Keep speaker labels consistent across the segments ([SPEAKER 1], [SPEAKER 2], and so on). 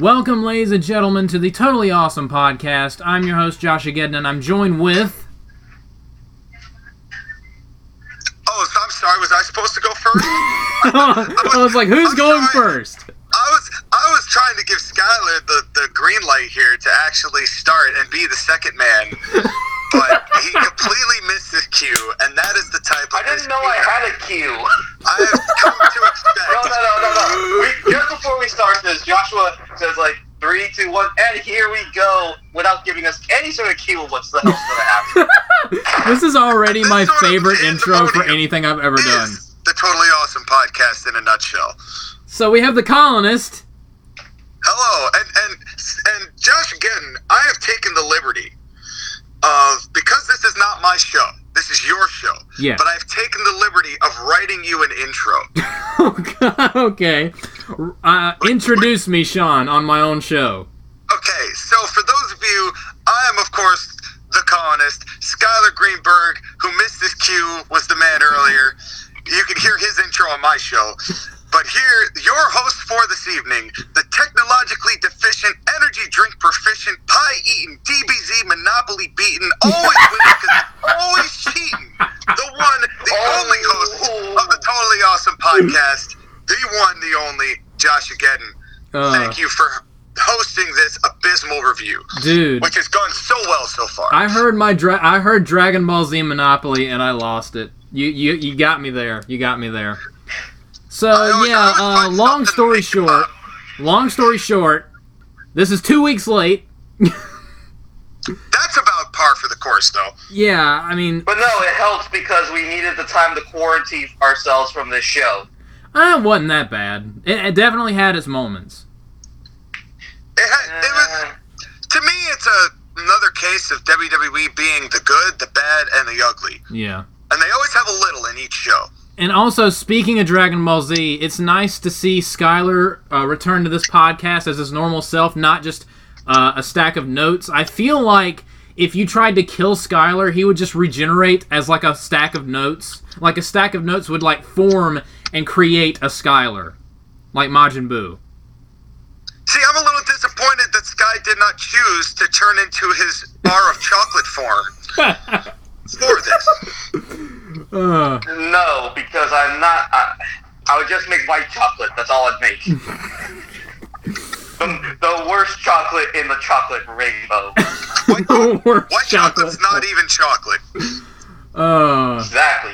[SPEAKER 1] Welcome, ladies and gentlemen, to the Totally Awesome Podcast. I'm your host, Josh Ageddon, and I'm joined with.
[SPEAKER 2] Oh, so I'm sorry. Was I supposed to go first?
[SPEAKER 1] I was like, who's
[SPEAKER 2] I'm
[SPEAKER 1] going
[SPEAKER 2] sorry.
[SPEAKER 1] first?
[SPEAKER 2] I was I was trying to give Skyler the, the green light here to actually start and be the second man, but he completely missed his cue, and that is the type of
[SPEAKER 3] I didn't know I had a cue.
[SPEAKER 2] I have come to expect.
[SPEAKER 3] No, no, no, no, no. We, just before we start this, Joshua says like three, two, one, and here we go, without giving us any sort of cue of what's the hell's gonna happen.
[SPEAKER 1] This is already my
[SPEAKER 2] This sort of
[SPEAKER 1] favorite intro for anything I've ever done.
[SPEAKER 2] the totally awesome podcast in a nutshell.
[SPEAKER 1] So we have the colonist.
[SPEAKER 2] Hello, and and and Josh again. I have taken the liberty of because this is not my show. This is your show.
[SPEAKER 1] Yeah.
[SPEAKER 2] But I've taken the liberty of writing you an intro.
[SPEAKER 1] Okay. Uh, introduce me, Sean, on my own show.
[SPEAKER 2] Okay, so for those of you, I am of course the colonist. Skyler Greenberg, who missed his cue, was the man earlier. You can hear his intro on my show. But here, your host for this evening, the technologically deficient, energy drink proficient, pie eating, DBZ monopoly beaten, always winning because always cheating. The one, the only host of the Totally Awesome podcast, the one, the only, Josh Ageddon.
[SPEAKER 1] Uh,
[SPEAKER 2] Thank you for hosting this abysmal review,
[SPEAKER 1] dude,
[SPEAKER 2] which has gone so well so far.
[SPEAKER 1] I heard my dra- I heard Dragon Ball Z Monopoly and I lost it. You you you got me there. You got me there. So yeah, uh, long story short, long story short, this is two weeks late.
[SPEAKER 2] That's about par for the course, though.
[SPEAKER 1] Yeah, I mean,
[SPEAKER 3] But no, it helps because we needed the time to quarantine ourselves from this show.
[SPEAKER 1] uh, it wasn't that bad. It, it definitely had its moments.
[SPEAKER 2] It, ha- it was
[SPEAKER 3] Uh,
[SPEAKER 2] to me, it's a another case of WWE being the good, the bad, and the ugly,
[SPEAKER 1] Yeah.
[SPEAKER 2] and they always have a little in each show.
[SPEAKER 1] And also, speaking of Dragon Ball Z, it's nice to see Skyler uh, return to this podcast as his normal self, not just uh, a stack of notes. I feel like if you tried to kill Skyler, he would just regenerate as like a stack of notes. Like a stack of notes would like form and create a Skyler, like Majin Buu.
[SPEAKER 2] See, I'm a little disappointed that Sky did not choose to turn into his bar of chocolate form for this.
[SPEAKER 1] uh,
[SPEAKER 3] no, because I'm not. I, I would just make white chocolate. That's all I'd make. the, the worst chocolate in the chocolate rainbow.
[SPEAKER 2] White,
[SPEAKER 1] worst
[SPEAKER 2] white
[SPEAKER 1] chocolate.
[SPEAKER 2] chocolate's not even chocolate.
[SPEAKER 1] uh,
[SPEAKER 3] Exactly.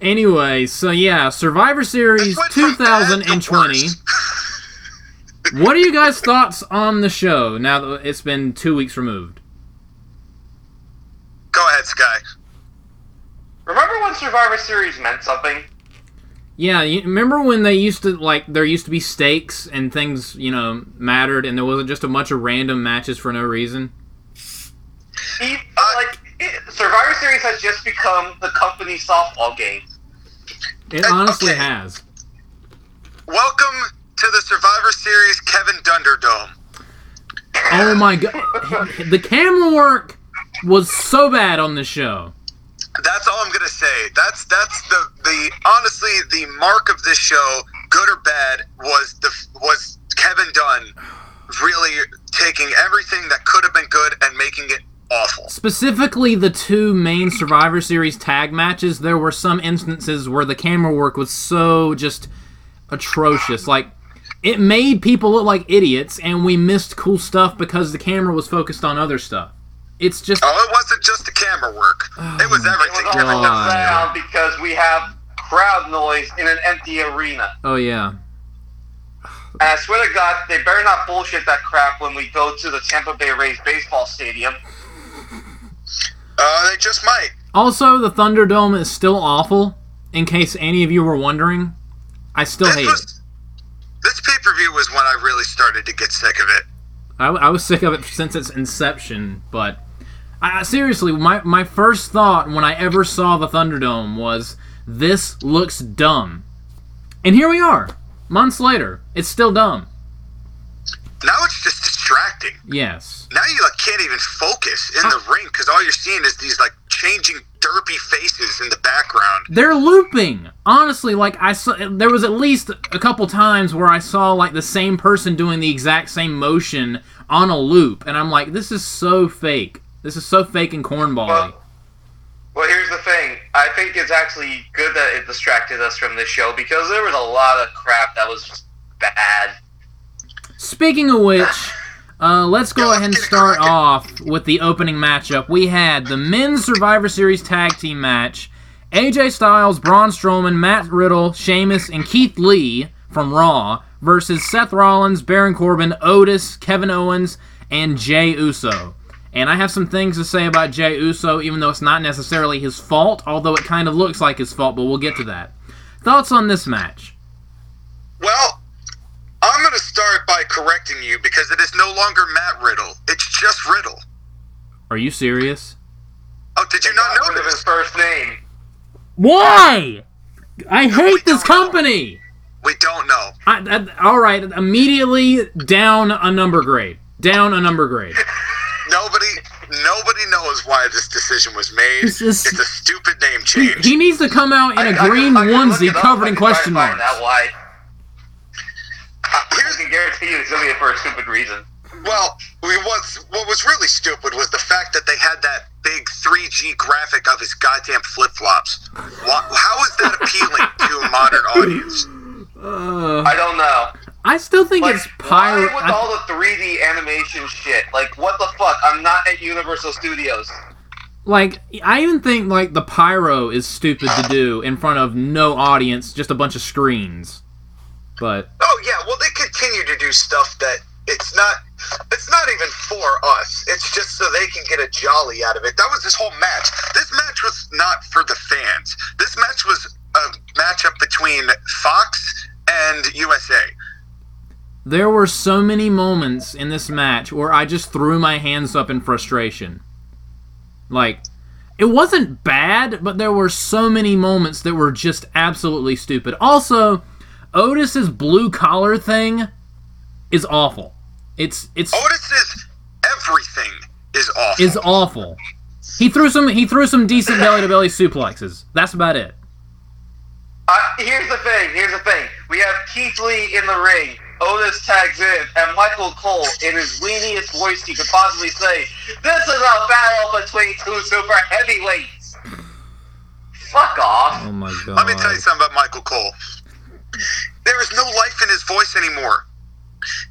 [SPEAKER 1] anyway, so yeah, Survivor Series
[SPEAKER 2] It went from bad to
[SPEAKER 1] 2020. What are you guys' thoughts on the show now that it's been two weeks removed?
[SPEAKER 2] Go ahead, Sky.
[SPEAKER 3] Remember when Survivor Series meant something?
[SPEAKER 1] Yeah, you remember when they used to like there used to be stakes and things you know mattered, and there wasn't just a bunch of random matches for no reason.
[SPEAKER 3] E- like it, Survivor Series has just become the company softball game.
[SPEAKER 1] It
[SPEAKER 2] Uh,
[SPEAKER 1] honestly
[SPEAKER 2] okay.
[SPEAKER 1] has.
[SPEAKER 2] Welcome to the Survivor Series Kevin Dunderdome.
[SPEAKER 1] Oh my god, the camera work was so bad on this show.
[SPEAKER 2] That's all I'm gonna say. That's that's the the honestly the mark of this show, good or bad, was the was Kevin Dunn really taking everything that could have been good and making it awful.
[SPEAKER 1] Specifically, the two main Survivor Series tag matches, there were some instances where the camera work was so just atrocious. Like, it made people look like idiots, and we missed cool stuff because the camera was focused on other stuff. It's just.
[SPEAKER 2] Oh, it wasn't just the camera work; it was
[SPEAKER 3] It
[SPEAKER 2] everything.
[SPEAKER 3] was
[SPEAKER 2] Kevin
[SPEAKER 3] all
[SPEAKER 2] Dunn.
[SPEAKER 1] God.
[SPEAKER 3] sound because we have crowd noise in an empty arena.
[SPEAKER 1] Oh, yeah.
[SPEAKER 3] And I swear to God, they better not bullshit that crap when we go to the Tampa Bay Rays baseball stadium.
[SPEAKER 2] Uh, they just might.
[SPEAKER 1] Also, the Thunderdome is still awful, in case any of you were wondering. I still
[SPEAKER 2] This
[SPEAKER 1] hate it.
[SPEAKER 2] this pay per view was when I really started to get sick of it.
[SPEAKER 1] I, I was sick of it since its inception, but I, seriously, my, my first thought when I ever saw the Thunderdome was, this looks dumb. And here we are, months later. It's still dumb.
[SPEAKER 2] Now it's just distracting.
[SPEAKER 1] Yes.
[SPEAKER 2] Now you like can't even focus in the ring because all you're seeing is these like changing derpy faces in the background.
[SPEAKER 1] They're looping. Honestly, like I saw, there was at least a couple times where I saw like the same person doing the exact same motion on a loop, and I'm like, this is so fake. This is so fake and cornbally.
[SPEAKER 3] Well, well, here's the thing. I think it's actually good that it distracted us from this show because there was a lot of crap that was just bad.
[SPEAKER 1] Speaking of which, uh, let's go ahead and start off with the opening matchup. We had the men's Survivor Series tag team match. AJ Styles, Braun Strowman, Matt Riddle, Sheamus, and Keith Lee from Raw versus Seth Rollins, Baron Corbin, Otis, Kevin Owens, and Jey Uso. And I have some things to say about Jey Uso, even though it's not necessarily his fault, although it kind of looks like his fault, but we'll get to that. Thoughts on this match?
[SPEAKER 2] Well, I'm going to start by correcting you because it is no longer Matt Riddle. It's just Riddle.
[SPEAKER 1] Are you serious?
[SPEAKER 2] Oh, did you not know
[SPEAKER 3] rid of his first name.
[SPEAKER 1] Why? I hate this
[SPEAKER 2] don't know.
[SPEAKER 1] company.
[SPEAKER 2] We don't know.
[SPEAKER 1] I, I, all right, immediately down a number grade. Down a number grade.
[SPEAKER 2] Nobody, nobody knows why this decision was made.
[SPEAKER 1] This is-
[SPEAKER 2] It's a stupid name
[SPEAKER 1] He,
[SPEAKER 2] change.
[SPEAKER 1] he needs to come out in
[SPEAKER 3] I-
[SPEAKER 1] a
[SPEAKER 3] I can-
[SPEAKER 1] green
[SPEAKER 3] I can look
[SPEAKER 1] onesie covered in
[SPEAKER 3] can try to
[SPEAKER 1] question marks.
[SPEAKER 3] out why. I can guarantee you it's gonna be for a stupid reason.
[SPEAKER 2] Well, we was what was really stupid was the fact that they had that big 3G graphic of his goddamn flip flops. How is that appealing to a modern audience?
[SPEAKER 1] Uh,
[SPEAKER 3] I don't know.
[SPEAKER 1] I still think
[SPEAKER 3] Like,
[SPEAKER 1] it's pyro.
[SPEAKER 3] why with
[SPEAKER 1] I-
[SPEAKER 3] all the 3D animation shit? Like, what the fuck? I'm not at Universal Studios.
[SPEAKER 1] like I even think like the pyro is stupid to do in front of no audience, just a bunch of screens. But
[SPEAKER 2] Oh yeah, well they continue to do stuff that it's not it's not even for us. It's just so they can get a jolly out of it. That was this whole match. This match was not for the fans. This match was a matchup between Fox and USA.
[SPEAKER 1] There were so many moments in this match where I just threw my hands up in frustration. Like, it wasn't bad, but there were so many moments that were just absolutely stupid. Also, Otis's blue collar thing is awful. It's it's
[SPEAKER 2] Otis's everything is awful.
[SPEAKER 1] is awful. He threw some he threw some decent belly to belly suplexes. That's about it.
[SPEAKER 3] Uh, here's the thing. Here's the thing. We have Keith Lee in the ring. Otis tags in, and Michael Cole, in his weeniest voice he could possibly say, "This is a battle between two super heavyweights." Fuck off.
[SPEAKER 1] Oh my god.
[SPEAKER 2] Let me tell you something about Michael Cole. There is no life in his voice anymore.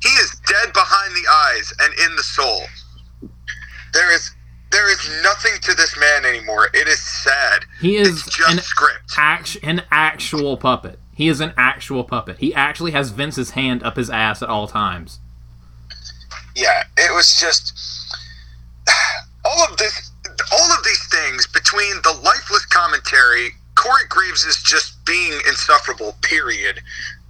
[SPEAKER 2] He is dead behind the eyes and in the soul. There is there is nothing to this man anymore. It is sad.
[SPEAKER 1] He is
[SPEAKER 2] It's just
[SPEAKER 1] an
[SPEAKER 2] script.
[SPEAKER 1] act- an actual puppet. He is an actual puppet. He actually has Vince's hand up his ass at all times.
[SPEAKER 2] Yeah, it was just all of this all of these things between the lifeless commentary, Corey Graves is just being insufferable, period.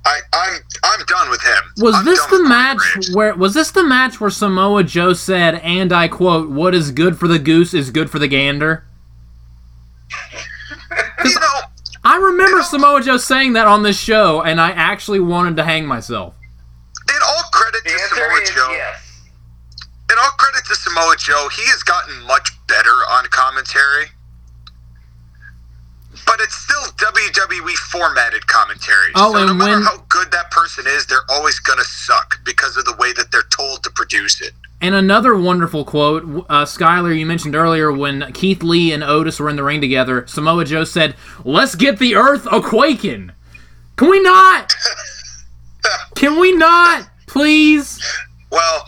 [SPEAKER 2] I, I'm I'm done with him.
[SPEAKER 1] Was
[SPEAKER 2] I'm
[SPEAKER 1] this the match
[SPEAKER 2] Graves.
[SPEAKER 1] where was this the match where Samoa Joe said, and I quote, "What is good for the goose is good for the gander"?
[SPEAKER 2] you know,
[SPEAKER 1] I remember Samoa Joe saying that on this show, and I actually wanted to hang myself.
[SPEAKER 2] in all credit
[SPEAKER 3] The
[SPEAKER 2] to Samoa
[SPEAKER 3] is
[SPEAKER 2] Joe,
[SPEAKER 3] yes.
[SPEAKER 2] in all credit to Samoa Joe, he has gotten much better on commentary. But it's still WWE formatted commentary.
[SPEAKER 1] Oh,
[SPEAKER 2] so no matter
[SPEAKER 1] when-
[SPEAKER 2] how good that person is, they're always gonna suck because of the way that they're told to produce it.
[SPEAKER 1] And another wonderful quote, uh, Skyler, you mentioned earlier when Keith Lee and Otis were in the ring together, Samoa Joe said, Let's get the earth a quaking. Can we not? Can we not? Please?
[SPEAKER 2] Well,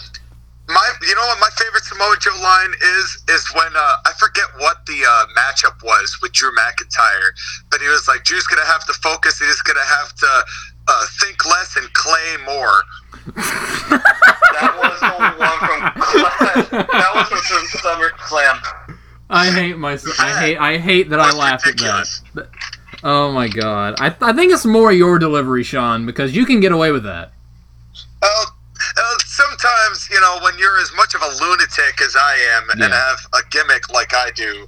[SPEAKER 2] my you know what my favorite Samoa Joe line is is when uh, I forget what the uh, matchup was with Drew McIntyre, but he was like Drew's gonna have to focus. He's gonna have to uh, think less and clay more.
[SPEAKER 3] That was the one from that was from Summer Slam.
[SPEAKER 1] I hate myself. I hate I hate that I
[SPEAKER 2] That's
[SPEAKER 1] laughed at that. Oh my god. I, I think it's more your delivery, Sean, because you can get away with that.
[SPEAKER 2] Well, uh, sometimes you know when you're as much of a lunatic as I am and have a gimmick like I do.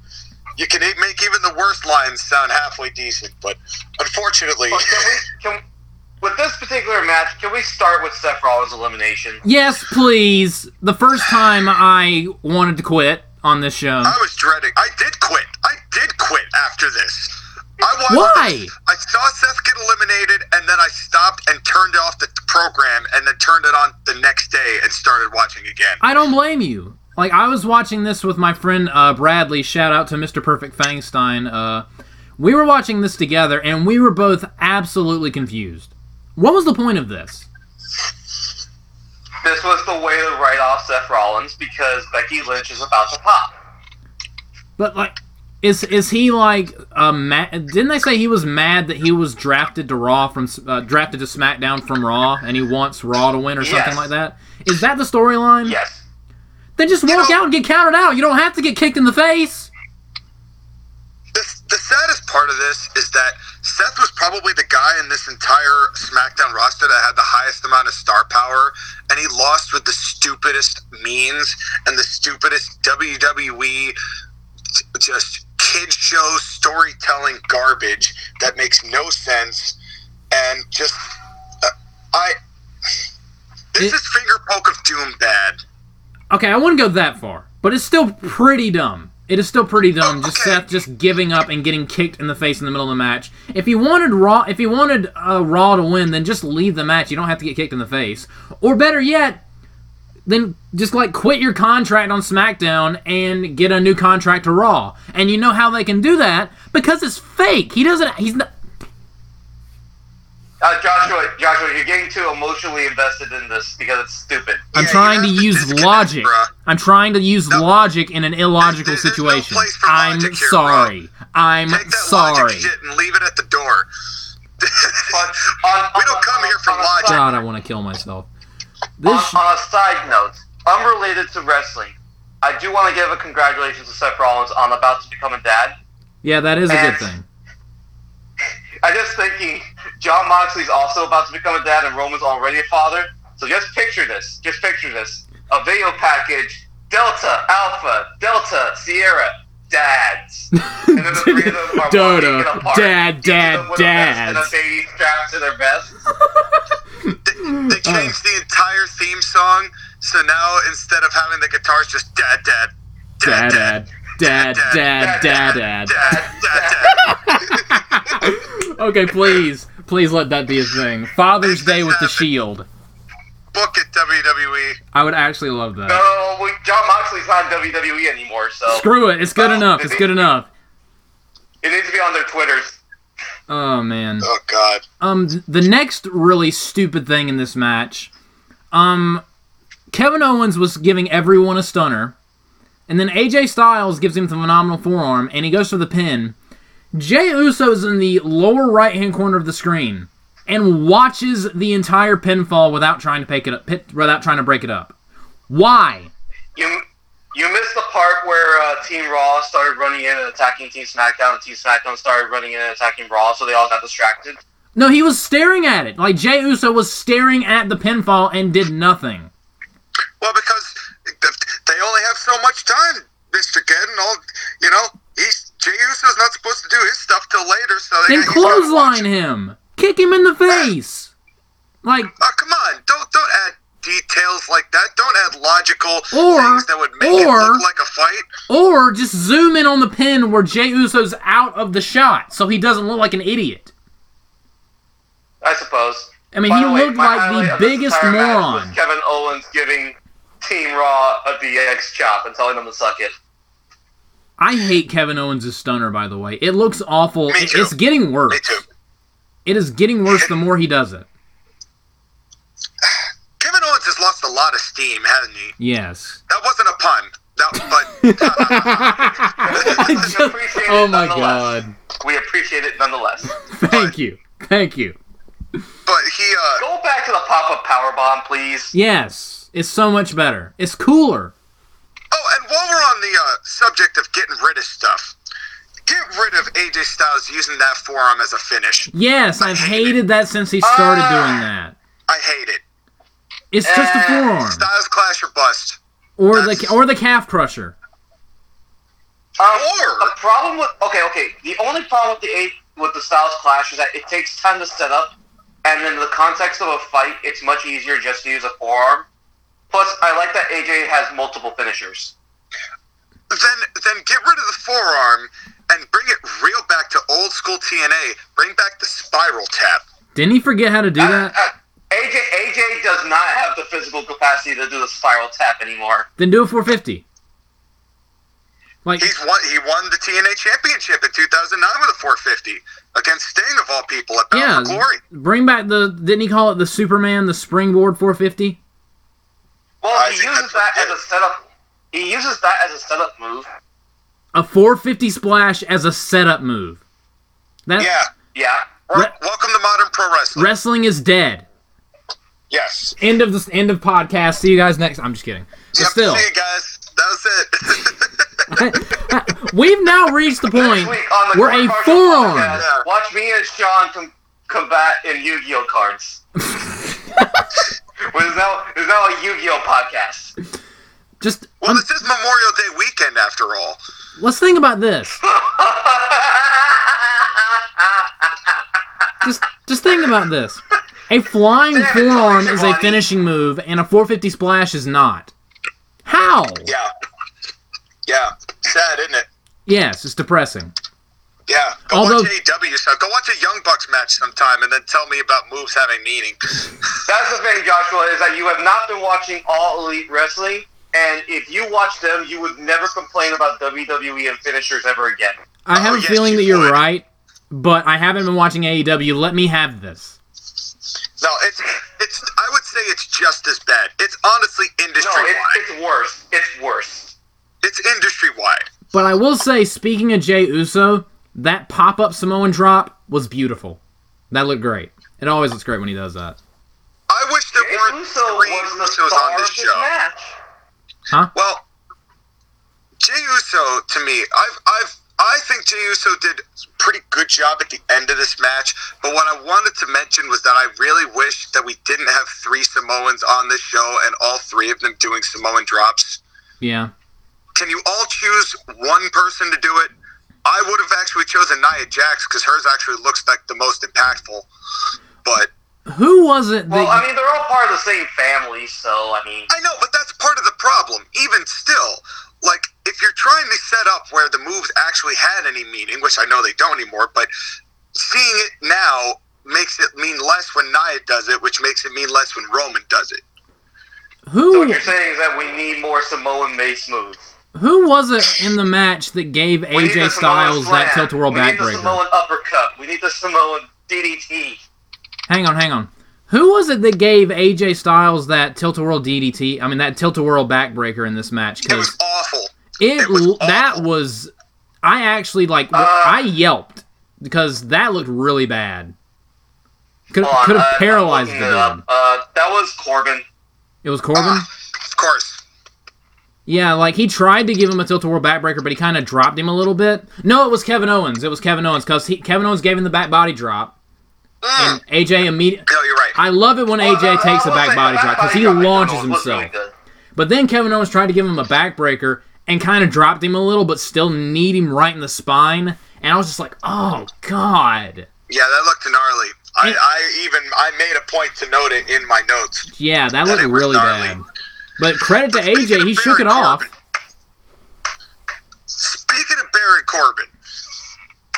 [SPEAKER 2] You can e- make even the worst lines sound halfway decent, but unfortunately,
[SPEAKER 3] But can we can with this particular match? Can we start with Seth Rollins' elimination?
[SPEAKER 1] Yes, please. The first time I wanted to quit on this show.
[SPEAKER 2] I was dreading. I did quit. I watched
[SPEAKER 1] Why?
[SPEAKER 2] this. I saw Seth get eliminated, and then I stopped and turned off the program, and then turned it on the next day and started watching again.
[SPEAKER 1] I don't blame you. Like I was watching this with my friend uh, Bradley. Shout out to Mr. Perfect Fangstein. Uh, we were watching this together, and we were both absolutely confused. What was the point of this?
[SPEAKER 3] This was the way to write off Seth Rollins because Becky Lynch is about to pop.
[SPEAKER 1] But like, is is he like uh, mad? Didn't they say he was mad that he was drafted to Raw from uh, drafted to SmackDown from Raw, and he wants Raw to win or something like that? Is that the storyline?
[SPEAKER 3] Yes.
[SPEAKER 1] Then just walk out and get counted out. You don't have to get kicked in the face.
[SPEAKER 2] The, the saddest part of this is that Seth was probably the guy in this entire SmackDown roster that had the highest amount of star power, and he lost with the stupidest means and the stupidest WWE just kid show storytelling garbage that makes no sense, and just uh, I. This
[SPEAKER 1] It-
[SPEAKER 2] is finger poke of doom bad.
[SPEAKER 1] Okay, I wouldn't go that far, but it's still pretty dumb. It is still pretty dumb. Just
[SPEAKER 2] Okay.
[SPEAKER 1] Seth just giving up and getting kicked in the face in the middle of the match. If he wanted Raw, if he wanted uh, Raw to win, then just leave the match. You don't have to get kicked in the face. Or better yet, then just like quit your contract on SmackDown and get a new contract to Raw. And you know how they can do that because it's fake. He doesn't. He's not.
[SPEAKER 3] Uh, Joshua, Joshua, you're getting too emotionally invested in this because it's stupid.
[SPEAKER 1] I'm
[SPEAKER 2] Yeah,
[SPEAKER 1] trying to use logic.
[SPEAKER 2] bruh.
[SPEAKER 1] I'm trying to use
[SPEAKER 2] No.
[SPEAKER 1] logic in an illogical
[SPEAKER 2] There's- there's no
[SPEAKER 1] situation.
[SPEAKER 2] place for
[SPEAKER 1] I'm
[SPEAKER 2] logic here,
[SPEAKER 1] sorry. I'm
[SPEAKER 2] Take that
[SPEAKER 1] sorry.
[SPEAKER 2] logic shit and leave it at the door.
[SPEAKER 3] But on,
[SPEAKER 2] We don't come
[SPEAKER 3] on
[SPEAKER 2] here for logic.
[SPEAKER 1] God, I want to kill myself. This.
[SPEAKER 3] On, on a side note, unrelated to wrestling, I do want to give a congratulations to Seth Rollins on about to become a dad.
[SPEAKER 1] yeah, that is a good thing.
[SPEAKER 3] I just thinking Jon Moxley's also about to become a dad and Roman's already a father. So just picture this. Just picture this. A video package, Delta, Alpha, Delta, Sierra, dads. And then the three of them are apart,
[SPEAKER 1] dad, dad,
[SPEAKER 3] them with a vest And a baby strapped to their vest.
[SPEAKER 2] They, they changed the entire theme song, so now instead of having the guitars, just dad, dad,
[SPEAKER 1] Dad, dad, dad, dad, dad, dad.
[SPEAKER 2] dad, dad, dad.
[SPEAKER 1] Okay, please, please let that be a thing. Father's Day with the Shield.
[SPEAKER 2] Book it, WWE.
[SPEAKER 1] I would actually love that.
[SPEAKER 3] No, we, Jon Moxley's not in WWE anymore, so
[SPEAKER 1] Screw it. It's good
[SPEAKER 3] Oh,
[SPEAKER 1] enough. It's good enough.
[SPEAKER 3] it needs to be on their Twitters.
[SPEAKER 1] Oh man.
[SPEAKER 2] Oh God.
[SPEAKER 1] Um, the next really stupid thing in this match, um, Kevin Owens was giving everyone a stunner, and then AJ Styles gives him the phenomenal forearm, and he goes for the pin. Jey Uso is in the lower right hand corner of the screen and watches the entire pinfall without trying to pick it up, without trying to break it up. Why?
[SPEAKER 3] You you missed the part where uh, Team Raw started running in and attacking Team SmackDown, and Team SmackDown started running in and attacking Raw, so they all got distracted.
[SPEAKER 1] No, he was staring at it. Like Jey Uso was staring at the pinfall and did nothing.
[SPEAKER 2] Well, because they only have so much time, Mister Kid, and all you know. He's Jey Uso's not supposed to do his stuff till later, so they
[SPEAKER 1] Then
[SPEAKER 2] he's
[SPEAKER 1] clothesline him. Kick him in the face. Like
[SPEAKER 2] Oh, come on! Don't don't add details like that. Don't add logical
[SPEAKER 1] Or-
[SPEAKER 2] things that would make it
[SPEAKER 1] or-
[SPEAKER 2] look like a fight.
[SPEAKER 1] Or just zoom in on the pin where Jey Uso's out of the shot so he doesn't look like an idiot.
[SPEAKER 3] I suppose.
[SPEAKER 1] I mean,
[SPEAKER 3] By
[SPEAKER 1] he
[SPEAKER 3] way,
[SPEAKER 1] looked like the biggest moron.
[SPEAKER 3] Kevin Owens giving Team Raw a DX chop and telling them to suck it.
[SPEAKER 1] I hate Kevin Owens' stunner, by the way. It looks awful. It-. It's getting worse.
[SPEAKER 2] Me too.
[SPEAKER 1] It is getting worse the more he does it.
[SPEAKER 2] Kevin Owens has lost a lot of steam, hasn't he?
[SPEAKER 1] Yes.
[SPEAKER 2] That wasn't a pun. That, but
[SPEAKER 1] I just- oh my god.
[SPEAKER 3] We appreciate it nonetheless.
[SPEAKER 1] Thank you. Thank you.
[SPEAKER 2] but he uh
[SPEAKER 3] Go back to the pop-up power bomb, please.
[SPEAKER 1] Yes. It's so much better. It's cooler.
[SPEAKER 2] Oh, and while we're on the uh, subject of getting rid of stuff, get rid of AJ Styles using that forearm as a finish.
[SPEAKER 1] Yes, I've hated that since he started
[SPEAKER 3] Ah.
[SPEAKER 1] doing that.
[SPEAKER 2] I hate it.
[SPEAKER 1] It's just a
[SPEAKER 3] Eh,
[SPEAKER 1] forearm.
[SPEAKER 2] Styles clash or bust.
[SPEAKER 1] Or the or the calf crusher.
[SPEAKER 3] Um,
[SPEAKER 2] Or-
[SPEAKER 3] the problem with okay, okay. The only problem with the eight with the Styles Clash is that it takes time to set up, and in the context of a fight, it's much easier just to use a forearm. Plus, I like that AJ has multiple finishers.
[SPEAKER 2] Then then get rid of the forearm and bring it real back to old school TNA, bring back the spiral tap.
[SPEAKER 1] Didn't he forget how to do
[SPEAKER 3] Uh,
[SPEAKER 1] that?
[SPEAKER 3] uh, AJ AJ does not have the physical capacity to do the spiral tap anymore.
[SPEAKER 1] Then do a 450. Like,
[SPEAKER 2] He's won. He won the TNA championship in 2009 with a 450 against Sting of all people at Bound
[SPEAKER 1] yeah,
[SPEAKER 2] for Glory.
[SPEAKER 1] bring back the. Didn't he call it the Superman, the springboard 450?
[SPEAKER 3] Well,
[SPEAKER 2] I
[SPEAKER 3] he uses that as a setup. He uses that as a setup move.
[SPEAKER 1] A 450 splash as a setup move. That
[SPEAKER 2] Yeah.
[SPEAKER 3] Yeah.
[SPEAKER 1] Re-
[SPEAKER 2] welcome to modern pro wrestling.
[SPEAKER 1] wrestling is dead.
[SPEAKER 2] Yes.
[SPEAKER 1] End of this. End of podcast. See you guys next. I'm just kidding. But
[SPEAKER 2] Yep,
[SPEAKER 1] still,
[SPEAKER 2] See you guys. That was it.
[SPEAKER 1] we've now reached the point
[SPEAKER 3] Next week on the
[SPEAKER 1] where a forearm.
[SPEAKER 3] podcast, Watch me and Sean com- combat in Yu-Gi-Oh cards. Well, It's now, it's now a Yu-Gi-Oh podcast.
[SPEAKER 1] Just
[SPEAKER 2] well,
[SPEAKER 1] um,
[SPEAKER 2] this is Memorial Day weekend after all.
[SPEAKER 1] let's think about this. Just just think about this. A flying
[SPEAKER 3] Damn
[SPEAKER 1] forearm is a finishing move, and a 450 splash is not. How?
[SPEAKER 2] Yeah. Yeah. Sad, isn't it?
[SPEAKER 1] Yes, it's depressing.
[SPEAKER 2] Yeah. Go
[SPEAKER 1] Although-
[SPEAKER 2] watch AEW stuff. Go watch a Young Bucks match sometime and then tell me about moves having meaning.
[SPEAKER 3] That's the thing, Joshua, is that you have not been watching All Elite Wrestling, and if you watch them, you would never complain about WWE and finishers ever again.
[SPEAKER 1] I have
[SPEAKER 2] Oh,
[SPEAKER 1] a
[SPEAKER 2] yes,
[SPEAKER 1] feeling
[SPEAKER 2] you
[SPEAKER 1] that you're
[SPEAKER 2] would.
[SPEAKER 1] right, but I haven't been watching AEW. Let me have this.
[SPEAKER 2] No, it's it's. I would say it's just as bad. It's honestly industry
[SPEAKER 3] No,
[SPEAKER 2] wide.
[SPEAKER 3] it's, it's worse. It's worse.
[SPEAKER 2] It's industry wide.
[SPEAKER 1] But I will say, speaking of Jey Uso, that pop up Samoan drop was beautiful. That looked great. It always looks great when he does that.
[SPEAKER 2] I wish there
[SPEAKER 3] Jey
[SPEAKER 2] weren't
[SPEAKER 3] Uso
[SPEAKER 2] three
[SPEAKER 3] was the
[SPEAKER 2] Usos
[SPEAKER 3] star
[SPEAKER 2] on this
[SPEAKER 3] of
[SPEAKER 2] show.
[SPEAKER 3] match.
[SPEAKER 1] Huh?
[SPEAKER 2] Well, Jey Uso to me, I've I've I think Jey Uso did a pretty good job at the end of this match. But what I wanted to mention was that I really wish that we didn't have three Samoans on this show and all three of them doing Samoan drops.
[SPEAKER 1] Yeah.
[SPEAKER 2] Can you all choose one person to do it? I would have actually chosen Nia Jax because hers actually looks like the most impactful. But
[SPEAKER 1] Who was it that.
[SPEAKER 3] Well, I mean, they're all part of the same family, so I mean,
[SPEAKER 2] I know, but that's part of the problem. Even still, like if you're trying to set up where the moves actually had any meaning, which I know they don't anymore, but seeing it now makes it mean less when Nia does it, which makes it mean less when Roman does it.
[SPEAKER 3] so
[SPEAKER 1] who,
[SPEAKER 3] what you're saying is that we need more Samoan base moves.
[SPEAKER 1] who was it in the match that gave
[SPEAKER 3] We need the
[SPEAKER 1] AJ
[SPEAKER 3] Samoan
[SPEAKER 1] Styles that tilt a world
[SPEAKER 3] We need the
[SPEAKER 1] backbreaker?
[SPEAKER 3] Samoan uppercut. We need the Samoan DDT.
[SPEAKER 1] Hang on, hang on. Who was it that gave AJ Styles that tilt a world DDT? I mean, that tilt a world backbreaker in this match?
[SPEAKER 2] It was awful.
[SPEAKER 1] It,
[SPEAKER 2] it was
[SPEAKER 1] that
[SPEAKER 2] awful.
[SPEAKER 1] was. I actually like.
[SPEAKER 3] Uh,
[SPEAKER 1] I yelped because that looked really bad. Could could have paralyzed the
[SPEAKER 3] Uh, that was Corbin.
[SPEAKER 1] It was Corbin.
[SPEAKER 2] Ah, of course.
[SPEAKER 1] Yeah, like he tried to give him a tilt world backbreaker, but he kind of dropped him a little bit. No, it was Kevin Owens. It was Kevin Owens because Kevin Owens gave him the back body drop,
[SPEAKER 2] Mm.
[SPEAKER 1] and AJ immediately.
[SPEAKER 2] No, you're right.
[SPEAKER 1] I love it when AJ
[SPEAKER 3] Well, uh,
[SPEAKER 1] takes a back body drop because he launches
[SPEAKER 3] Kevin Owens was
[SPEAKER 1] himself.
[SPEAKER 3] really.
[SPEAKER 1] But then Kevin Owens tried to give him a backbreaker and kind of dropped him a little, but still kneed him right in the spine. And I was just like, oh god,
[SPEAKER 2] Yeah, that looked gnarly. I,
[SPEAKER 1] And-
[SPEAKER 2] I even I made a point to note it in my notes.
[SPEAKER 1] yeah, that
[SPEAKER 2] That
[SPEAKER 1] looked
[SPEAKER 2] it
[SPEAKER 1] really
[SPEAKER 2] gnarly.
[SPEAKER 1] bad. But credit to AJ, he shook it
[SPEAKER 2] Baron
[SPEAKER 1] off.
[SPEAKER 2] Speaking of Baron Corbin,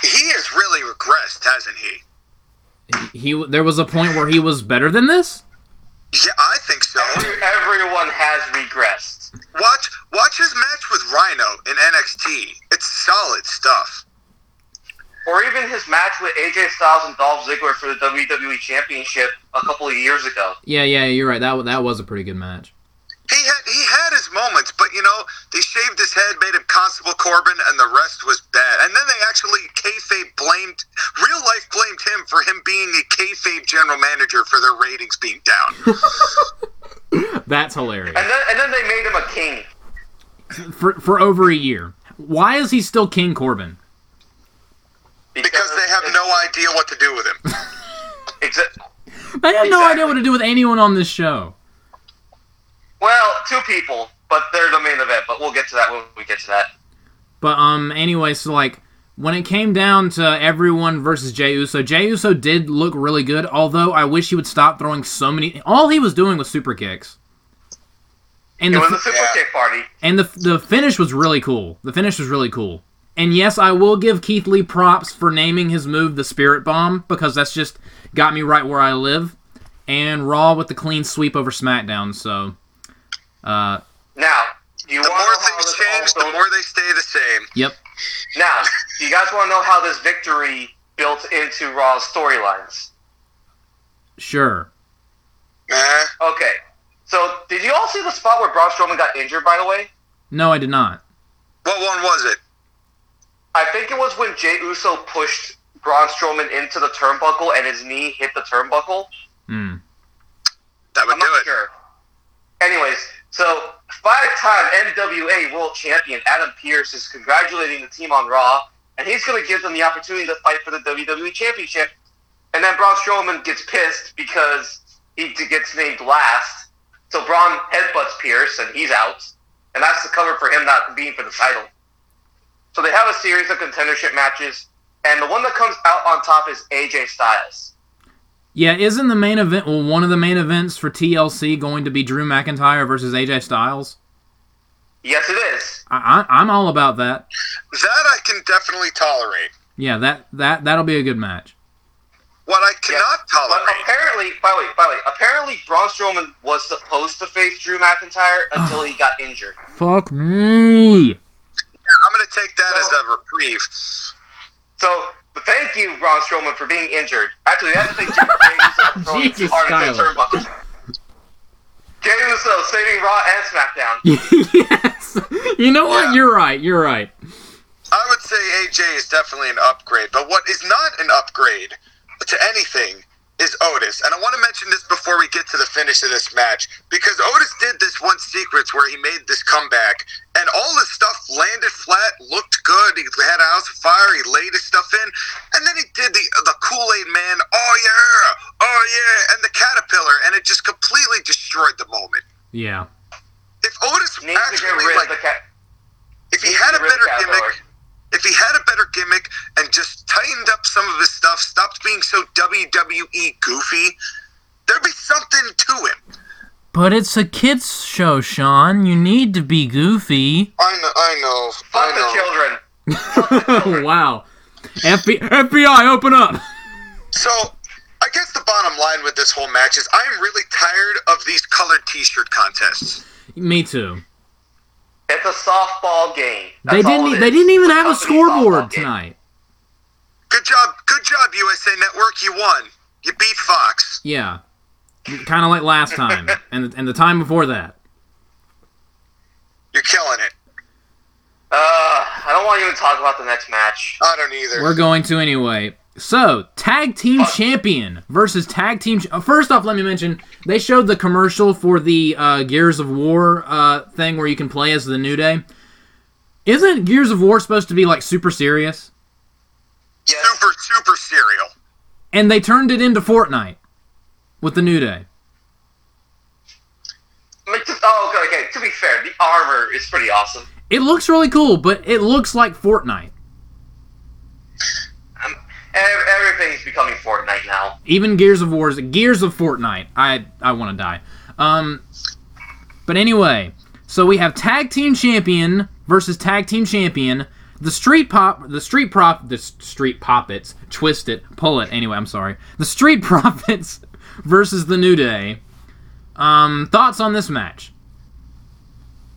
[SPEAKER 2] he has really regressed, hasn't he?
[SPEAKER 1] He there was a point where he was better than this.
[SPEAKER 2] Yeah, I think so.
[SPEAKER 3] Everyone has regressed.
[SPEAKER 2] Watch watch his match with Rhino in NXT. It's solid stuff.
[SPEAKER 3] Or even his match with AJ Styles and Dolph Ziggler for the WWE Championship a couple of years ago.
[SPEAKER 1] Yeah, yeah, you're right. That that was a pretty good match.
[SPEAKER 2] He had he had his moments, but you know they shaved his head, made him Constable Corbin, and the rest was bad. And then they actually kayfabe blamed real life blamed him for him being a kayfabe general manager for their ratings being down.
[SPEAKER 1] That's hilarious.
[SPEAKER 3] And then, and then they made him a king.
[SPEAKER 1] For for over a year. Why is he still King Corbin?
[SPEAKER 2] because they have no idea what to do with him.
[SPEAKER 3] Exa-
[SPEAKER 1] They have no
[SPEAKER 3] Exactly.
[SPEAKER 1] idea what to do with anyone on this show.
[SPEAKER 3] Well, two people, but they're the main event. But we'll get to that when we get to that.
[SPEAKER 1] But um, anyway, so like when it came down to everyone versus Jey Uso, Jey Uso did look really good. Although I wish he would stop throwing so many. All he was doing was super kicks. And
[SPEAKER 3] It
[SPEAKER 1] the
[SPEAKER 3] was a super
[SPEAKER 2] Yeah.
[SPEAKER 3] kick party.
[SPEAKER 1] and the the finish was really cool. The finish was really cool. And yes, I will give Keith Lee props for naming his move the Spirit Bomb because that's just got me right where I live. And Raw with the clean sweep over SmackDown. So, uh,
[SPEAKER 3] Now, you
[SPEAKER 2] The more
[SPEAKER 3] to know how
[SPEAKER 2] things change,
[SPEAKER 3] also-
[SPEAKER 2] the more they stay the same.
[SPEAKER 1] yep.
[SPEAKER 3] Now, do you guys want to know how this victory built into Raw's storylines?
[SPEAKER 1] Sure.
[SPEAKER 2] Eh?
[SPEAKER 3] Okay. So, did you all see the spot where Braun Strowman got injured, by the way?
[SPEAKER 1] No, I did not.
[SPEAKER 2] What one was it?
[SPEAKER 3] I think it was when Jey Uso pushed Braun Strowman into the turnbuckle and his knee hit the turnbuckle.
[SPEAKER 1] Hmm.
[SPEAKER 2] That would
[SPEAKER 3] I'm
[SPEAKER 2] do
[SPEAKER 3] not
[SPEAKER 2] it.
[SPEAKER 3] sure. Anyways, so five-time NWA World Champion Adam Pearce is congratulating the team on Raw, and he's going to give them the opportunity to fight for the WWE Championship. And then Braun Strowman gets pissed because he gets named last. So Braun headbutts Pearce, and he's out. And that's the cover for him not being for the title. So they have a series of contendership matches, and the one that comes out on top is AJ Styles.
[SPEAKER 1] Yeah, isn't the main event, well, one of the main events for TLC going to be Drew McIntyre versus AJ Styles?
[SPEAKER 3] Yes, it is.
[SPEAKER 1] I, I, I'm all about that.
[SPEAKER 2] That I can definitely tolerate.
[SPEAKER 1] Yeah, that that that'll be a good match.
[SPEAKER 2] What I cannot
[SPEAKER 3] But
[SPEAKER 2] tolerate.
[SPEAKER 3] apparently, by the way, by the way, apparently Braun Strowman was supposed to face Drew McIntyre until he got injured.
[SPEAKER 1] Fuck me.
[SPEAKER 2] I'm going to take that as a reprieve.
[SPEAKER 3] So, but thank you, Braun Strowman, for being injured. Actually, that's the thing. Jey Uso for throwing
[SPEAKER 1] Jesus,
[SPEAKER 3] hard into the
[SPEAKER 1] Skyler.
[SPEAKER 3] turnbuckle. Jey Uso saving Raw and SmackDown.
[SPEAKER 1] yes. You know what?
[SPEAKER 2] Yeah.
[SPEAKER 1] You're right. You're right.
[SPEAKER 2] I would say AJ is definitely an upgrade, but what is not an upgrade to anything is Otis. And I want to mention this before we get to the finish of this match because Otis did this one sequence where he made this comeback and all his stuff landed flat, looked good. He had a house of fire, he laid his stuff in, and then he did the the Kool-Aid man, oh yeah, oh yeah, and the caterpillar, and it just completely destroyed the moment.
[SPEAKER 1] Yeah.
[SPEAKER 2] If Otis
[SPEAKER 3] Needs
[SPEAKER 2] actually like
[SPEAKER 3] of the cat.
[SPEAKER 2] if he
[SPEAKER 3] Needs
[SPEAKER 2] had a
[SPEAKER 3] get rid of
[SPEAKER 2] better
[SPEAKER 3] Caterpillar.
[SPEAKER 2] gimmick, if he had a better gimmick and just tightened up some of his stuff, stopped being so WWE goofy, there'd be something to him.
[SPEAKER 1] But it's a kids show, Sean. You need to be goofy.
[SPEAKER 2] I know, I know,
[SPEAKER 3] Fuck
[SPEAKER 2] I
[SPEAKER 3] the
[SPEAKER 2] know.
[SPEAKER 3] children.
[SPEAKER 1] wow. FBI, FBI, open up.
[SPEAKER 2] So, I guess the bottom line with this whole match is I am really tired of these colored T-shirt contests.
[SPEAKER 1] Me too.
[SPEAKER 3] It's a softball game.
[SPEAKER 1] They
[SPEAKER 3] That's all
[SPEAKER 1] didn't.
[SPEAKER 3] it
[SPEAKER 1] They
[SPEAKER 3] is.
[SPEAKER 1] didn't even
[SPEAKER 3] It's
[SPEAKER 1] have a scoreboard tonight.
[SPEAKER 2] Good job, good job, USA Network. You won. You beat Fox.
[SPEAKER 1] Yeah. Kind of like last time, and and the time before that.
[SPEAKER 2] You're killing it.
[SPEAKER 3] Uh, I don't want to even talk about the next match.
[SPEAKER 2] I don't either.
[SPEAKER 1] We're going to anyway. So, tag team champion versus tag team. Ch- uh, First off, let me mention they showed the commercial for the uh, Gears of War uh, thing where you can play as the New Day. Isn't Gears of War supposed to be like super serious?
[SPEAKER 3] Yes.
[SPEAKER 2] super, super serial.
[SPEAKER 1] And they turned it into Fortnite with the New Day.
[SPEAKER 3] I mean, to, oh, okay, okay. To be fair, the armor is pretty awesome.
[SPEAKER 1] It looks really cool, but it looks like Fortnite.
[SPEAKER 3] Ev- everything's becoming Fortnite now.
[SPEAKER 1] Even Gears of War's Gears of Fortnite. I I want to die. Um, but anyway, so we have tag team champion versus tag team champion. The street pop, the street prop, the street poppets, twist it, pull it. Anyway, I'm sorry. The street profits versus the New Day. Um, thoughts on this match?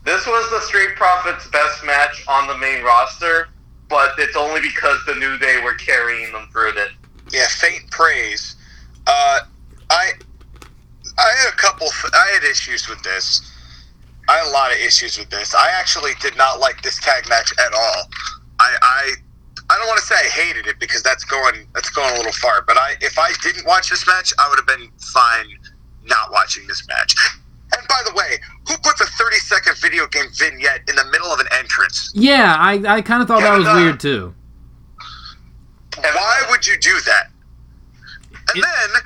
[SPEAKER 3] This was the Street Profits' best match on the main roster, but it's only because the New Day were carrying them through it.
[SPEAKER 2] Yeah, faint praise. Uh, I I had a couple. I had issues with this. I had a lot of issues with this. I actually did not like this tag match at all. I I, I don't want to say I hated it because that's going that's going a little far. But I if I didn't watch this match, I would have been fine not watching this match. And by the way, who puts a 30 second video game vignette in the middle of an entrance?
[SPEAKER 1] Yeah, I, I kind of thought that was
[SPEAKER 3] Yeah,
[SPEAKER 1] weird too.
[SPEAKER 2] And Why would you do that? And
[SPEAKER 1] It-
[SPEAKER 2] then,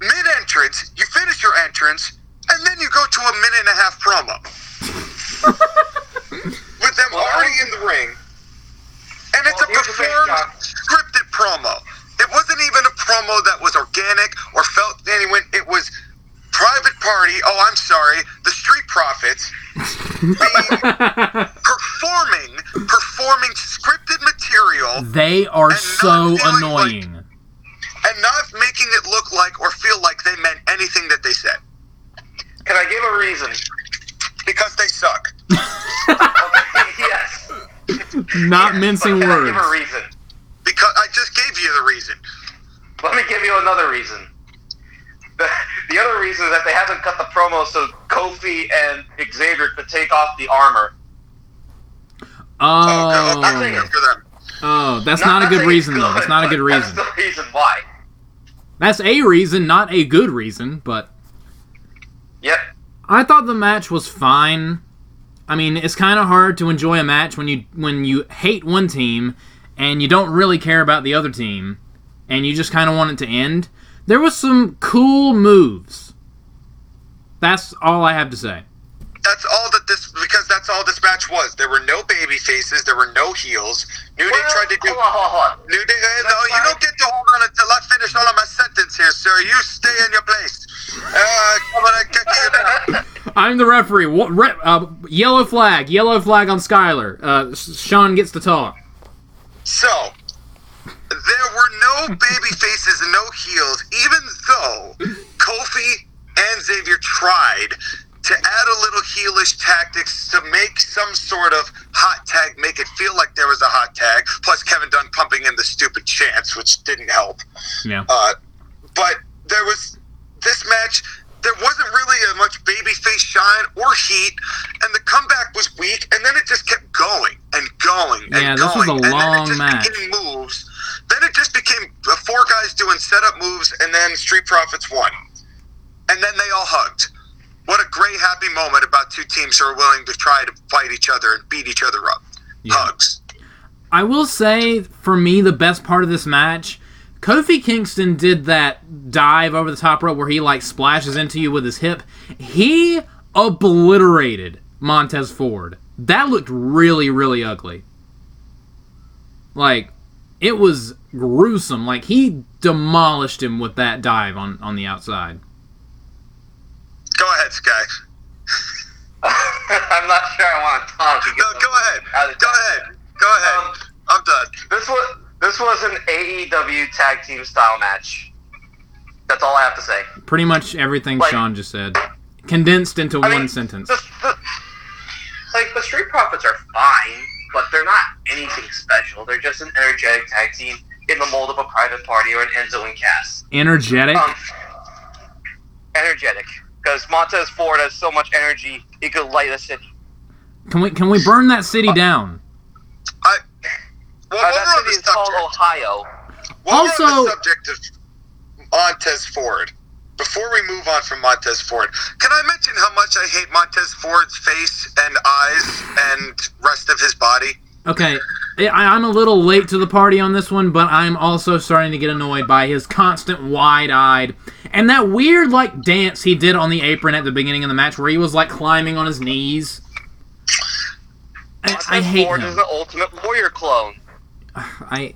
[SPEAKER 2] mid entrance, you finish your entrance, and then you go to a minute and a half promo. With them
[SPEAKER 3] Well,
[SPEAKER 2] already in the ring. And it's
[SPEAKER 3] Well,
[SPEAKER 2] a
[SPEAKER 3] here's the thing,
[SPEAKER 2] performed, scripted promo. It wasn't even a promo that was organic or felt genuine. It was Private Party, oh, I'm sorry, the Street Profits, performing performing scripted material
[SPEAKER 1] They are so
[SPEAKER 2] feeling like-
[SPEAKER 1] annoying.
[SPEAKER 2] and not making it look like or feel like they meant anything that they said
[SPEAKER 3] Can I give a reason?
[SPEAKER 2] because they suck.
[SPEAKER 3] Okay, yes.
[SPEAKER 1] Not
[SPEAKER 3] Yes,
[SPEAKER 1] mincing
[SPEAKER 3] can I give a reason?
[SPEAKER 2] Because I just gave you the reason.
[SPEAKER 3] Let me give you another reason. The, the other reason is that they haven't cut the promo so Kofi and Xavier could take off the armor.
[SPEAKER 2] Oh,
[SPEAKER 1] Oh,
[SPEAKER 2] good
[SPEAKER 1] oh, that's not a good reason
[SPEAKER 3] it's
[SPEAKER 1] though. That's not a good reason.
[SPEAKER 3] That's the reason why.
[SPEAKER 1] That's a reason, not a good reason, but
[SPEAKER 3] Yep.
[SPEAKER 1] I thought the match was fine. I mean, it's kind of hard to enjoy a match when you when you hate one team and you don't really care about the other team and you just kind of want it to end. There was some cool moves. That's all I have to say.
[SPEAKER 2] That's all that this because that's all this match was. There were no baby faces. There were no heels. New Day tried to do.
[SPEAKER 3] hold on, hold on.
[SPEAKER 2] New Day.
[SPEAKER 3] That's
[SPEAKER 2] No, you don't get to hold on until I finish all of my sentence here, sir. You stay in your place. Uh, I kick you down.
[SPEAKER 1] I'm the referee. What, re, uh, yellow flag. Yellow flag on Skyler. Uh, Sean gets to talk.
[SPEAKER 2] So, there were no baby faces and no heels, even though Kofi and Xavier tried to add a little heelish tactics to make some sort of hot tag, make it feel like there was a hot tag. Plus, Kevin Dunn pumping in the stupid chants, which didn't help.
[SPEAKER 1] Yeah.
[SPEAKER 2] Uh, but there was this match. There wasn't really a much babyface shine or heat, and the comeback was weak. And then it just kept going and going and
[SPEAKER 1] Yeah, this was
[SPEAKER 2] going.
[SPEAKER 1] a
[SPEAKER 2] and then
[SPEAKER 1] long
[SPEAKER 2] it just
[SPEAKER 1] match.
[SPEAKER 2] moves. Then it just became four guys doing setup moves, and then Street Profits won. And then they all hugged. What a great happy moment about two teams who are willing to try to fight each other and beat each other up.
[SPEAKER 1] Yeah.
[SPEAKER 2] Hugs.
[SPEAKER 1] I will say, for me, the best part of this match, Kofi Kingston did that dive over the top rope where he like splashes into you with his hip. He obliterated Montez Ford. That looked really, really ugly. Like, it was gruesome. Like he demolished him with that dive on on the outside.
[SPEAKER 2] Go ahead, Sky.
[SPEAKER 3] I'm not sure I want to talk. because
[SPEAKER 2] No,
[SPEAKER 3] I'm
[SPEAKER 2] go ahead. Go ahead. Go ahead.
[SPEAKER 3] Um,
[SPEAKER 2] I'm done.
[SPEAKER 3] This was this was an AEW tag team style match. That's all I have to say.
[SPEAKER 1] Pretty much everything
[SPEAKER 3] Like-
[SPEAKER 1] Sean just said, condensed into
[SPEAKER 3] I
[SPEAKER 1] one
[SPEAKER 3] mean,
[SPEAKER 1] sentence.
[SPEAKER 3] The, the, like the Street Profits are fine, but they're not anything special. They're just an energetic tag team in the mold of a private party or an Enzo and Cass.
[SPEAKER 1] Energetic.
[SPEAKER 3] Um, energetic, because Montez Ford has so much energy he could light a city.
[SPEAKER 1] Can we can we burn that city down?
[SPEAKER 2] I. Well,
[SPEAKER 3] Uh,
[SPEAKER 2] while
[SPEAKER 3] that
[SPEAKER 2] we're
[SPEAKER 3] city
[SPEAKER 2] the
[SPEAKER 3] is called
[SPEAKER 2] subject,
[SPEAKER 3] Ohio.
[SPEAKER 2] while we're on
[SPEAKER 1] Also-
[SPEAKER 2] the subject of Montez Ford, before we move on from Montez Ford, can I mention how much I hate Montez Ford's face and eyes and rest of his body?
[SPEAKER 1] Okay, I, I'm a little late to the party on this one, but I'm also starting to get annoyed by his constant wide-eyed and that weird like dance he did on the apron at the beginning of the match, where he was like climbing on his knees. I,
[SPEAKER 3] Montez
[SPEAKER 1] I hate
[SPEAKER 3] Ford is
[SPEAKER 1] him.
[SPEAKER 3] the ultimate warrior clone.
[SPEAKER 1] I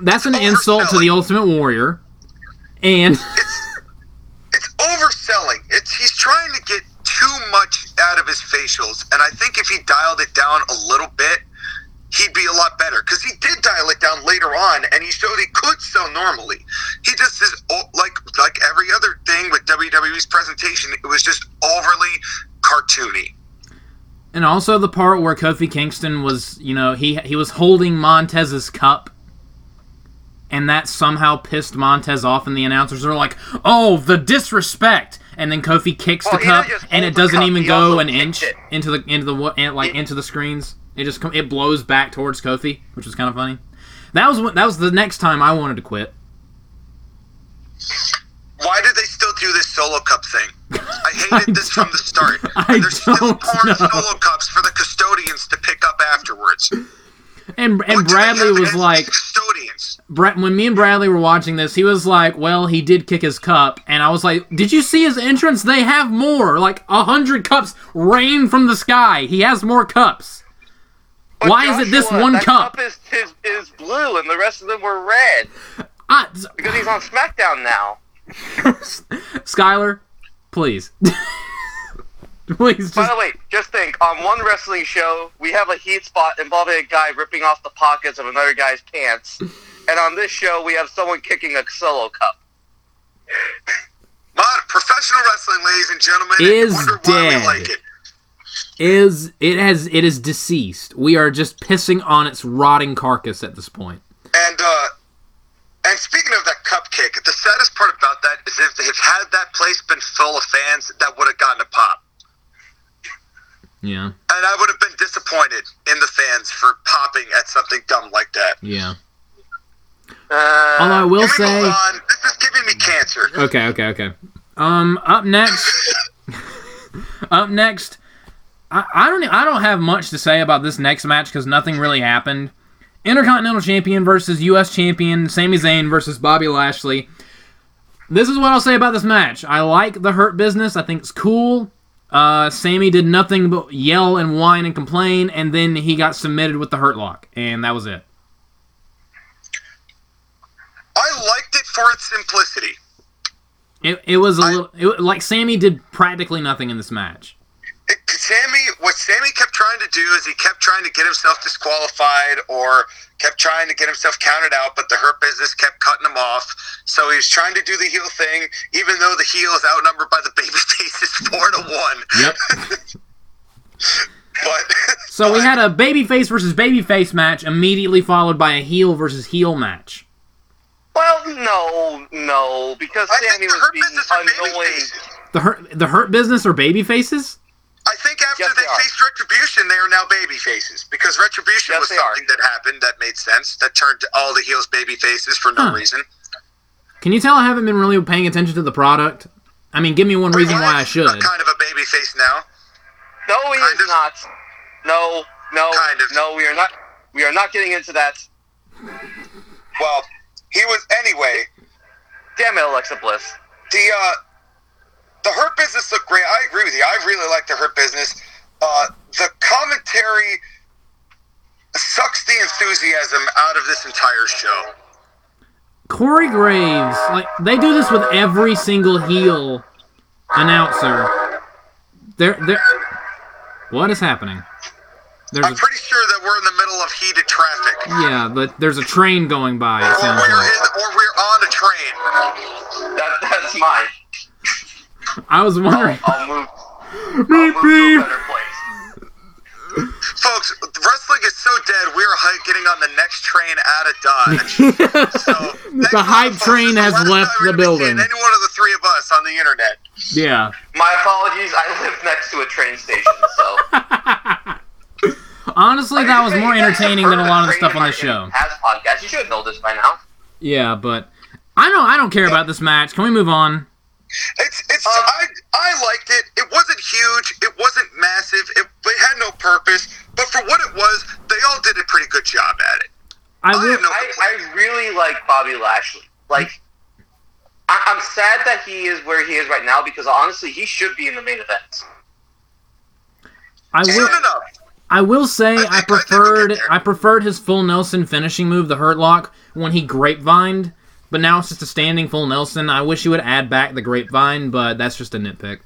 [SPEAKER 1] that's an insult to the Ultimate Warrior, and
[SPEAKER 2] It's overselling. It's he's trying to get too much out of his facials, and I think if he dialed it down a little bit, he'd be a lot better. Because he did dial it down later on, and he showed he could sell normally. He just is oh, like like every other thing with WWE's presentation. It was just overly cartoony.
[SPEAKER 1] and also the part where Kofi Kingston was, you know, he he was holding Montez's cup. And that somehow pissed Montez off, and the announcers are like, "Oh, the disrespect!" And then Kofi kicks the oh,
[SPEAKER 3] he
[SPEAKER 1] cup, and it doesn't even go an inch
[SPEAKER 3] it.
[SPEAKER 1] into the into the and, like into the screens. It just it blows back towards Kofi, which was kind of funny. That was that was the next time I wanted to quit.
[SPEAKER 2] Why did they still do this solo cup thing? I hated
[SPEAKER 1] I
[SPEAKER 2] this from the start.
[SPEAKER 1] I
[SPEAKER 2] There's still
[SPEAKER 1] don't
[SPEAKER 2] pouring
[SPEAKER 1] know.
[SPEAKER 2] solo cups for the custodians to pick up afterwards.
[SPEAKER 1] And and Bradley was like. Brett, when me and Bradley were watching this, he was like, "Well, he did kick his cup," and I was like, "Did you see his entrance? They have more, like a hundred cups rain from the sky. He has more cups.
[SPEAKER 3] But
[SPEAKER 1] Why is it this one
[SPEAKER 3] that
[SPEAKER 1] cup?
[SPEAKER 3] is, is, is blue, and the rest of them were red
[SPEAKER 1] I,
[SPEAKER 3] because he's on SmackDown now.
[SPEAKER 1] Skyler, please." Please
[SPEAKER 3] By
[SPEAKER 1] just
[SPEAKER 3] the way, just think, on one wrestling show, we have a heat spot involving a guy ripping off the pockets of another guy's pants. And on this show, we have someone kicking a solo cup.
[SPEAKER 2] Mod- professional wrestling, ladies and gentlemen.
[SPEAKER 1] Is
[SPEAKER 2] you
[SPEAKER 1] dead.
[SPEAKER 2] we like it.
[SPEAKER 1] is it has it is deceased. We are just pissing on its rotting carcass at this point.
[SPEAKER 2] And uh, and speaking of that cupcake, the saddest part about that is if, if had that place been full of fans, that would have gotten a pop.
[SPEAKER 1] Yeah.
[SPEAKER 2] And I would have been disappointed in the fans for popping at something dumb like that.
[SPEAKER 1] Yeah.
[SPEAKER 3] Uh,
[SPEAKER 1] Although I will
[SPEAKER 2] Can we move
[SPEAKER 1] say
[SPEAKER 2] on? This is giving me cancer.
[SPEAKER 1] Okay, okay, okay. Um, up next, up next, I, I don't, I don't have much to say about this next match because nothing really happened. Intercontinental Champion versus U.S. Champion Sami Zayn versus Bobby Lashley. This is what I'll say about this match. I like the Hurt Business. I think it's cool. Uh, Sami did nothing but yell and whine and complain, and then he got submitted with the Hurt Lock, and that was it.
[SPEAKER 2] I liked it for its simplicity.
[SPEAKER 1] It, it was a
[SPEAKER 2] I-
[SPEAKER 1] little it, like Sami did practically nothing in this match.
[SPEAKER 2] It, Sami, what Sami kept trying to do is he kept trying to get himself disqualified or kept trying to get himself counted out, but the Hurt Business kept cutting him off. So he was trying to do the heel thing, even though the heel is outnumbered by the baby faces four to one.
[SPEAKER 1] Yep.
[SPEAKER 2] But
[SPEAKER 1] So we had a babyface versus babyface match immediately followed by a heel versus heel match.
[SPEAKER 3] well, no, no, because
[SPEAKER 2] I
[SPEAKER 3] Sammy was being
[SPEAKER 2] Business are baby
[SPEAKER 3] annoying.
[SPEAKER 1] The hurt the hurt business or babyfaces?
[SPEAKER 2] I think after
[SPEAKER 3] Yes,
[SPEAKER 2] they
[SPEAKER 3] they
[SPEAKER 2] faced Retribution, they are now baby faces because Retribution
[SPEAKER 3] Yes,
[SPEAKER 2] was
[SPEAKER 3] they are.
[SPEAKER 2] something that happened that made sense that turned all the heels baby faces for no
[SPEAKER 1] Huh.
[SPEAKER 2] reason.
[SPEAKER 1] Can you tell I haven't been really paying attention to the product? I mean, give me one reason why I should.
[SPEAKER 2] a kind of a baby face now.
[SPEAKER 3] No, he
[SPEAKER 2] Kind
[SPEAKER 3] is
[SPEAKER 2] of.
[SPEAKER 3] not. No, no,
[SPEAKER 2] Kind of.
[SPEAKER 3] no. We are not. We are not getting into that.
[SPEAKER 2] Well, he was anyway.
[SPEAKER 3] Damn it, Alexa Bliss.
[SPEAKER 2] The uh, the Hurt Business looked great. I agree with you. I really like the Hurt Business. Uh, the commentary sucks the enthusiasm out of this entire show.
[SPEAKER 1] Corey Graves, like they do this with every single heel announcer. They're they're What is happening? There's
[SPEAKER 2] I'm
[SPEAKER 1] a,
[SPEAKER 2] pretty sure that we're in the middle of heated traffic.
[SPEAKER 1] yeah, but there's a train going by. It
[SPEAKER 2] Or
[SPEAKER 1] sounds
[SPEAKER 2] we're,
[SPEAKER 1] like.
[SPEAKER 2] in, or we're on a train.
[SPEAKER 3] That, that's mine.
[SPEAKER 1] I was wondering.
[SPEAKER 3] I'll move. I'll move to a place.
[SPEAKER 2] Folks, wrestling is so dead, we are hi- getting on the next train out of Dodge. So,
[SPEAKER 1] the hype train has left the building.
[SPEAKER 2] Any one of the three of us on the internet.
[SPEAKER 1] yeah.
[SPEAKER 3] My apologies. I live next to a train station, so.
[SPEAKER 1] Honestly, that was more
[SPEAKER 3] you guys have
[SPEAKER 1] entertaining than a lot of the stuff on the show.
[SPEAKER 3] Past podcast. You should know this by now.
[SPEAKER 1] Yeah, but I don't. I don't care about this match. Can we move on?
[SPEAKER 2] It's it's
[SPEAKER 3] Um,
[SPEAKER 2] I I liked it. It wasn't huge. It wasn't massive. It, it had no purpose. But for what it was, they all did a pretty good job at it.
[SPEAKER 1] I
[SPEAKER 2] I
[SPEAKER 1] will.
[SPEAKER 2] no
[SPEAKER 3] I. I really like Bobby Lashley. Like, I, I'm sad that he is where he is right now because honestly, he should be in the main event.
[SPEAKER 1] I will. I will say I
[SPEAKER 2] I
[SPEAKER 1] preferred
[SPEAKER 2] get there.
[SPEAKER 1] I preferred his full Nelson finishing move, the Hurt Lock, when he grapevined. But now it's just a standing full Nelson. I wish he would add back the grapevine, but that's just a nitpick.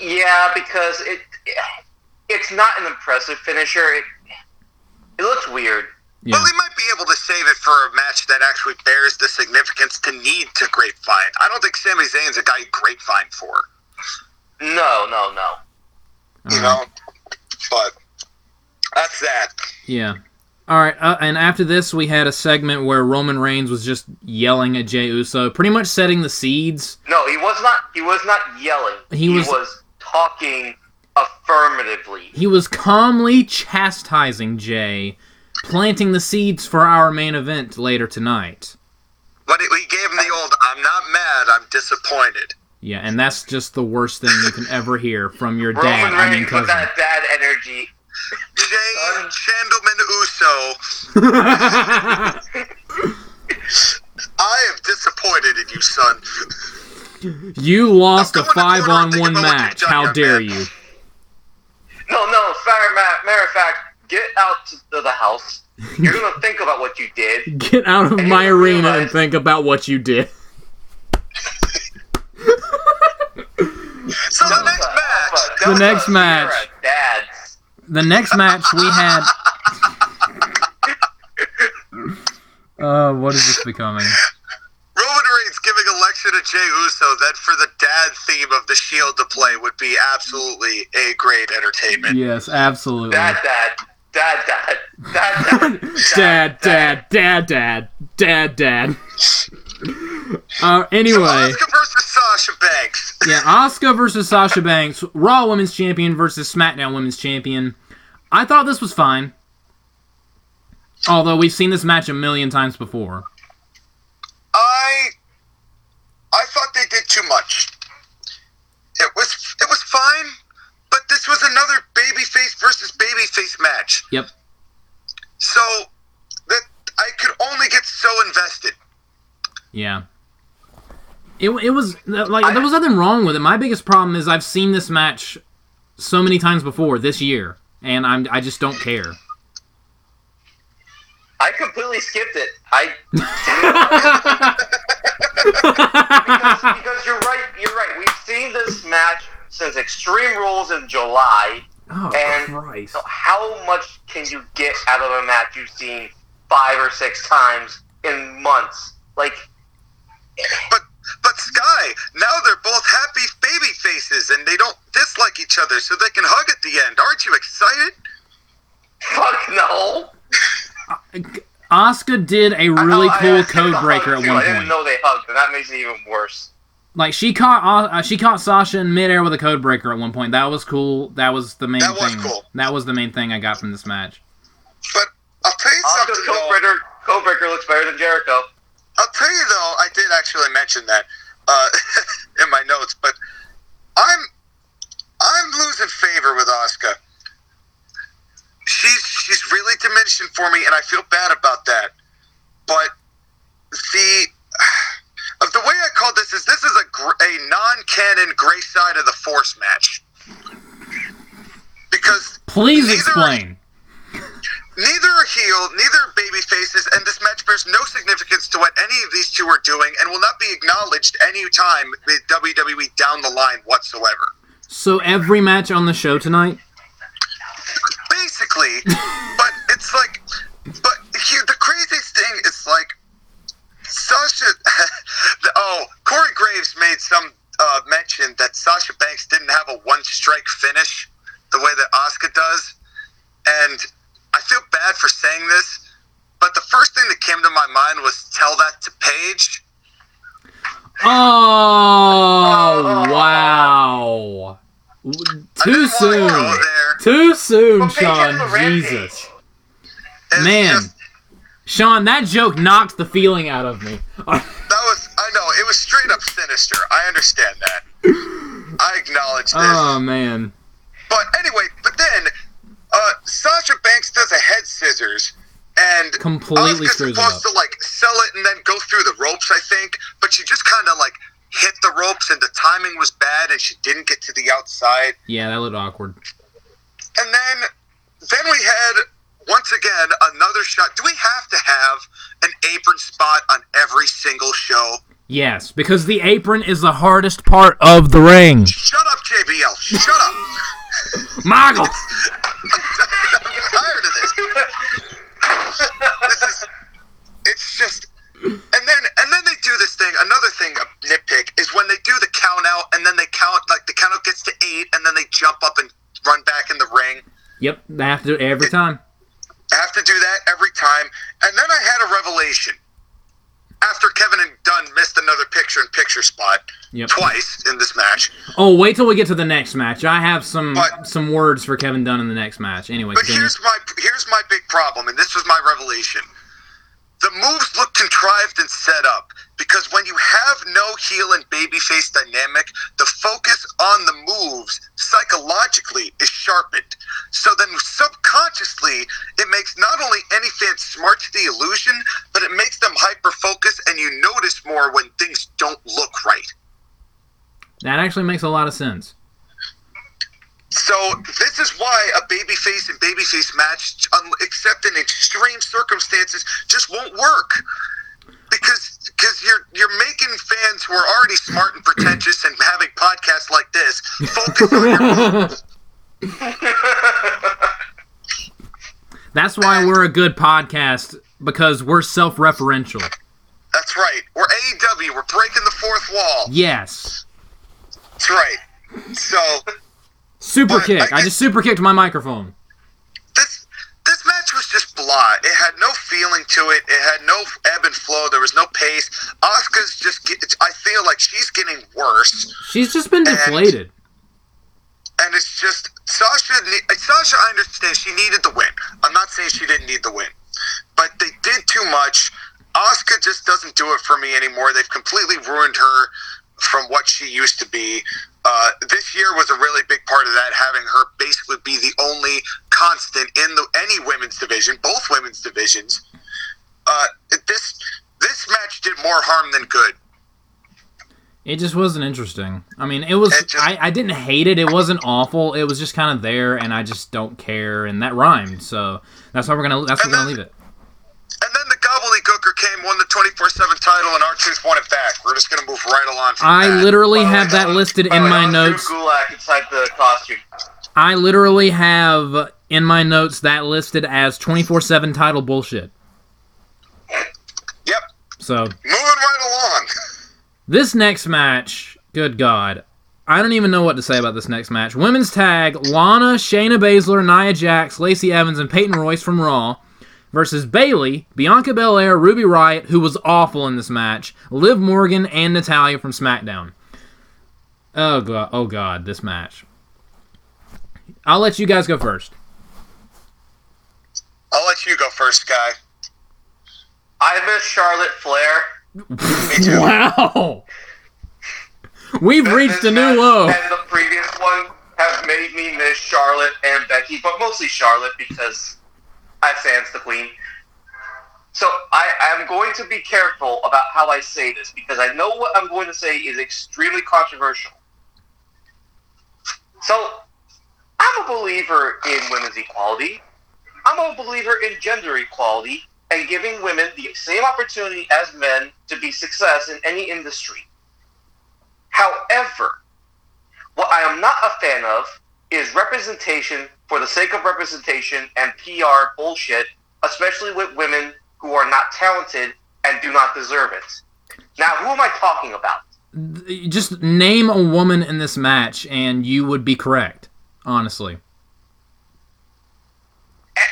[SPEAKER 3] Yeah, because it, it's not an impressive finisher. It it looks weird.
[SPEAKER 1] Yeah.
[SPEAKER 2] Well, they might be able to save it for a match that actually bears the significance to need to grapevine. I don't think Sami Zayn's a guy you grapevine for.
[SPEAKER 3] No, no, no.
[SPEAKER 2] You
[SPEAKER 1] Alright.
[SPEAKER 2] know, but that's that.
[SPEAKER 1] Yeah. All right, uh, and after this, we had a segment where Roman Reigns was just yelling at Jey Uso, pretty much setting the seeds.
[SPEAKER 3] No, he was not. He was not yelling.
[SPEAKER 1] He
[SPEAKER 3] He,
[SPEAKER 1] was-
[SPEAKER 3] was, talking affirmatively.
[SPEAKER 1] He was calmly chastising Jey, planting the seeds for our main event later tonight.
[SPEAKER 2] But he gave him the old "I'm not mad, I'm disappointed."
[SPEAKER 1] Yeah, and that's just the worst thing you can ever hear from your dad.
[SPEAKER 3] Roman
[SPEAKER 1] I mean,
[SPEAKER 3] Reigns with that bad energy.
[SPEAKER 2] Jay
[SPEAKER 3] Son.
[SPEAKER 2] Chandleman Uso, I am disappointed in you, son.
[SPEAKER 1] you lost a
[SPEAKER 2] I'm going to
[SPEAKER 1] five
[SPEAKER 2] corner
[SPEAKER 1] on
[SPEAKER 2] and think
[SPEAKER 1] one match.
[SPEAKER 2] done
[SPEAKER 1] How dare
[SPEAKER 2] man.
[SPEAKER 1] you?
[SPEAKER 3] No, no. Fair ma- matter of fact, get out to the house. You're gonna think about what you did.
[SPEAKER 1] Get out of my
[SPEAKER 3] you
[SPEAKER 1] arena and think about what you did.
[SPEAKER 2] So the next match,
[SPEAKER 1] The next match.
[SPEAKER 3] you're a Dad.
[SPEAKER 1] The next match we had. Uh, what is this becoming?
[SPEAKER 2] Roman Reigns giving a lecture to Jey Uso that for the dad theme of the Shield to play would be absolutely a great entertainment.
[SPEAKER 1] Yes, absolutely.
[SPEAKER 3] Dad, dad, dad, dad, dad,
[SPEAKER 1] dad,
[SPEAKER 3] dad,
[SPEAKER 1] dad, dad, dad, dad. Uh,
[SPEAKER 2] So
[SPEAKER 1] anyway,
[SPEAKER 2] versus Sasha Banks.
[SPEAKER 1] yeah, Asuka versus Sasha Banks, Raw Women's Champion versus SmackDown Women's Champion. I thought this was fine. Although we've seen this match a million times before.
[SPEAKER 2] I I thought they did too much. It was it was fine, but this was another babyface versus babyface match.
[SPEAKER 1] Yep.
[SPEAKER 2] So that I could only get so invested.
[SPEAKER 1] Yeah. It, it was like there was nothing wrong with it. My biggest problem is I've seen this match so many times before this year, and I'm I just don't care.
[SPEAKER 3] I completely skipped it. I because, because you're right. You're right. We've seen this match since Extreme Rules in July.
[SPEAKER 1] oh
[SPEAKER 3] And-
[SPEAKER 1] Christ!
[SPEAKER 3] So how much can you get out of a match you've seen five or six times in months? Like,
[SPEAKER 2] But but Sky, now they're both happy baby faces and they don't dislike each other so they can hug at the end. Aren't you excited?
[SPEAKER 3] fuck no.
[SPEAKER 1] Asuka did a really
[SPEAKER 3] I- I-
[SPEAKER 1] cool
[SPEAKER 3] I skipped
[SPEAKER 1] code breaker
[SPEAKER 3] hug,
[SPEAKER 1] at
[SPEAKER 3] too.
[SPEAKER 1] point.
[SPEAKER 3] I didn't know they hugged, and that makes it even worse.
[SPEAKER 1] Like she caught uh, she caught Sasha in midair with a code breaker at one point. That was cool. That was the main
[SPEAKER 2] That was
[SPEAKER 1] thing.
[SPEAKER 2] cool.
[SPEAKER 1] That was the main thing I got from this match.
[SPEAKER 2] But I'll tell you
[SPEAKER 3] Asuka's
[SPEAKER 2] something though.
[SPEAKER 3] Codebreaker, Codebreaker looks better than Jericho.
[SPEAKER 2] I'll tell you though, I did actually mention that uh, in my notes, but I'm I'm losing favor with Asuka. She's she's really diminishing for me, and I feel bad about that. But the of the way I call this is this is a a non-canon gray side of the Force match because
[SPEAKER 1] Please explain.
[SPEAKER 2] Neither are heel, neither are baby faces, and this match bears no significance to what any of these two are doing and will not be acknowledged any time with WWE down the line whatsoever.
[SPEAKER 1] So every match on the show tonight.
[SPEAKER 2] Basically, but it's like, but here, the craziest thing is like, Sasha, the, oh, Corey Graves made some uh, mention that Sasha Banks didn't have a one strike finish the way that Asuka does. And I feel bad for saying this, but the first thing that came to my mind was tell that to Paige.
[SPEAKER 1] Oh, oh.
[SPEAKER 2] wow!
[SPEAKER 1] Too soon. Too soon,
[SPEAKER 3] Well, Paige has a
[SPEAKER 1] Sean. Jesus, man,
[SPEAKER 2] just-
[SPEAKER 1] Sean, that joke knocked the feeling out of me.
[SPEAKER 2] that was, I know, it was straight up sinister. I understand that. I acknowledge this.
[SPEAKER 1] oh man.
[SPEAKER 2] But anyway, but then uh, Sasha Banks does a head scissors, and
[SPEAKER 1] Completely
[SPEAKER 2] Asuka's
[SPEAKER 1] screws
[SPEAKER 2] supposed
[SPEAKER 1] up.
[SPEAKER 2] to like sell it and then go through the ropes, I think. But she just kind of like hit the ropes, and the timing was bad, and she didn't get to the outside.
[SPEAKER 1] Yeah, that looked awkward.
[SPEAKER 2] And then, then we had once again another shot. Do we have to have an apron spot on every single show?
[SPEAKER 1] Yes, because the apron is the hardest part of the ring.
[SPEAKER 2] Shut up, JBL. Shut up.
[SPEAKER 1] Michael.
[SPEAKER 2] I'm tired of this. this is it's just and then and then they do this thing another thing a nitpick is when they do the count out and then they count like the count out gets to eight and then they jump up and run back in the ring
[SPEAKER 1] Yep, they have to do it every time.
[SPEAKER 2] I have to do that every time and then i had a revelation after kevin and dunn missed another picture in picture spot
[SPEAKER 1] Yep.
[SPEAKER 2] twice in this match
[SPEAKER 1] Oh, wait till we get to the next match. I have some
[SPEAKER 2] But-
[SPEAKER 1] some words for Kevin Dunn in the next match. Anyway,
[SPEAKER 2] But here's my here's my big problem, and this was my revelation. The moves look contrived and set up because when you have no heel and babyface dynamic, the focus on the moves psychologically is sharpened. So then subconsciously, it makes not only any fan smart to the illusion, but it makes them hyper focus and you notice more when things don't look right.
[SPEAKER 1] that actually makes a lot of sense.
[SPEAKER 2] So this is why a babyface and babyface match, except in extreme circumstances, just won't work. Because because you're you're making fans who are already smart and pretentious and having podcasts like this focus on your
[SPEAKER 1] That's why we're a good podcast because we're self-referential.
[SPEAKER 2] That's right. We're AEW. We're breaking the fourth wall.
[SPEAKER 1] Yes.
[SPEAKER 2] That's right. So
[SPEAKER 1] Super
[SPEAKER 2] But I
[SPEAKER 1] kick. I just super kicked my microphone.
[SPEAKER 2] This match was just blah. It had no feeling to it. It had no ebb and flow. There was no pace. Asuka's just. Get, I feel like she's getting worse,
[SPEAKER 1] She's just been deflated.
[SPEAKER 2] and it's just Sasha. Sasha, I understand she needed the win. I'm not saying she didn't need the win, but they did too much. Asuka just doesn't do it for me anymore. They've completely ruined her from what she used to be. Uh, this year was a really big part of that, having her basically be the only constant in the any women's division, both women's divisions. Uh, this this match did more harm than good.
[SPEAKER 1] It just wasn't interesting. I mean, it was.
[SPEAKER 2] It just-
[SPEAKER 1] I, I didn't hate it. It wasn't awful. It was just kind of there, and I just don't care. And that rhymed, so that's why we're gonna. That's why we're gonna leave it.
[SPEAKER 2] And then the gobbledygooker came, won the 24 7 title, and R-Truth won it back. We're just to move right along from
[SPEAKER 1] I
[SPEAKER 2] that.
[SPEAKER 1] literally
[SPEAKER 3] By the way,
[SPEAKER 1] have that listed in
[SPEAKER 3] way,
[SPEAKER 1] my notes.
[SPEAKER 3] Gulak inside the costume.
[SPEAKER 1] I literally have in my notes that listed as twenty four seven title bullshit.
[SPEAKER 2] Yep.
[SPEAKER 1] So
[SPEAKER 2] Moving right along.
[SPEAKER 1] This next match, good God. I don't even know what to say about this next match. Women's tag Lana, Shayna Baszler, Nia Jax, Lacey Evans, and Peyton Royce from Raw versus Bayley, Bianca Belair, Ruby Riott, who was awful in this match, Liv Morgan, and Natalya from SmackDown. Oh god, oh god, this match. I'll let you guys go first.
[SPEAKER 2] I'll let you go first, Guy.
[SPEAKER 3] I miss Charlotte Flair.
[SPEAKER 2] Me too.
[SPEAKER 1] Wow. We've
[SPEAKER 3] This-
[SPEAKER 1] reached
[SPEAKER 3] this
[SPEAKER 1] a new low.
[SPEAKER 3] And the previous one have made me miss Charlotte and Becky, but mostly Charlotte because I fans the Queen. So I am going to be careful about how I say this because I know what I'm going to say is extremely controversial. So I'm a believer in women's equality. I'm a believer in gender equality and giving women the same opportunity as men to be success in any industry. However, what I am not a fan of is representation for the sake of representation and PR bullshit, especially with women who are not talented and do not deserve it. Now, who am I talking about?
[SPEAKER 1] Just name a woman in this match and you would be correct, honestly.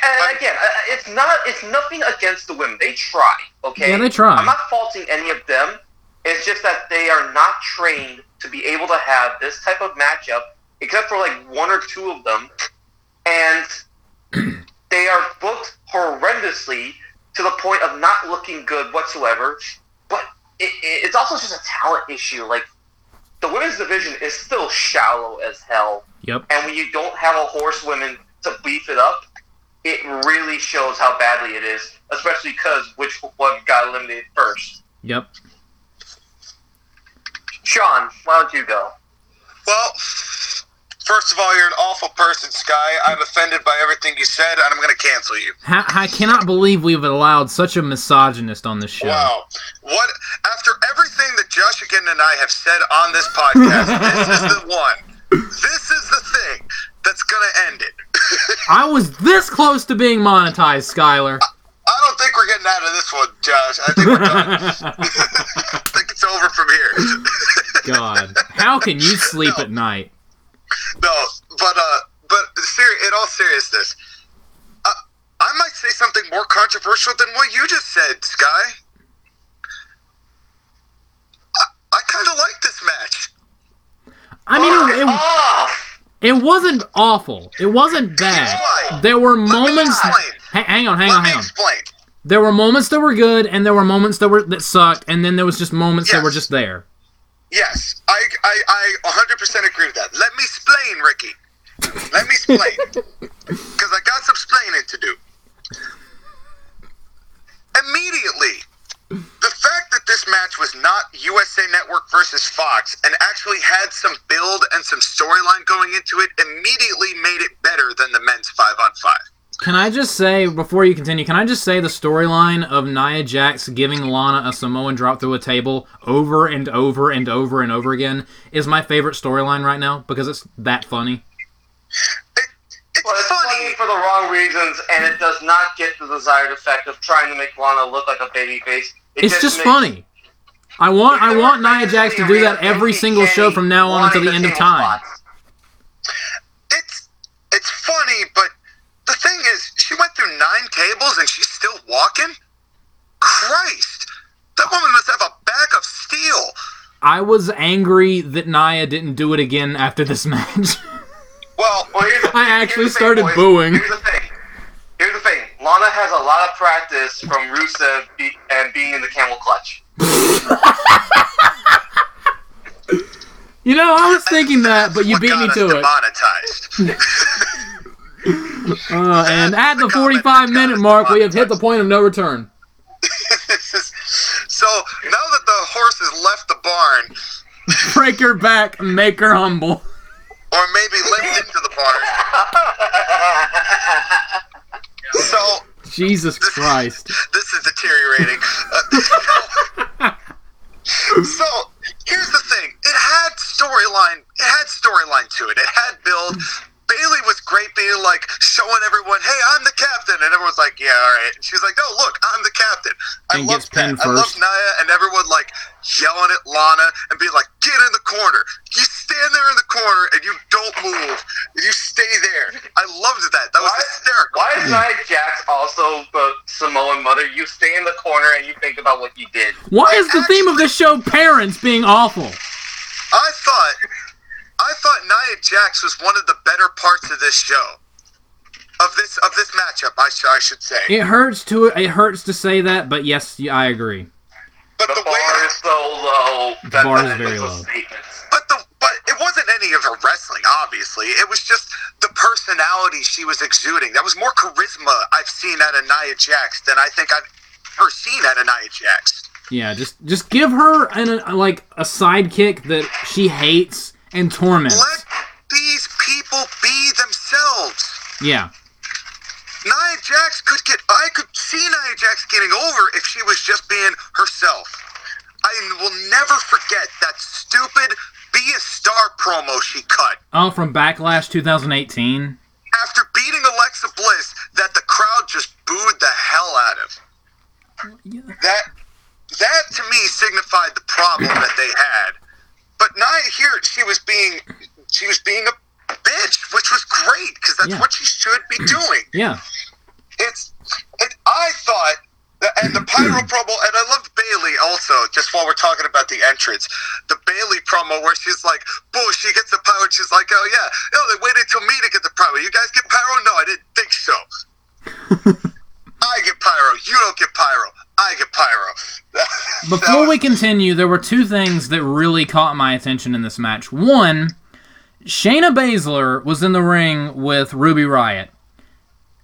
[SPEAKER 3] And, and again, uh, it's not it's nothing against the women. They try, okay?
[SPEAKER 1] Yeah, they try.
[SPEAKER 3] I'm not faulting any of them. It's just that they are not trained to be able to have this type of matchup, except for like one or two of them, and they are booked horrendously to the point of not looking good whatsoever. But it, it's also just a talent issue. Like the women's division is still shallow as hell
[SPEAKER 1] Yep.
[SPEAKER 3] and when you don't have a horsewoman to beef it up, it really shows how badly it is, especially because which one got eliminated first.
[SPEAKER 1] Yep.
[SPEAKER 3] Sean, why don't you go?
[SPEAKER 2] Well, first of all, you're an awful person, Sky. I'm offended by everything you said, and I'm going to cancel you.
[SPEAKER 1] I cannot believe we've allowed such a misogynist on this show.
[SPEAKER 2] Wow. What? After everything that Josh Ageddon and I have said on this podcast, this is the one. This is the thing that's going to end it.
[SPEAKER 1] I was this close to being monetized, Skyler.
[SPEAKER 2] I don't think we're getting out of this one, Josh. I think we're done. I think it's over from here.
[SPEAKER 1] God, how can you sleep
[SPEAKER 2] No.
[SPEAKER 1] at night?
[SPEAKER 2] No, but uh, but seri- in all seriousness, uh, I might say something more controversial than what you just said, Sky. I, I kind of like this match.
[SPEAKER 1] I mean, it, it,
[SPEAKER 3] off!
[SPEAKER 1] It wasn't awful. It wasn't bad.
[SPEAKER 2] Explain.
[SPEAKER 1] There were
[SPEAKER 2] me
[SPEAKER 1] moments. Ha- hang on, hang
[SPEAKER 2] Let
[SPEAKER 1] on,
[SPEAKER 2] me
[SPEAKER 1] hang on.
[SPEAKER 2] explain.
[SPEAKER 1] There were moments that were good, and there were moments that were that sucked, and then there was just moments that were just there.
[SPEAKER 2] Yes, I, I, I 100% agree with that. Let me explain, Ricky. Let me explain. Because I got some explaining to do. Immediately, the fact that this match was not USA Network versus Fox and actually had some build and some storyline going into it immediately made it better than the men's 5 on 5.
[SPEAKER 1] Can I just say before you continue? Can I just say the storyline of Nia Jax giving Lana a Samoan drop through a table over and over and over and over again is my favorite storyline right now because it's that funny.
[SPEAKER 3] Well, it's funny for the wrong reasons, and it does not get the desired effect of trying to make Lana look like a baby face. It
[SPEAKER 1] It's just funny. I want I want Nia Jax to do that every single show from now on until the end of time.
[SPEAKER 2] It's it's funny, but the thing is, she went through nine tables and she's still walking. Christ, that woman must have a back of steel.
[SPEAKER 1] I was angry that Nia didn't do it again after this match.
[SPEAKER 2] Well,
[SPEAKER 3] Well, here's the
[SPEAKER 1] I actually
[SPEAKER 3] here's the
[SPEAKER 1] started
[SPEAKER 3] boys.
[SPEAKER 1] booing.
[SPEAKER 3] Here's the thing. Here's the thing. Lana has a lot of practice from Rusev be- and being in the camel clutch.
[SPEAKER 1] you know, I was thinking that, but you beat me to it. Uh, and at the 45 minute mark, we have hit the point of no return.
[SPEAKER 2] so now that the horse has left the barn,
[SPEAKER 1] Break her back, make her humble.
[SPEAKER 2] Or maybe limped into the barn, so
[SPEAKER 1] Jesus Christ.
[SPEAKER 2] this is deteriorating. So here's the thing: it had storyline. It had storyline to it. It had build. Bayley was great, being like showing everyone, "Hey, I'm the captain," and everyone's like, "Yeah, all right." And she's like, "No, look, I'm the captain." I
[SPEAKER 1] And
[SPEAKER 2] love
[SPEAKER 1] gets pinned
[SPEAKER 2] that. I love
[SPEAKER 1] first.
[SPEAKER 2] Nia, and everyone like yelling at Lana and being like, "Get in the corner! You stand there in the corner and you don't move. You stay there." I loved that. That was
[SPEAKER 3] Why-
[SPEAKER 2] hysterical.
[SPEAKER 3] Why is Nia Jax also the Samoan mother? You stay in the corner and you think about what you did.
[SPEAKER 1] Why is the theme of this show parents being awful?
[SPEAKER 2] I thought I thought Nia Jax was one of the better parts of this show. Of this of this matchup, I, sh- I should say.
[SPEAKER 1] It hurts to it hurts to say that, but yes, I agree.
[SPEAKER 2] But
[SPEAKER 3] The
[SPEAKER 2] the, way
[SPEAKER 3] bar is so low. that
[SPEAKER 1] bar is very low.
[SPEAKER 2] but the but it wasn't any of her wrestling, obviously. It was just the personality she was exuding. That was more charisma I've seen out of Nia Jax than I think I've ever seen out of Nia Jax.
[SPEAKER 1] Yeah, just just give her an, a, like a sidekick that she hates and torments.
[SPEAKER 2] Let these people be themselves.
[SPEAKER 1] Yeah.
[SPEAKER 2] Nia Jax could get. I could see Nia Jax getting over if she was just being herself. I will never forget that stupid "Be a Star" promo she cut
[SPEAKER 1] Oh, from Backlash 2018.
[SPEAKER 2] after beating Alexa Bliss that the crowd just booed the hell out of. That that to me signified the problem that they had. But Nia here, she was being she was being a bitch, which was great because that's
[SPEAKER 1] Yeah.
[SPEAKER 2] what she should be doing.
[SPEAKER 1] Yeah.
[SPEAKER 2] it's it, I thought and the pyro promo and I loved Bayley also just while we're talking about the entrance the Bayley promo where she's like boo she gets the power, and she's like oh yeah no they waited till me to get the power. you guys get pyro no I didn't think so I get pyro you don't get pyro I get pyro
[SPEAKER 1] Before
[SPEAKER 2] was-
[SPEAKER 1] we continue, there were two things that really caught my attention in this match. One, Shayna Baszler was in the ring with Ruby Riott.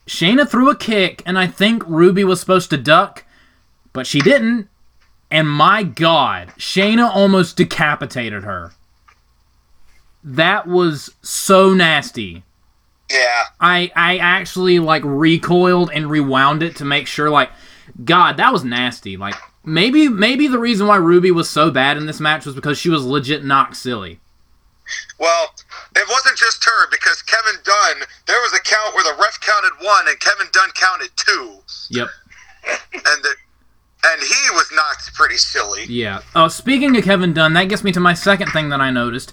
[SPEAKER 1] Shayna threw a kick, and I think Ruby was supposed to duck, but she didn't. And my God, Shayna almost decapitated her. That was so nasty.
[SPEAKER 2] Yeah
[SPEAKER 1] I I actually like recoiled and rewound it to make sure like God, that was nasty. Like maybe maybe the reason why Ruby was so bad in this match was because she was legit knocked silly.
[SPEAKER 2] Well, it wasn't just her because Kevin Dunn. There was a count where the ref counted one and Kevin Dunn counted two,
[SPEAKER 1] Yep.
[SPEAKER 2] and the, and he was knocked pretty silly.
[SPEAKER 1] Yeah. Oh, speaking of Kevin Dunn, that gets me to my second thing that I noticed.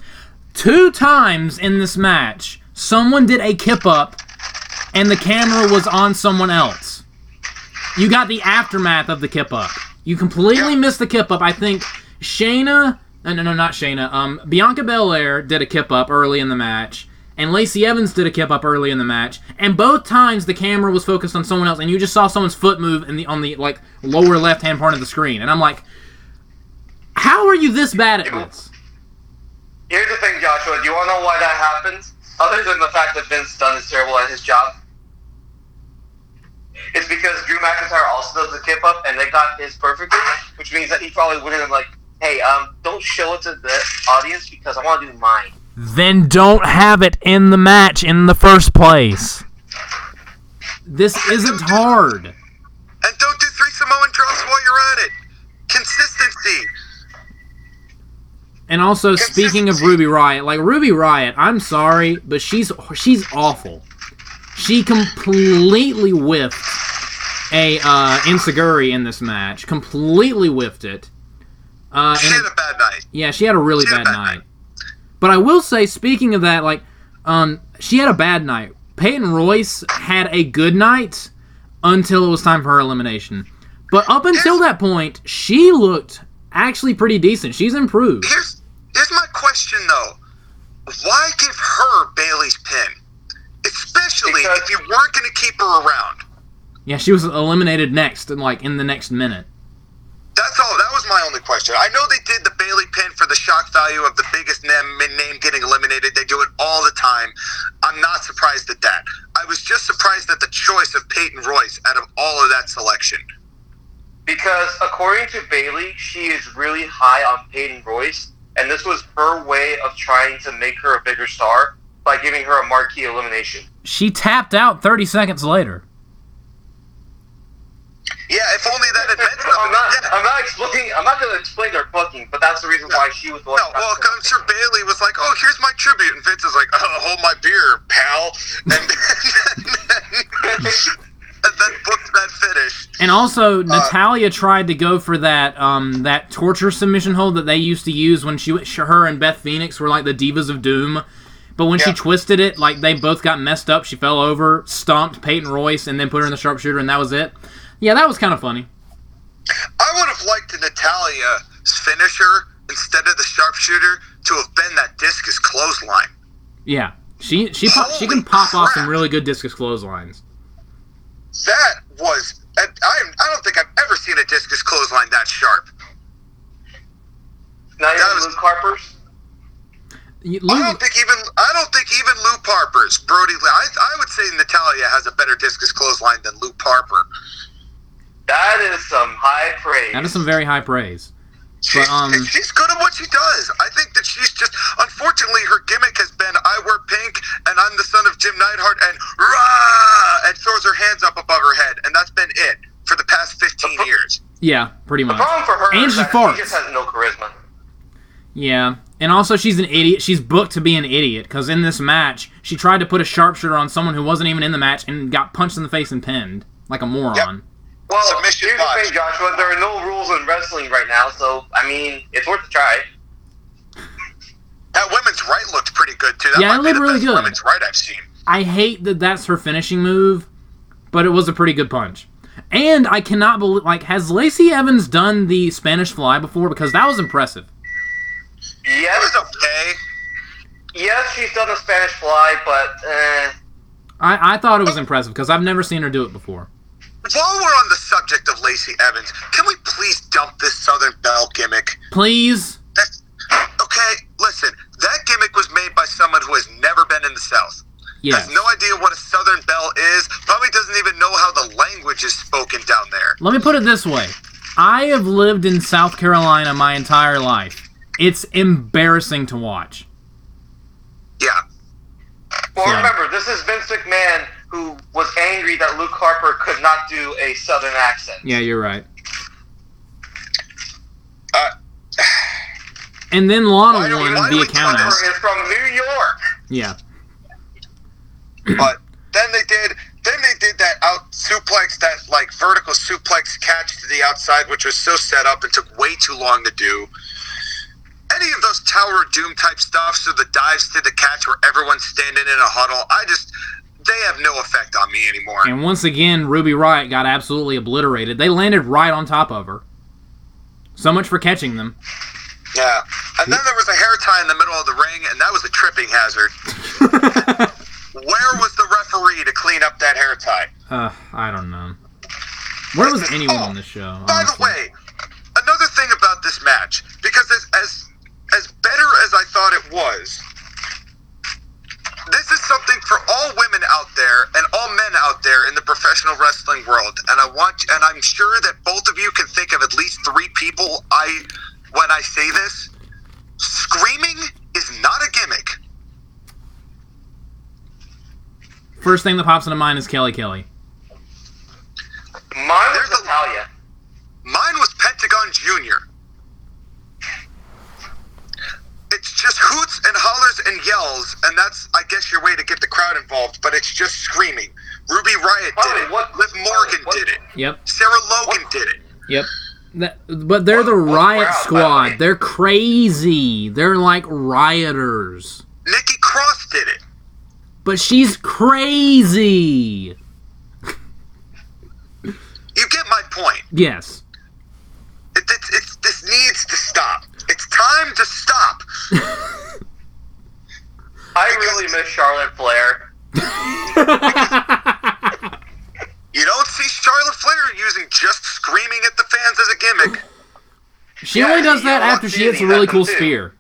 [SPEAKER 1] Two times in this match, someone did a kip up and the camera was on someone else. You got the aftermath of the kip up. You completely
[SPEAKER 2] Yeah.
[SPEAKER 1] missed the kip up. I think Shayna, no, no, no, not Shayna. Um, Bianca Belair did a kip up early in the match, and Lacey Evans did a kip up early in the match. And both times the camera was focused on someone else, and you just saw someone's foot move in the on the like lower left hand part of the screen. And I'm like, how are you this bad at this?
[SPEAKER 3] Here's the thing, Joshua. Do you want to know why that happens? Other than the fact that Vince Dunn is terrible at his job, it's because Drew McIntyre also does the kip up, and they got his perfectly, which means that he probably wouldn't have like, hey, um, don't show it to the audience because I want to do mine.
[SPEAKER 1] Then don't have it in the match in the first place. This isn't hard.
[SPEAKER 2] And don't do three Samoan drops while you're at it. Consistency.
[SPEAKER 1] And also, speaking of Ruby Riott, like Ruby Riott, I'm sorry, but she's she's awful. She completely whiffed a uh, enzuigiri in this match. Completely whiffed it. Uh,
[SPEAKER 2] She had a bad night.
[SPEAKER 1] yeah, she had a really
[SPEAKER 2] had
[SPEAKER 1] bad
[SPEAKER 2] a bad
[SPEAKER 1] night. But I will say, speaking of that, like, um, she had a bad night. Peyton Royce had a good night until it was time for her elimination. But up until that point, she looked actually pretty decent. She's improved.
[SPEAKER 2] Here's here's my question though. Why give her Bayley's pin? Especially
[SPEAKER 3] Because-
[SPEAKER 2] if you weren't gonna keep her around.
[SPEAKER 1] Yeah, she was eliminated next, and like in the next minute.
[SPEAKER 2] That's all. That was my only question. I know they did the Bailey pin for the shock value of the biggest name, name getting eliminated. They do it all the time. I'm not surprised at that. I was just surprised at the choice of Peyton Royce out of all of that selection.
[SPEAKER 3] Because according to Bayley, she is really high on Peyton Royce, and this was her way of trying to make her a bigger star by giving her a marquee elimination.
[SPEAKER 1] She tapped out 30 seconds later.
[SPEAKER 2] Yeah, if only that had meant something.
[SPEAKER 3] I'm not.
[SPEAKER 2] Yeah.
[SPEAKER 3] I'm not explaining. I'm not going to explain their booking, but that's the reason why she was the one.
[SPEAKER 2] No, well, 'cause I'm sure Bayley was like, "Oh, here's my tribute," and Vince is like, "Oh, hold my beer, pal," and then, and then booked that finish.
[SPEAKER 1] And also, Natalya tried to go for that um, that torture submission hold that they used to use when she her and Beth Phoenix were like the divas of doom. But when she twisted it, like they both got messed up. She fell over, stomped Peyton Royce, and then put her in the sharpshooter, and that was it. Yeah, that was kind of funny.
[SPEAKER 2] I would have liked Natalya's finisher instead of the sharpshooter to have been that discus clothesline.
[SPEAKER 1] Yeah, she she pop, she can pop off some really good discus clotheslines.
[SPEAKER 2] That was. I, I don't think I've ever seen a discus clothesline that sharp.
[SPEAKER 3] Not
[SPEAKER 2] that
[SPEAKER 3] even
[SPEAKER 2] was-
[SPEAKER 3] Luke Harper's.
[SPEAKER 1] You-
[SPEAKER 2] I don't think even I don't think even Luke Harper's Brody. I, I would say Natalya has a better discus clothesline than Luke Harper.
[SPEAKER 3] That is some high praise.
[SPEAKER 1] that is some very high praise.
[SPEAKER 2] She's,
[SPEAKER 1] um,
[SPEAKER 2] she's good at what she does. I think that she's just unfortunately her gimmick has been I wear pink and I'm the son of Jim Neidhart and rah and throws her hands up above her head and that's been it for the past 15 years.
[SPEAKER 1] Yeah, pretty much.
[SPEAKER 3] the
[SPEAKER 1] much.
[SPEAKER 3] problem for her
[SPEAKER 1] And
[SPEAKER 3] is
[SPEAKER 1] she
[SPEAKER 3] that
[SPEAKER 1] farts.
[SPEAKER 3] she just has no charisma.
[SPEAKER 1] Yeah, and also she's an idiot. She's booked to be an idiot because in this match she tried to put a sharpshooter on someone who wasn't even in the match and got punched in the face and pinned like a moron.
[SPEAKER 3] Well,
[SPEAKER 2] Submission
[SPEAKER 3] here's the thing, Joshua. There are no rules in wrestling right now, so I mean, it's worth a try.
[SPEAKER 2] That women's right looked pretty good too. That
[SPEAKER 1] Yeah, it
[SPEAKER 2] might be
[SPEAKER 1] looked
[SPEAKER 2] the
[SPEAKER 1] really good.
[SPEAKER 2] women's right I've seen.
[SPEAKER 1] I hate that that's her finishing move, but it was a pretty good punch. And I cannot believe like has Lacey Evans done the Spanish Fly before because that was impressive.
[SPEAKER 2] It
[SPEAKER 3] Yes,
[SPEAKER 2] was okay.
[SPEAKER 3] yes, she's done the Spanish Fly, but eh,
[SPEAKER 1] I, I thought it was impressive because I've never seen her do it before.
[SPEAKER 2] While we're on the subject of Lacey Evans, can we please dump this Southern Belle gimmick?
[SPEAKER 1] Please,
[SPEAKER 2] That's okay. Listen, that gimmick was made by someone who has never been in the South.
[SPEAKER 1] yes.
[SPEAKER 2] Has no idea what a Southern Belle is. Probably doesn't even know how the language is spoken down there.
[SPEAKER 1] Let me put it this way. I have lived in South Carolina my entire life. It's embarrassing to watch.
[SPEAKER 2] Yeah.
[SPEAKER 3] well,
[SPEAKER 1] Yeah.
[SPEAKER 3] remember, this is Vince McMahon who was angry that Luke Harper could not do a Southern accent.
[SPEAKER 1] Yeah, you're right.
[SPEAKER 2] Uh,
[SPEAKER 1] And then Lana
[SPEAKER 2] Why do we-
[SPEAKER 1] won
[SPEAKER 2] why do
[SPEAKER 1] via
[SPEAKER 2] we
[SPEAKER 1] count
[SPEAKER 2] cover
[SPEAKER 1] out.
[SPEAKER 3] Harper is from New York.
[SPEAKER 1] Yeah.
[SPEAKER 2] but then they did. Then they did that out suplex, that like vertical suplex catch to the outside, which was so set up and took way too long to do. Any of those Tower of Doom type stuffs or the dives to the catch where everyone's standing in a huddle, I just they have no effect on me anymore.
[SPEAKER 1] And once again, Ruby Riott got absolutely obliterated. They landed right on top of her. So much for catching them.
[SPEAKER 2] Yeah. And then there was a hair tie in the middle of the ring, and that was a tripping hazard. Where was the referee to clean up that hair tie?
[SPEAKER 1] Uh, I don't know. Where was anyone on this show?
[SPEAKER 2] By the way, another thing about this match, because as as as better as I thought it was, this is something for all women out there and all men out there in the professional wrestling world. And I want, and I'm sure that both of you can think of at least three people. I, when I say this, screaming is not a gimmick.
[SPEAKER 1] First thing that pops into mind is Kelly Kelly. Mine was Natalya. Mine was Pentagon Junior.
[SPEAKER 2] And hollers and yells, and that's, I guess, your way to get the crowd involved, but it's just screaming. Ruby Riott
[SPEAKER 3] Harley,
[SPEAKER 2] did it.
[SPEAKER 3] what-
[SPEAKER 2] Liv Morgan
[SPEAKER 3] what-
[SPEAKER 2] did it.
[SPEAKER 1] Yep.
[SPEAKER 2] Sarah Logan did it.
[SPEAKER 1] Yep. That, but they're the
[SPEAKER 3] What- what
[SPEAKER 1] riot
[SPEAKER 3] crowd,
[SPEAKER 1] squad. They're crazy. They're like rioters.
[SPEAKER 2] Nikki Cross did it.
[SPEAKER 1] But she's crazy.
[SPEAKER 2] You get my point.
[SPEAKER 1] Yes.
[SPEAKER 2] It, it, it's, this needs to stop. It's time to stop.
[SPEAKER 3] I really miss Charlotte Flair.
[SPEAKER 2] You don't see Charlotte Flair using just screaming at the fans as a gimmick.
[SPEAKER 1] She
[SPEAKER 3] Yeah,
[SPEAKER 1] only does that after she hits a really cool
[SPEAKER 3] too.
[SPEAKER 1] spear.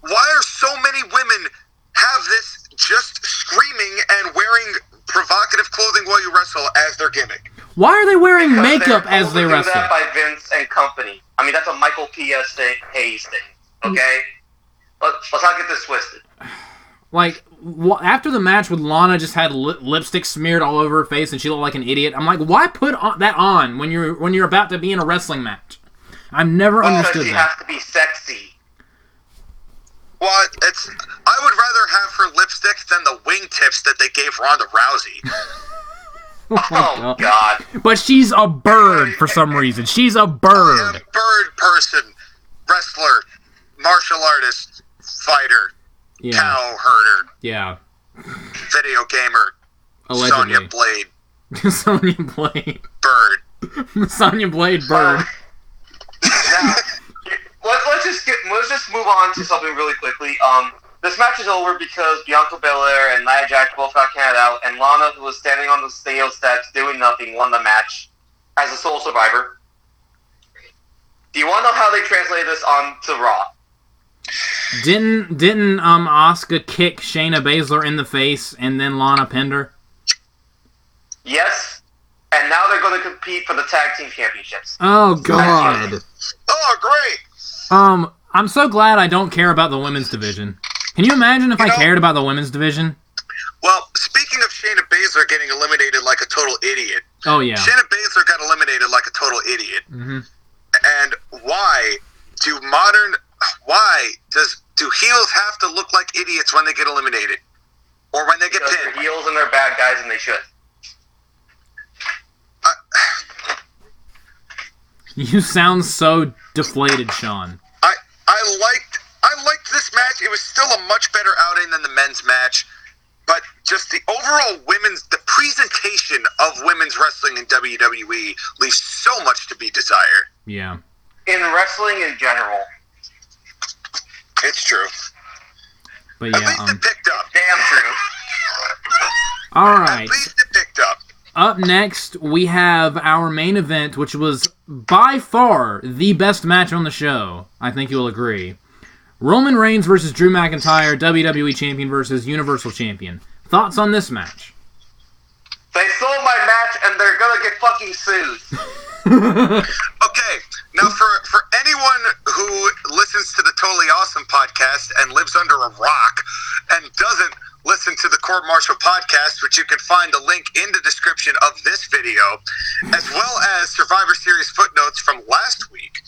[SPEAKER 2] Why are so many women have this just screaming and wearing provocative clothing while you wrestle as their gimmick?
[SPEAKER 1] Why are they wearing
[SPEAKER 3] Because
[SPEAKER 1] makeup
[SPEAKER 3] they're
[SPEAKER 1] as they
[SPEAKER 3] to do
[SPEAKER 1] wrestle?
[SPEAKER 3] that by Vince and company. I mean, that's a Michael P.S. thing, Hayes thing. Okay, Let, let's not get this twisted.
[SPEAKER 1] Like wh- after the match with Lana, just had li- lipstick smeared all over her face and she looked like an idiot. I'm like, why put on- that on when you're when you're about to be in a wrestling match? I've never
[SPEAKER 3] Because
[SPEAKER 1] understood
[SPEAKER 3] she
[SPEAKER 1] that.
[SPEAKER 3] has to be sexy.
[SPEAKER 2] Well, it's. I would rather have her lipstick than the wingtips that they gave Ronda Rousey.
[SPEAKER 1] Oh
[SPEAKER 3] Oh
[SPEAKER 1] God.
[SPEAKER 3] God!
[SPEAKER 1] But she's a bird for some reason. She's a
[SPEAKER 2] A
[SPEAKER 1] bird.
[SPEAKER 2] bird person, wrestler, martial artist, fighter,
[SPEAKER 1] Yeah,
[SPEAKER 2] cow herder,
[SPEAKER 1] yeah.
[SPEAKER 2] video gamer, Sonya Blade,
[SPEAKER 1] Sonya Blade.
[SPEAKER 2] bird.
[SPEAKER 1] Sonya Blade bird.
[SPEAKER 3] now, let, let's just get let's just move on to something really quickly. Um, this match is over because Bianca Belair and Nia Jax both got counted out, and Lana, who was standing on the steel steps doing nothing, won the match as a sole survivor. Do you want to know how they translated this on to Raw?
[SPEAKER 1] Didn't didn't um Asuka kick Shayna Baszler in the face and then Lana pinned her?
[SPEAKER 3] Yes, and now they're going to compete for the tag team championships.
[SPEAKER 1] Oh God.
[SPEAKER 2] Oh, great!
[SPEAKER 1] Um, I'm so glad I don't care about the women's division. Can you imagine if I
[SPEAKER 2] know-
[SPEAKER 1] cared about the women's division?
[SPEAKER 2] Well, speaking of Shayna Baszler getting eliminated like a total idiot,
[SPEAKER 1] Oh yeah.
[SPEAKER 2] Shayna Baszler got eliminated like a total idiot.
[SPEAKER 1] hmm
[SPEAKER 2] And why do modern? Why does do heels have to look like idiots when they get eliminated, or when they get
[SPEAKER 3] Because
[SPEAKER 2] pinned?
[SPEAKER 3] heels and they're bad guys, and they should.
[SPEAKER 1] You sound so deflated, Sean.
[SPEAKER 2] I I liked I liked this match. It was still a much better outing than the men's match, but just the overall women's the presentation of women's wrestling in WWE leaves so much to be desired.
[SPEAKER 1] Yeah.
[SPEAKER 3] In wrestling in general,
[SPEAKER 2] It's true.
[SPEAKER 1] But
[SPEAKER 2] At
[SPEAKER 1] yeah.
[SPEAKER 2] least
[SPEAKER 1] Um,
[SPEAKER 2] it picked up.
[SPEAKER 3] damn true.
[SPEAKER 1] all
[SPEAKER 2] At least it picked up.
[SPEAKER 1] Up next, we have our main event, which was by far the best match on the show. I think you'll agree. Roman Reigns versus Drew McIntyre, WWE Champion versus Universal Champion. Thoughts on this match?
[SPEAKER 3] They stole my match, and they're gonna get fucking sued.
[SPEAKER 2] Okay, now for for anyone who listens to the Totally Awesome podcast and lives under a rock and doesn't listen to the Court Martial podcast, which you can find the link in the description of this video, as well as Survivor Series footnotes from last week,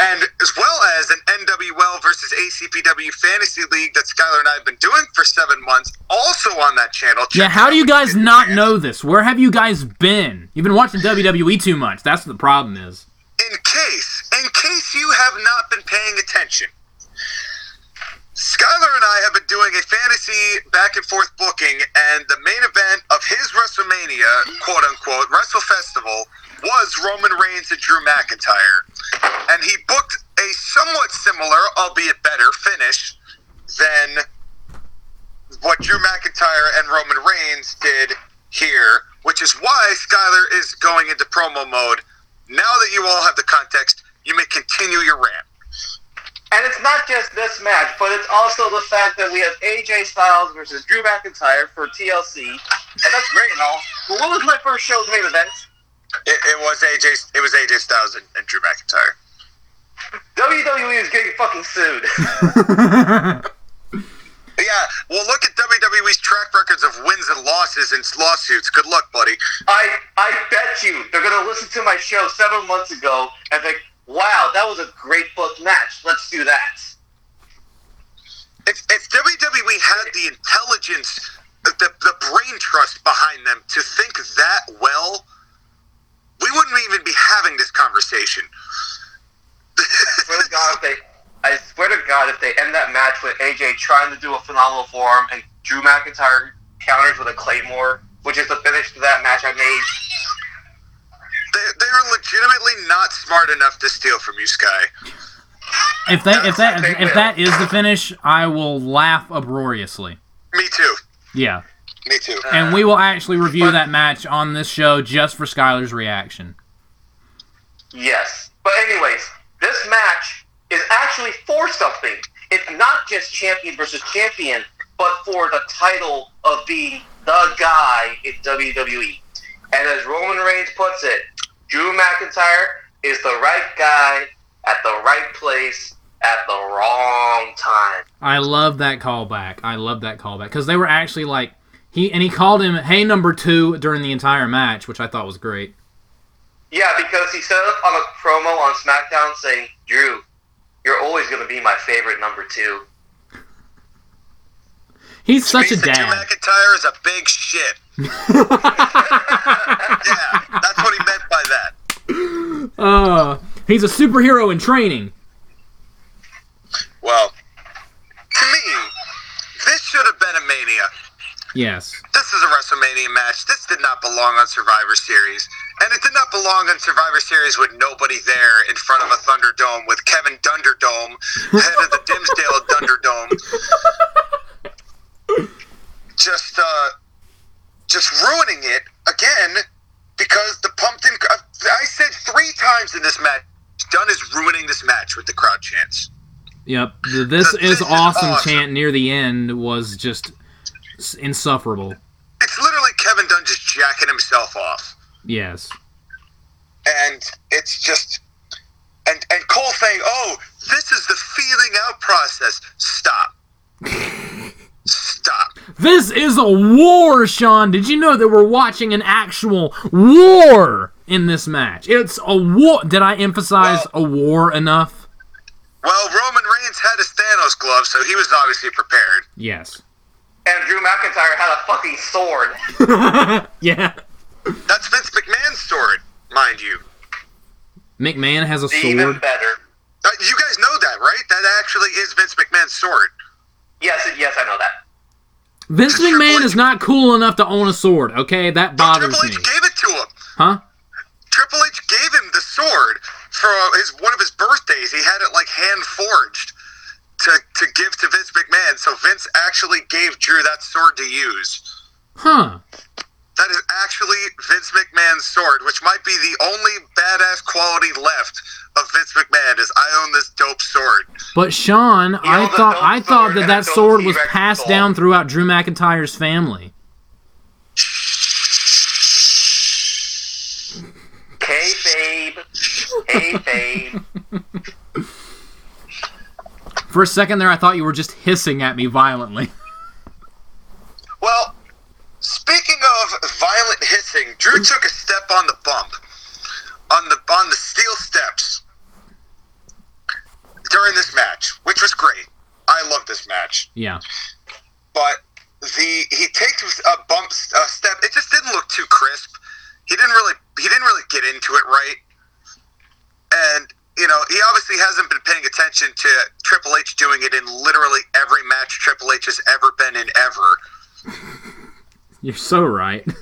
[SPEAKER 2] and as well as an NWL versus ACPW fantasy league that Skyler and I have been doing for seven months, also on that channel. Check
[SPEAKER 1] Yeah, how do you guys not
[SPEAKER 2] chance.
[SPEAKER 1] know this? Where have you guys been? You've been watching WWE too much. That's what the problem is.
[SPEAKER 2] in case, in case you have not been paying attention, Skyler and I have been doing a fantasy back and forth booking, and the main event of his WrestleMania, quote unquote, Wrestle Festival, was Roman Reigns and Drew McIntyre. And he booked a somewhat similar, albeit better, finish than what Drew McIntyre and Roman Reigns did here, which is why Skyler is going into promo mode. Now that you all have the context, you may continue your rant.
[SPEAKER 3] And it's not just this match, but it's also the fact that we have AJ Styles versus Drew McIntyre for TLC, and that's great and all. But what was my first show's main event?
[SPEAKER 2] It, it was AJ. It was AJ Styles and, and Drew McIntyre.
[SPEAKER 3] WWE is getting fucking sued.
[SPEAKER 2] Yeah, well, look at WWE's track records of wins and losses in lawsuits. Good luck, buddy.
[SPEAKER 3] I I bet you they're gonna listen to my show seven months ago and think, "Wow, that was a great book match. Let's do that."
[SPEAKER 2] if, if WWE had the intelligence, the, the brain trust behind them to think that well, we wouldn't even be having this conversation.
[SPEAKER 3] I swear to God, if they, I swear to God, if they end that match with AJ trying to do a phenomenal form and Drew McIntyre counters with a Claymore, which is the finish to that match I made.
[SPEAKER 2] They, they're legitimately not smart enough to steal from you, Sky.
[SPEAKER 1] If that if that if that is the finish, I will laugh uproariously.
[SPEAKER 2] Me too.
[SPEAKER 1] Yeah.
[SPEAKER 2] Me too.
[SPEAKER 1] And we will actually review that match on this show just for Skyler's reaction.
[SPEAKER 3] Yes. But anyways, this match is actually for something. It's not just champion versus champion, but for the title of being the guy in WWE. And as Roman Reigns puts it, Drew McIntyre is the right guy at the right place at the wrong time.
[SPEAKER 1] I love that callback. I love that callback because they were actually like he and he called him "Hey Number Two during the entire match, which I thought was great.
[SPEAKER 3] Yeah, because he said on a promo on SmackDown saying, Drew, you're always going to be my favorite number two.
[SPEAKER 1] He's such a
[SPEAKER 2] Means that Drew. McIntyre is a big shit. yeah, that's what he meant by that.
[SPEAKER 1] Uh, he's a superhero in training.
[SPEAKER 2] Well, to me, this should have been a Mania.
[SPEAKER 1] Yes.
[SPEAKER 2] This is a WrestleMania match. This did not belong on Survivor Series. And it did not belong on Survivor Series with nobody there in front of a Thunderdome with Kevin Dunderdome, head of the Dimmsdale Dunderdome. Just, uh, just ruining it again because the pumpkin. I said three times in this match, Dunn is ruining this match with the crowd chants.
[SPEAKER 1] Yep. The This
[SPEAKER 2] This
[SPEAKER 1] is
[SPEAKER 2] is
[SPEAKER 1] awesome
[SPEAKER 2] awesome.
[SPEAKER 1] chant near the end was just insufferable.
[SPEAKER 2] It's literally Kevin Dunn just jacking himself off.
[SPEAKER 1] Yes.
[SPEAKER 2] and it's just and and Cole saying, "Oh, this is the feeling out process." Stop. Stop.
[SPEAKER 1] This is a war, Sean. Did you know that we're watching an actual war in this match? It's a war. Did I emphasize a war enough?
[SPEAKER 2] Well, Roman Reigns had his Thanos glove, so he was obviously prepared.
[SPEAKER 1] Yes.
[SPEAKER 3] And Drew McIntyre had a fucking sword.
[SPEAKER 1] yeah.
[SPEAKER 2] That's Vince McMahon's sword, mind you.
[SPEAKER 1] McMahon has a
[SPEAKER 3] Even
[SPEAKER 1] sword.
[SPEAKER 3] better.
[SPEAKER 2] Uh, you guys know that, right? That actually is Vince McMahon's sword.
[SPEAKER 3] Yes, yes, I know that.
[SPEAKER 1] Vince McMahon is not cool enough to own a sword. Okay, that bothers
[SPEAKER 2] Triple
[SPEAKER 1] me.
[SPEAKER 2] H gave it to him.
[SPEAKER 1] Huh?
[SPEAKER 2] Triple H gave him the sword for his one of his birthdays. He had it like hand forged to to give to Vince McMahon. So Vince actually gave Drew that sword to use.
[SPEAKER 1] Huh?
[SPEAKER 2] That is actually Vince McMahon's sword, which might be the only badass quality left of Vince McMahon. Is I own this dope sword.
[SPEAKER 1] But Sean, I thought I thought that that sword was passed
[SPEAKER 3] skull.
[SPEAKER 1] down throughout Drew McIntyre's family.
[SPEAKER 3] Hey, babe. Hey, babe.
[SPEAKER 1] For a second there, I thought you were just hissing at me violently.
[SPEAKER 2] Well, speaking of violent hissing, Drew took a step on the bump on the on the steel steps during this match, which was great. I love this match.
[SPEAKER 1] yeah.
[SPEAKER 2] but the he takes a bump a step. It just didn't look too crisp. He didn't really he didn't really get into it right, and you know he obviously hasn't been paying attention to Triple H doing it in literally every match Triple H has ever been in ever.
[SPEAKER 1] You're so right.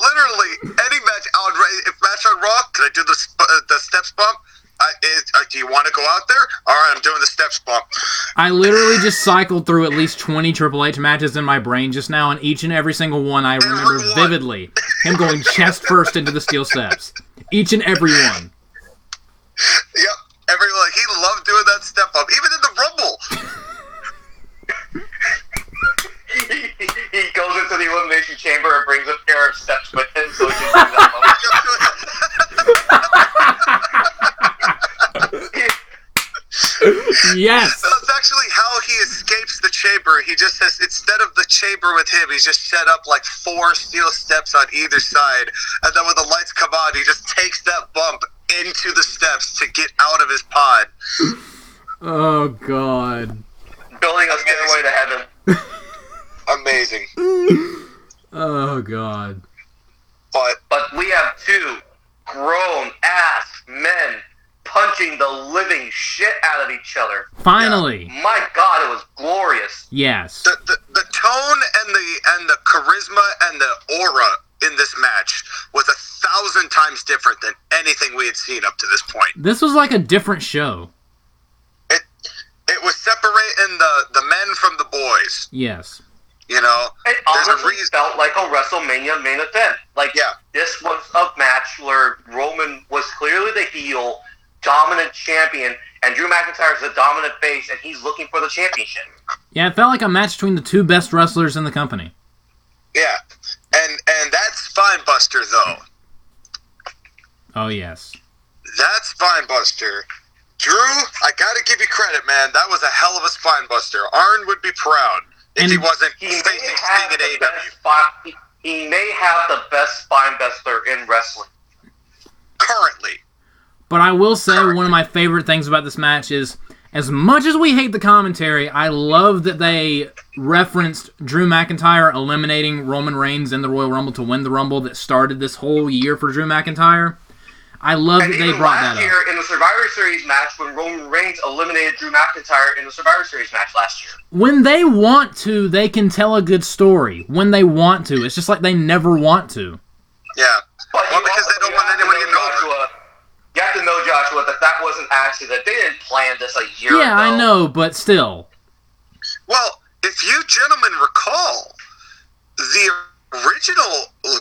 [SPEAKER 2] literally any match on if match on Raw, can I do the uh, the steps bump? I, is, uh, do you want to go out there? All right, I'm doing the steps bump.
[SPEAKER 1] I literally just cycled through at least 20 Triple H matches in my brain just now, and each and every single one I remember vividly. Him going chest first into the steel steps. Each and every one.
[SPEAKER 2] Yep. Everyone, he loved doing that step up, even in the Rumble.
[SPEAKER 3] he, he goes into the elimination chamber and brings a pair of steps with him so he can do that.
[SPEAKER 1] Yes.
[SPEAKER 2] That's actually how he escapes the chamber. He just has instead of the chamber with him, he's just set up like four steel steps on either side, and then when the lights come on, he just takes that bump into the steps to get out of his pod.
[SPEAKER 1] Oh God.
[SPEAKER 3] Building us a stairway to heaven.
[SPEAKER 2] Amazing.
[SPEAKER 1] Oh God.
[SPEAKER 2] But
[SPEAKER 3] But we have two grown ass men punching the living shit out of each other.
[SPEAKER 1] Finally.
[SPEAKER 3] My God, it was glorious.
[SPEAKER 1] Yes.
[SPEAKER 2] the, the the tone and the and the charisma and the aura in this match was a thousand times different than anything we had seen up to this point.
[SPEAKER 1] This was like a different show.
[SPEAKER 2] It it was separating the the men from the boys.
[SPEAKER 1] Yes.
[SPEAKER 2] You know,
[SPEAKER 3] It
[SPEAKER 2] There's a
[SPEAKER 3] honestly felt like a WrestleMania main event. Like
[SPEAKER 2] Yeah.
[SPEAKER 3] this was a match where Roman was clearly the heel, dominant champion, and Drew McIntyre is the dominant face, and he's looking for the championship.
[SPEAKER 1] Yeah, it felt like a match between the two best wrestlers in the company.
[SPEAKER 2] yeah, and and that spine buster though,
[SPEAKER 1] Oh yes.
[SPEAKER 2] that spine buster. Drew, I gotta give you credit, man. That was a hell of a spine buster. Arn would be proud if
[SPEAKER 1] And
[SPEAKER 2] he wasn't
[SPEAKER 3] He may
[SPEAKER 2] facing
[SPEAKER 3] have
[SPEAKER 2] Sting at
[SPEAKER 3] the best
[SPEAKER 2] AEW.
[SPEAKER 3] spine. He, he may have the best spine buster in wrestling.
[SPEAKER 2] Currently,
[SPEAKER 1] But I will say one of my favorite things about this match is as much as we hate the commentary, I love that they referenced Drew McIntyre eliminating Roman Reigns in the Royal Rumble to win the Rumble that started this whole year for Drew McIntyre. I love
[SPEAKER 3] And
[SPEAKER 1] that they brought
[SPEAKER 3] last
[SPEAKER 1] that
[SPEAKER 3] year
[SPEAKER 1] up.
[SPEAKER 3] in the Survivor Series match, when Roman Reigns eliminated Drew McIntyre in the Survivor Series match last year.
[SPEAKER 1] When they want to, they can tell a good story. When they want to, it's just like they never want to.
[SPEAKER 2] yeah.
[SPEAKER 3] But
[SPEAKER 2] Well, because
[SPEAKER 3] also-
[SPEAKER 2] they don't want anyone to
[SPEAKER 3] know,
[SPEAKER 2] get over.
[SPEAKER 3] Joshua, You have to know, Joshua, that that wasn't actually that they didn't plan this a year ago.
[SPEAKER 1] Yeah, I know, but still.
[SPEAKER 2] Well, if you gentlemen recall, the original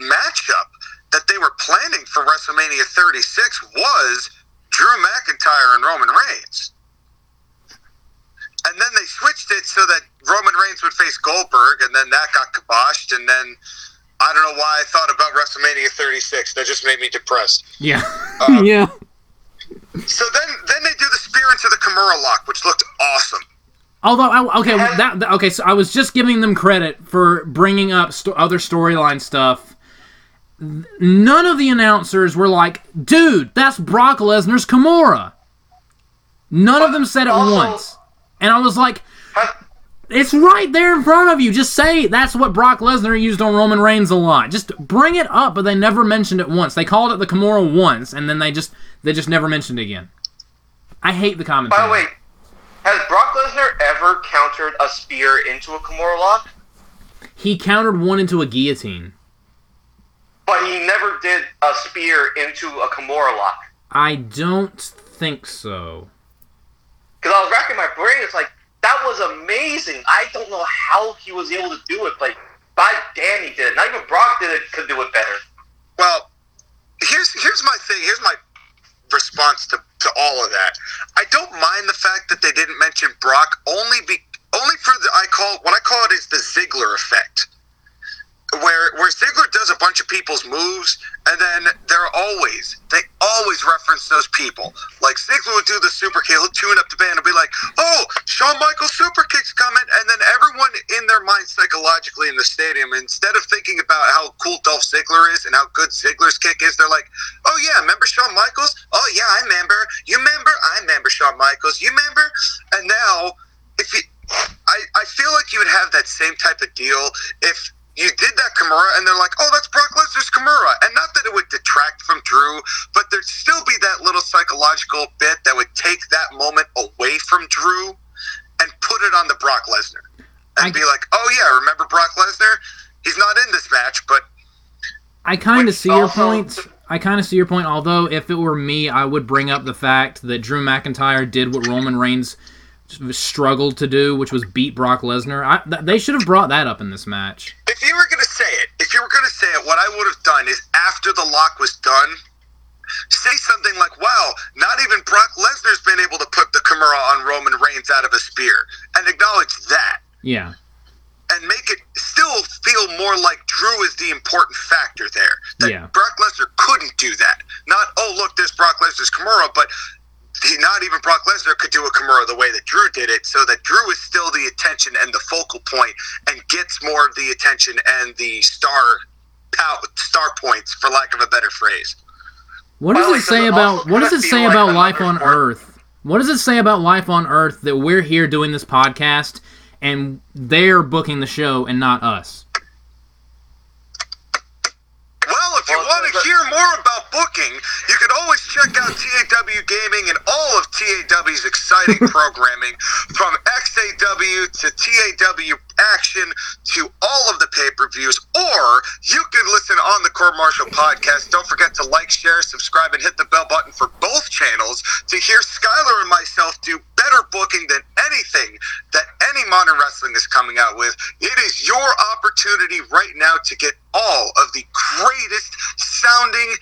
[SPEAKER 2] matchup that they were planning for WrestleMania 36 was Drew McIntyre and Roman Reigns. And then they switched it so that Roman Reigns would face Goldberg, and then that got kiboshed, and then I don't know why I thought about WrestleMania 36. That just made me depressed.
[SPEAKER 1] Yeah.
[SPEAKER 2] Uh,
[SPEAKER 1] yeah.
[SPEAKER 2] So then, then they do the spear into the Kimura lock, which looked awesome.
[SPEAKER 1] Although, I, okay, that, that- okay, so I was just giving them credit for bringing up sto- other storyline stuff. None of the announcers were like, "Dude, that's Brock Lesnar's Kimura." None of them said it
[SPEAKER 3] Also-
[SPEAKER 1] once, and I was like,
[SPEAKER 3] Has-
[SPEAKER 1] "It's right there in front of you. Just say that's what Brock Lesnar used on Roman Reigns a lot. Just bring it up." But they never mentioned it once. They called it the Kimura once, and then they just they just never mentioned it again. I hate the commentary.
[SPEAKER 3] By the way, has Brock Lesnar ever countered a spear into a Kimura lock?
[SPEAKER 1] he countered one into a guillotine.
[SPEAKER 3] But he never did a spear into a Kimura lock.
[SPEAKER 1] I don't think so.
[SPEAKER 3] Because I was racking my brain. It's like, that was amazing. I don't know how he was able to do it, but by damn, he did it. Not even Brock did it, could do it better.
[SPEAKER 2] Well, here's here's my thing. Here's my response to, to all of that. I don't mind the fact that they didn't mention Brock only be only for the I call what I call it is the Ziggler effect. Where where Ziggler does a bunch of people's moves and then they're always they always reference those people. Like Ziggler would do the super kick, he'll tune up the band and be like, Oh, Shawn Michaels super kick's coming and then everyone in their mind psychologically in the stadium, instead of thinking about how cool Dolph Ziggler is and how good Ziggler's kick is, they're like, Oh yeah, remember Shawn Michaels? Oh yeah, I remember. You remember? I remember Shawn Michaels. You remember? And now if you I, I feel like you would have that same type of deal if you did that Kimura and they're like, oh, that's Brock Lesnar's Kimura. And not that it would detract from Drew, but there'd still be that little psychological bit that would take that moment away from Drew and put it on the Brock Lesnar. And
[SPEAKER 1] I-
[SPEAKER 2] be like, oh, yeah, remember Brock Lesnar? He's not in this match, but
[SPEAKER 1] I kind of see your point. I kind of see your point. Although, if it were me, I would bring up the fact that Drew McIntyre did what Roman Reigns struggled to do, which was beat Brock Lesnar. I, th- they should have brought that up in this match.
[SPEAKER 2] if you were going to say it, if you were going to say it, what I would have done is after the lock was done, say something like, wow, not even Brock Lesnar's been able to put the Kimura on Roman Reigns out of a spear, and acknowledge that.
[SPEAKER 1] Yeah.
[SPEAKER 2] and make it still feel more like Drew is the important factor there. That
[SPEAKER 1] Yeah.
[SPEAKER 2] Brock Lesnar couldn't do that. Not, oh, look, there's Brock Lesnar's Kimura, but he, not even Brock Lesnar could do a Kimura the way that Drew did it, so that Drew is still the attention and the focal point and gets more of the attention and the star star points, for lack of a better phrase.
[SPEAKER 1] What does it
[SPEAKER 3] does
[SPEAKER 1] say about what does it say about life on? Earth What does it say about life on Earth that we're here doing this podcast and they're booking the show and not us?
[SPEAKER 2] Well, if you want to hear more about booking, you can always check out TAW Gaming and all of TAW's exciting programming from XAW to TAW Action to all of the pay per views. Or you can listen on the Court Martial podcast. Don't forget to like, share, subscribe, and hit the bell button for both channels to hear Skyler and myself do better booking than anything that any modern wrestling is coming out with. It is your opportunity right now to get all of the greatest sounding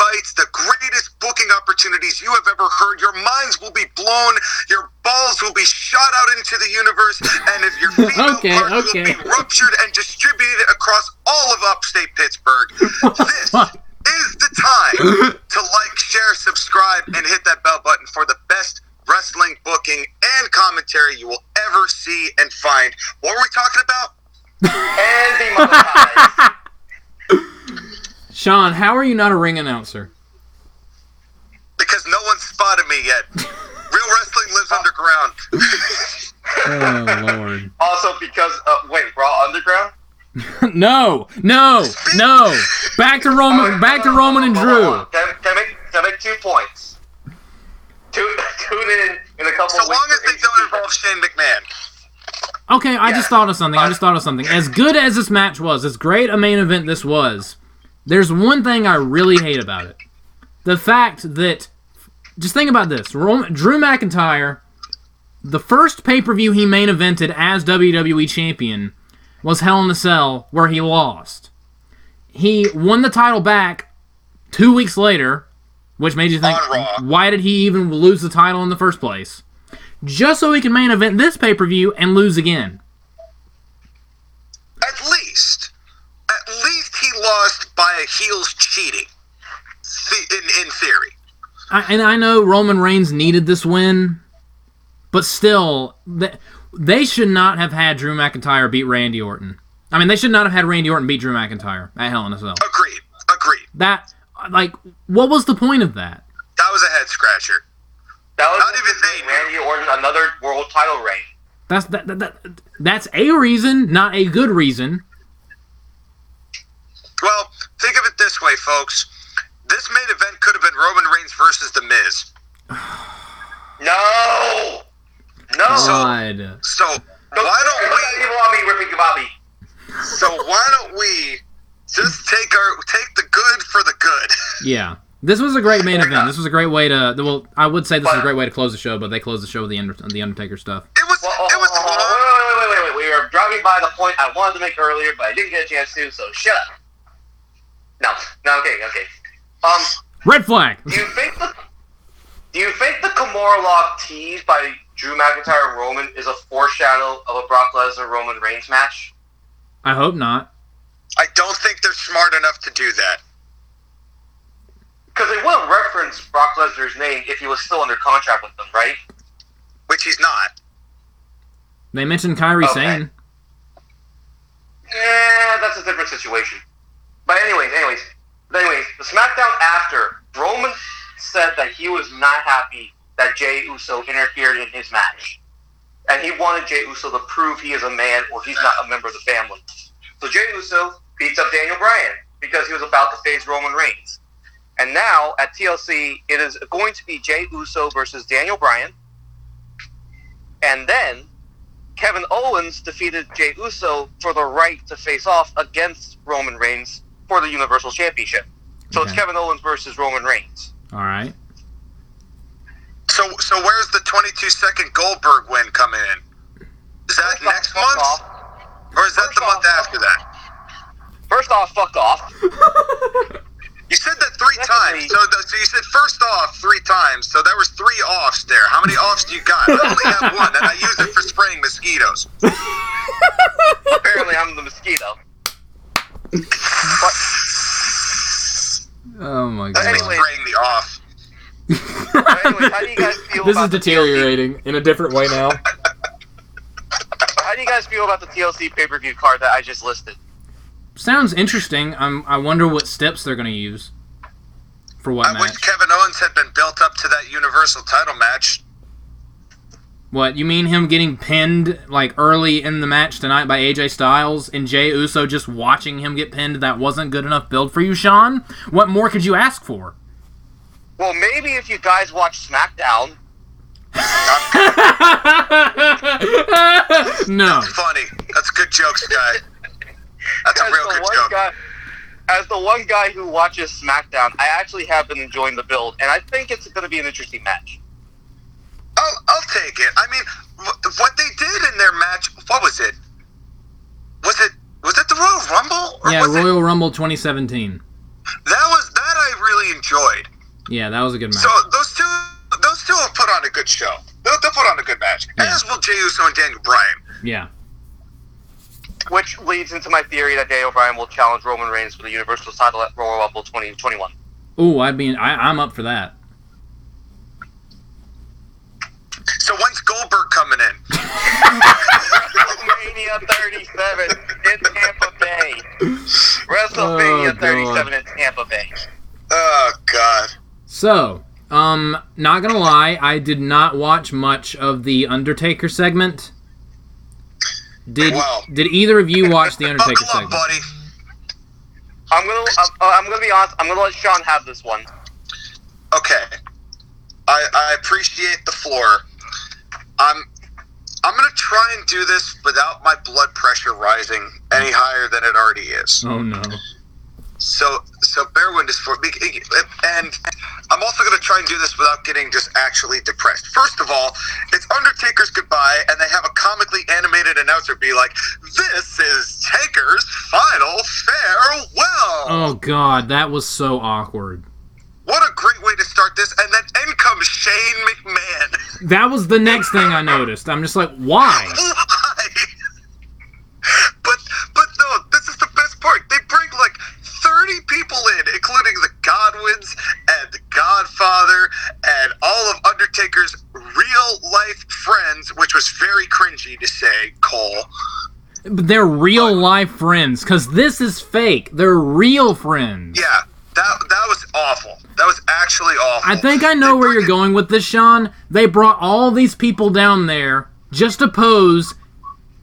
[SPEAKER 2] bites, the greatest booking opportunities you have ever heard. Your minds will be blown, your balls will be shot out into the universe, and if your female
[SPEAKER 1] Okay,
[SPEAKER 2] parts
[SPEAKER 1] okay.
[SPEAKER 2] will be ruptured and distributed across all of upstate Pittsburgh. This is the time to like, share, subscribe, and hit that bell button for the best wrestling booking and commentary you will ever see and find. What were we talking about?
[SPEAKER 3] And demonetized.
[SPEAKER 1] Sean, how are you not a ring announcer?
[SPEAKER 2] Because no one spotted me yet. Real wrestling lives underground.
[SPEAKER 1] Oh Lord.
[SPEAKER 3] also because uh, wait, Raw Underground.
[SPEAKER 1] no, no, no. Back to Roman back to Roman and
[SPEAKER 3] Hold on, hold
[SPEAKER 1] Drew.
[SPEAKER 3] Can, can, I make, can I make two points? Tune, tune in in a couple
[SPEAKER 2] So
[SPEAKER 3] of weeks.
[SPEAKER 2] long as they don't involve Shane McMahon.
[SPEAKER 1] Okay, I just thought of something. I just thought of something. As good as this match was, as great a main event this was, there's one thing I really hate about it. The fact that just think about this. Drew McIntyre, the first pay-per-view he main evented as WWE champion was Hell in a Cell where he lost. He won the title back 2 weeks later, which made you think why did he even lose the title in the first place? Just so he can main event this pay-per-view and lose again.
[SPEAKER 2] At least, at least he lost by a heels cheating. In in theory.
[SPEAKER 1] I, and I know Roman Reigns needed this win, but still, they, they should not have had Drew McIntyre beat Randy Orton. I mean, they should not have had Randy Orton beat Drew McIntyre at Hell in a Cell.
[SPEAKER 2] Agreed. Agreed.
[SPEAKER 1] That, like, what was the point of that?
[SPEAKER 2] That was a head scratcher.
[SPEAKER 3] That was
[SPEAKER 2] Not even
[SPEAKER 3] to
[SPEAKER 2] they
[SPEAKER 3] give
[SPEAKER 2] knew.
[SPEAKER 3] Randy Orton another world title reign.
[SPEAKER 1] That's that, that, that that's a reason, not a good reason.
[SPEAKER 2] Well, think of it this way, folks. This main event could have been Roman Reigns versus The Miz.
[SPEAKER 3] No, no.
[SPEAKER 1] God.
[SPEAKER 2] So
[SPEAKER 3] Don't-
[SPEAKER 2] why don't
[SPEAKER 3] everybody
[SPEAKER 2] we?
[SPEAKER 3] want me ripping Bobby?
[SPEAKER 2] So why don't we just take our take the good for the good?
[SPEAKER 1] Yeah. This was a great main event. Uh, this was a great way to. Well, I would say this is a great way to close the show, but they closed the show with the Under, the Undertaker stuff.
[SPEAKER 2] It was
[SPEAKER 3] Well,
[SPEAKER 2] it was
[SPEAKER 3] oh, oh,
[SPEAKER 2] long.
[SPEAKER 3] wait, wait, wait, wait, wait. We were driving by the point I wanted to make earlier, but I didn't get a chance to. So shut up. No, no, okay, okay. Um,
[SPEAKER 1] Red flag.
[SPEAKER 3] do you think the do you think the Kimura lock teased by Drew McIntyre and Roman is a foreshadow of a Brock Lesnar Roman Reigns match?
[SPEAKER 1] I hope not.
[SPEAKER 2] I don't think they're smart enough to do that.
[SPEAKER 3] Because they wouldn't reference Brock Lesnar's name if he was still under contract with them, right?
[SPEAKER 2] Which he's not.
[SPEAKER 1] They mentioned Kairi
[SPEAKER 3] Okay.
[SPEAKER 1] Sane.
[SPEAKER 3] Yeah, that's a different situation. But anyways, anyways, anyways, the SmackDown after Roman said that he was not happy that Jey Uso interfered in his match, and he wanted Jey Uso to prove he is a man or he's not a member of the family. So Jey Uso beats up Daniel Bryan because he was about to face Roman Reigns. And now at TLC, it is going to be Jey Uso versus Daniel Bryan, and then Kevin Owens defeated Jey Uso for the right to face off against Roman Reigns for the Universal Championship. So it's Kevin Owens versus Roman Reigns.
[SPEAKER 1] All right.
[SPEAKER 2] So so where's the 22 second Goldberg win coming in? Is that
[SPEAKER 3] First
[SPEAKER 2] next
[SPEAKER 3] fuck
[SPEAKER 2] month,
[SPEAKER 3] off.
[SPEAKER 2] or is that
[SPEAKER 3] First
[SPEAKER 2] the month
[SPEAKER 3] off,
[SPEAKER 2] after that?
[SPEAKER 3] First off, fuck off.
[SPEAKER 2] You said that three
[SPEAKER 3] Secondly-
[SPEAKER 2] times. So, the, so you said first off three times. So there was three offs there. How many offs do you got? I only have one, and I use it for spraying mosquitoes.
[SPEAKER 3] Apparently, I'm the mosquito.
[SPEAKER 1] Oh my god.
[SPEAKER 3] anyway.
[SPEAKER 2] Off.
[SPEAKER 3] how do you guys feel
[SPEAKER 1] this is deteriorating in a different way now.
[SPEAKER 3] How do you guys feel about the TLC pay per view card that I just listed?
[SPEAKER 1] Sounds interesting. I'm, I wonder what steps they're going to use for what
[SPEAKER 2] I wish
[SPEAKER 1] match.
[SPEAKER 2] Kevin Owens had been built up to that Universal title match
[SPEAKER 1] What you mean? Him getting pinned like early in the match tonight by AJ Styles and Jey Uso just watching him get pinned? That wasn't good enough build for you, Sean. What more could you ask for?
[SPEAKER 3] Well, maybe if you guys watch SmackDown,
[SPEAKER 1] no.
[SPEAKER 2] Funny. That's a good joke, Sky. That's a
[SPEAKER 3] as
[SPEAKER 2] real
[SPEAKER 3] the
[SPEAKER 2] good
[SPEAKER 3] one
[SPEAKER 2] joke.
[SPEAKER 3] guy, as the one guy who watches SmackDown, I actually have been enjoying the build, and I think it's going to be an interesting match.
[SPEAKER 2] I'll, I'll take it. I mean, what they did in their match, what was it? Was it was it the Royal Rumble? Or
[SPEAKER 1] Yeah,
[SPEAKER 2] was it,
[SPEAKER 1] Royal Rumble 2017.
[SPEAKER 2] that was that I really enjoyed.
[SPEAKER 1] Yeah, that was a good match.
[SPEAKER 2] So those two those two have put on a good show. They'll, they'll put on a good match.
[SPEAKER 1] Yeah.
[SPEAKER 2] As will Jey Uso and Daniel Bryan.
[SPEAKER 1] Yeah.
[SPEAKER 3] Which leads into my theory that Daniel Bryan will challenge Roman Reigns for the Universal title at Royal Rumble 2021.
[SPEAKER 1] Ooh, I mean. I, I'm up for that.
[SPEAKER 2] So when's Goldberg coming in?
[SPEAKER 3] WrestleMania 37 in Tampa Bay. WrestleMania
[SPEAKER 1] Oh,
[SPEAKER 3] 37 in Tampa Bay.
[SPEAKER 2] Oh God.
[SPEAKER 1] So, um, not gonna lie, I did not watch much of the Undertaker segment. Did
[SPEAKER 2] Wow.
[SPEAKER 1] Did either of you watch the Undertaker
[SPEAKER 2] up,
[SPEAKER 1] segment?
[SPEAKER 2] buddy.
[SPEAKER 3] I'm gonna uh, I'm gonna be honest. I'm gonna let Sean have this one.
[SPEAKER 2] Okay. I, I appreciate the floor. I'm I'm gonna try and do this without my blood pressure rising any higher than it already is.
[SPEAKER 1] Oh no.
[SPEAKER 2] So so bear witness for me. And I'm also gonna try and do this without getting just actually depressed. First of all, it's Undertaker's goodbye, and they have a comically animated announcer be like, "This is Taker's final farewell."
[SPEAKER 1] Oh god, that was so awkward.
[SPEAKER 2] What a great way to start this! And then in comes Shane McMahon.
[SPEAKER 1] That was the next thing I noticed. I'm just like, why?
[SPEAKER 2] Why? But but no, this is the best part. They bring like thirty people in, including the Godwinns and the Godfather and all of Undertaker's real life friends, which was very cringy to say, Cole.
[SPEAKER 1] But They're real life friends, cause this is fake. They're real friends.
[SPEAKER 2] Yeah, that that was awful. That was actually awful.
[SPEAKER 1] I think I know where you're going with this, Sean. They brought all these people down there just to pose,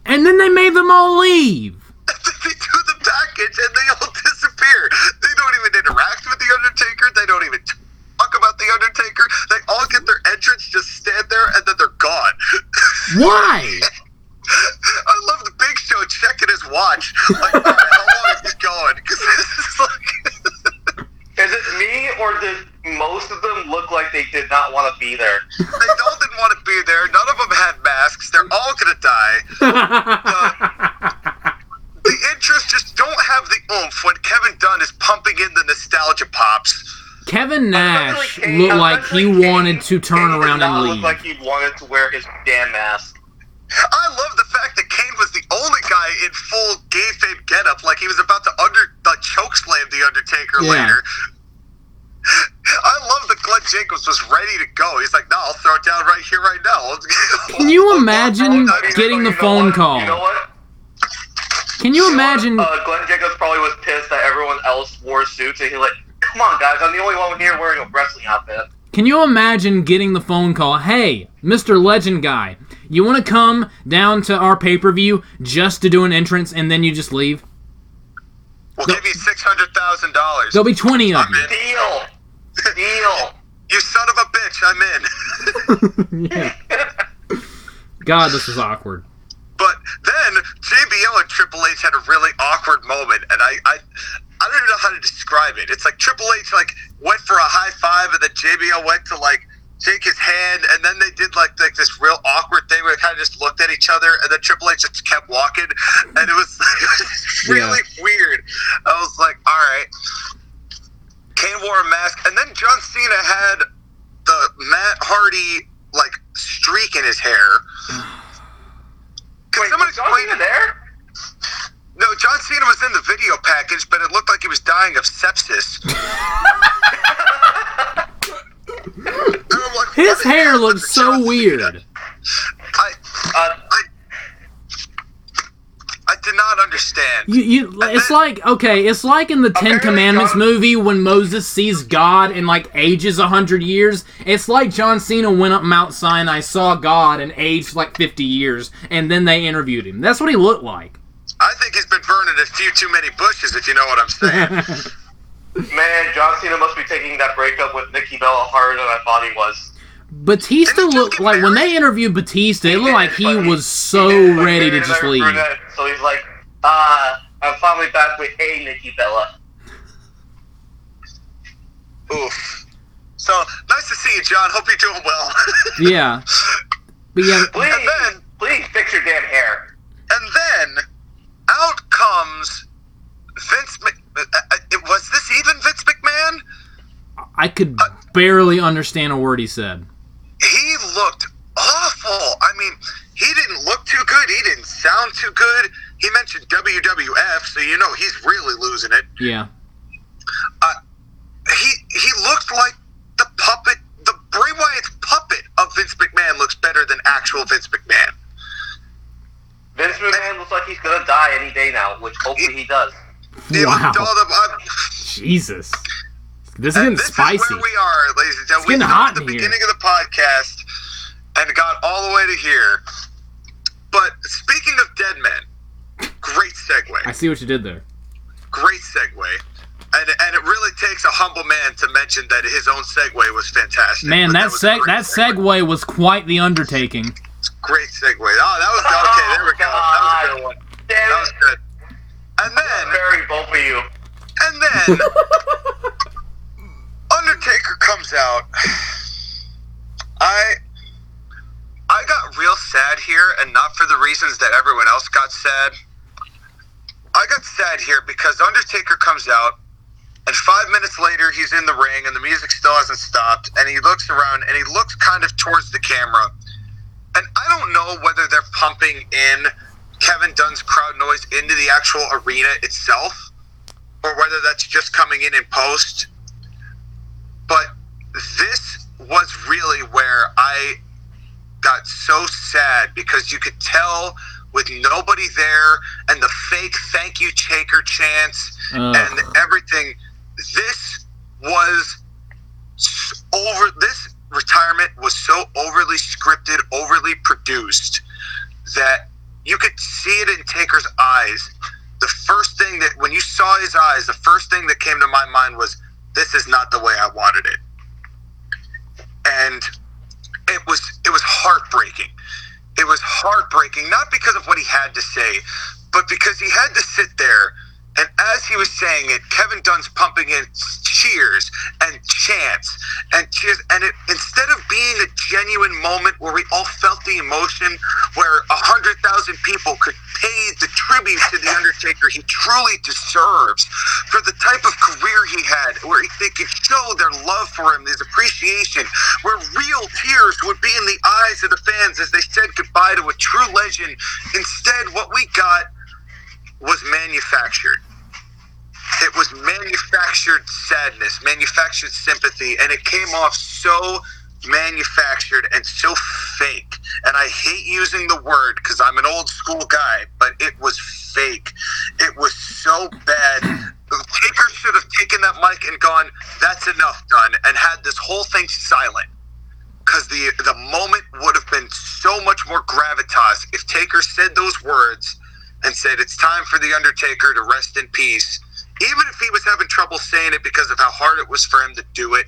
[SPEAKER 1] and then they made them all leave.
[SPEAKER 2] they do the package and they all disappear. They don't even interact with the Undertaker. They don't even talk about the Undertaker. They all get their entrance, just stand there, and then they're gone.
[SPEAKER 1] Why?
[SPEAKER 2] I love the Big Show checking his watch. Like, how long is this going? Because this is like,
[SPEAKER 3] Is it me or did most of them look like they did not want to be there?
[SPEAKER 2] they all didn't want to be there. None of them had masks. They're all gonna die. The interests just don't have the oomph when Kevin Dunn is pumping in the nostalgia pops.
[SPEAKER 1] Kevin Nash
[SPEAKER 3] Kane-
[SPEAKER 1] looked like he
[SPEAKER 3] Kane-
[SPEAKER 1] wanted to turn
[SPEAKER 3] Kane did
[SPEAKER 1] around
[SPEAKER 3] not
[SPEAKER 1] and
[SPEAKER 3] look
[SPEAKER 1] leave.
[SPEAKER 3] like he wanted to wear his damn mask.
[SPEAKER 2] I love the fact that Kane was the only guy in full kayfabe getup, like he was about to under like choke slam the Undertaker
[SPEAKER 1] Yeah.
[SPEAKER 2] later. I love that Glenn Jacobs was ready to go. He's like, "No, I'll throw it down right here, right now."
[SPEAKER 1] Can you imagine getting the phone call?
[SPEAKER 3] You know what?
[SPEAKER 1] Can you
[SPEAKER 3] You
[SPEAKER 1] imagine?
[SPEAKER 3] Uh, Glenn Jacobs probably was pissed that everyone else wore suits, and he's like, "Come on, guys, I'm the only one here wearing a wrestling outfit."
[SPEAKER 1] Can you imagine getting the phone call? Hey, Mr. Legend Guy, you want to come down to our pay per view just to do an entrance and then you just leave?
[SPEAKER 2] We'll give you six hundred thousand dollars.
[SPEAKER 1] There'll be 20 of
[SPEAKER 2] I'm
[SPEAKER 1] you.
[SPEAKER 3] Deal, deal.
[SPEAKER 2] You son of a bitch, I'm in.
[SPEAKER 1] yeah. God, this is awkward.
[SPEAKER 2] But then JBL and Triple H had a really awkward moment, and I, I, I don't even know how to describe it. It's like Triple H like went for a high five, and then JBL went to like shake his hand, and then they did like like this real awkward thing where they kind of just looked at each other, and then Triple H just kept walking, and it was, it was really weird. I was like, all right. Kane wore a mask, and then John Cena had the Matt Hardy like streak in his hair. Can
[SPEAKER 3] Wait,
[SPEAKER 2] someone
[SPEAKER 3] was
[SPEAKER 2] explain
[SPEAKER 3] Cena
[SPEAKER 2] it?
[SPEAKER 3] there?
[SPEAKER 2] No, John Cena was in the video package, but it looked like he was dying of sepsis. Like,
[SPEAKER 1] His hair looks so
[SPEAKER 2] John Cena?
[SPEAKER 1] weird.
[SPEAKER 2] I,
[SPEAKER 3] Uh,
[SPEAKER 2] I, I did not understand
[SPEAKER 1] You, you, it's like okay, it's like in the Ten Commandments
[SPEAKER 3] John-
[SPEAKER 1] movie when Moses sees God and like ages a hundred years. It's like John Cena went up Mount Sinai, saw God, and aged like fifty years, and then they interviewed him. That's what he looked like.
[SPEAKER 2] I think he's been burning a few too many bushes, if you know what I'm saying.
[SPEAKER 3] Man, John Cena must be taking that breakup with Nikki Bella harder than I thought he was.
[SPEAKER 1] Batista
[SPEAKER 2] Didn't he just
[SPEAKER 1] looked
[SPEAKER 2] get
[SPEAKER 1] like when they interviewed Batista, it looked like he
[SPEAKER 3] But
[SPEAKER 1] was so
[SPEAKER 3] he did,
[SPEAKER 1] ready to just leave.
[SPEAKER 3] brunette, So he's like, uh, I'm finally back with a Nikki Bella.
[SPEAKER 2] Oof. So nice to see you, John. Hope you're doing well.
[SPEAKER 1] Yeah, but yeah,
[SPEAKER 3] Please,
[SPEAKER 2] And then-
[SPEAKER 3] please fix your damn hair.
[SPEAKER 2] and then out comes Vince. Mc- uh, uh, was this even Vince McMahon?
[SPEAKER 1] I could barely understand a word he said.
[SPEAKER 2] He looked awful. I mean, he didn't look too good. He didn't sound too good. He mentioned WWF, so you know he's really losing it.
[SPEAKER 1] Yeah,
[SPEAKER 2] He he looked like the puppet, the Bray Wyatt's puppet of Vince McMahon looks better than actual Vince McMahon.
[SPEAKER 3] Vince McMahon looks like he's gonna die any day now, which hopefully he does.
[SPEAKER 2] He
[SPEAKER 1] wow,
[SPEAKER 2] looked all the, uh,
[SPEAKER 1] Jesus, this is
[SPEAKER 2] and
[SPEAKER 1] getting
[SPEAKER 2] this
[SPEAKER 1] spicy.
[SPEAKER 2] is where we are, ladies and gentlemen.
[SPEAKER 1] getting
[SPEAKER 2] we
[SPEAKER 1] hot
[SPEAKER 2] started at the
[SPEAKER 1] in here.
[SPEAKER 2] beginning of the podcast and got all the way to here. But speaking of dead men, great segue.
[SPEAKER 1] I see what you did there.
[SPEAKER 2] great segue. And, and it really takes a humble man to mention that his own segue was fantastic.
[SPEAKER 1] Man,
[SPEAKER 2] But
[SPEAKER 1] that
[SPEAKER 2] was
[SPEAKER 1] seg- that segue was quite the undertaking.
[SPEAKER 2] Great segue. Oh, that was okay. There we go. That was a good one. Oh, that
[SPEAKER 3] Damn
[SPEAKER 2] was good. And then,
[SPEAKER 3] burying both of you.
[SPEAKER 2] and then, Undertaker comes out. I, I got real sad here, and not for the reasons that everyone else got sad. I got sad here because Undertaker comes out, and five minutes later, he's in the ring, and the music still hasn't stopped, and he looks around, and he looks kind of towards the camera. And I don't know whether they're pumping in Kevin Dunn's crowd noise into the actual arena itself, or whether that's just coming in in post. But this was really where I got so sad because you could tell with nobody there and the fake thank you Taker chants
[SPEAKER 1] Ugh.
[SPEAKER 2] and everything. This was over. This retirement was so overly scripted, overly produced that you could see it in Taker's eyes. The first thing that when you saw his eyes, the first thing that came to my mind was, "This is not the way I wanted it," and it was it was heartbreaking. It was heartbreaking, not because of what he had to say, but because he had to sit there. And as he was saying it, Kevin Dunn's pumping in cheers and chants and cheers. And it, instead of being a genuine moment where we all felt the emotion, where a hundred thousand people could pay the tribute to the Undertaker he truly deserves for the type of career he had, where they could show their love for him, his appreciation, where real tears would be in the eyes of the fans as they said goodbye to a true legend. Instead, what we got was manufactured. It was manufactured sadness, manufactured sympathy, and it came off so manufactured and so fake. And I hate using the word because I'm an old school guy, but it was fake. It was so bad. Taker should have taken that mic and gone, "That's enough, done," and had this whole thing silent because the the moment would have been so much more gravitas if Taker said those words and said it's time for the Undertaker to rest in peace. Even if he was having trouble saying it because of how hard it was for him to do it,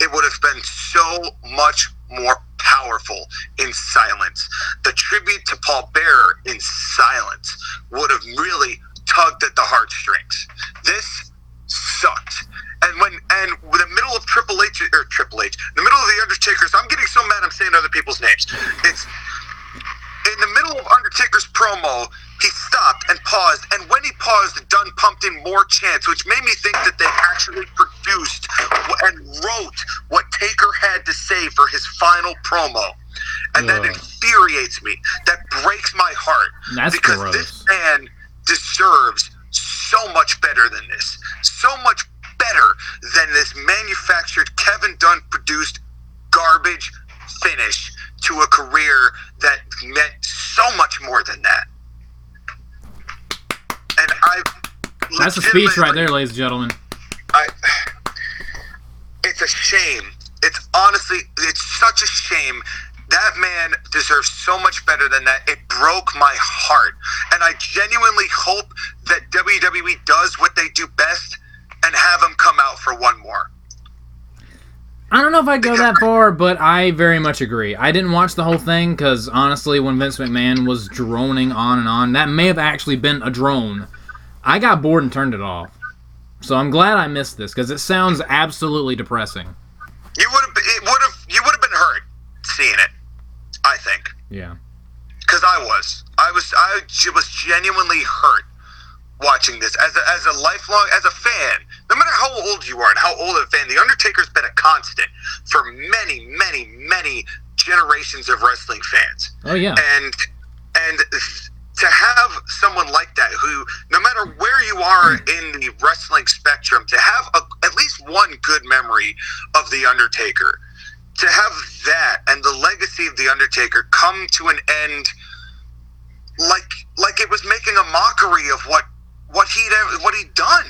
[SPEAKER 2] it would have been so much more powerful in silence. The tribute to Paul Bearer in silence would have really tugged at the heartstrings. This sucked. And when and the middle of Triple H or Triple H, the middle of the Undertaker's, I'm getting so mad I'm saying other people's names. It's in the middle of Undertaker's promo, he stopped and paused, and when he paused, Dunn pumped in more chants, which made me think that they actually produced and wrote what Taker had to say for his final promo. And that infuriates me. That breaks my heart.
[SPEAKER 1] That's
[SPEAKER 2] because
[SPEAKER 1] gross.
[SPEAKER 2] this man deserves so much better than this. So much better than this manufactured Kevin Dunn produced garbage finish to a career that meant so much more than that. And I
[SPEAKER 1] That's a speech right there, ladies and gentlemen.
[SPEAKER 2] I, it's a shame. It's honestly, it's such a shame. That man deserves so much better than that. It broke my heart. And I genuinely hope that WWE does what they do best and have him come out for one more.
[SPEAKER 1] I don't know if I'd go that far, but I very much agree. I didn't watch the whole thing because honestly, when Vince McMahon was droning on and on, that may have actually been a drone. I got bored and turned it off. So I'm glad I missed this because it sounds absolutely depressing.
[SPEAKER 2] You would have, it would have, you would have been hurt seeing it. I think.
[SPEAKER 1] Yeah.
[SPEAKER 2] because I was, I was, I was genuinely hurt watching this as a, as a lifelong, as a fan. No matter how old you are and how old a fan, the Undertaker's been a constant for many, many, many generations of wrestling fans,
[SPEAKER 1] Oh yeah.
[SPEAKER 2] and and to have someone like that who, no matter where you are in the wrestling spectrum, to have a, at least one good memory of the Undertaker to have that and the legacy of the Undertaker come to an end like like it was making a mockery of what what he'd what he'd done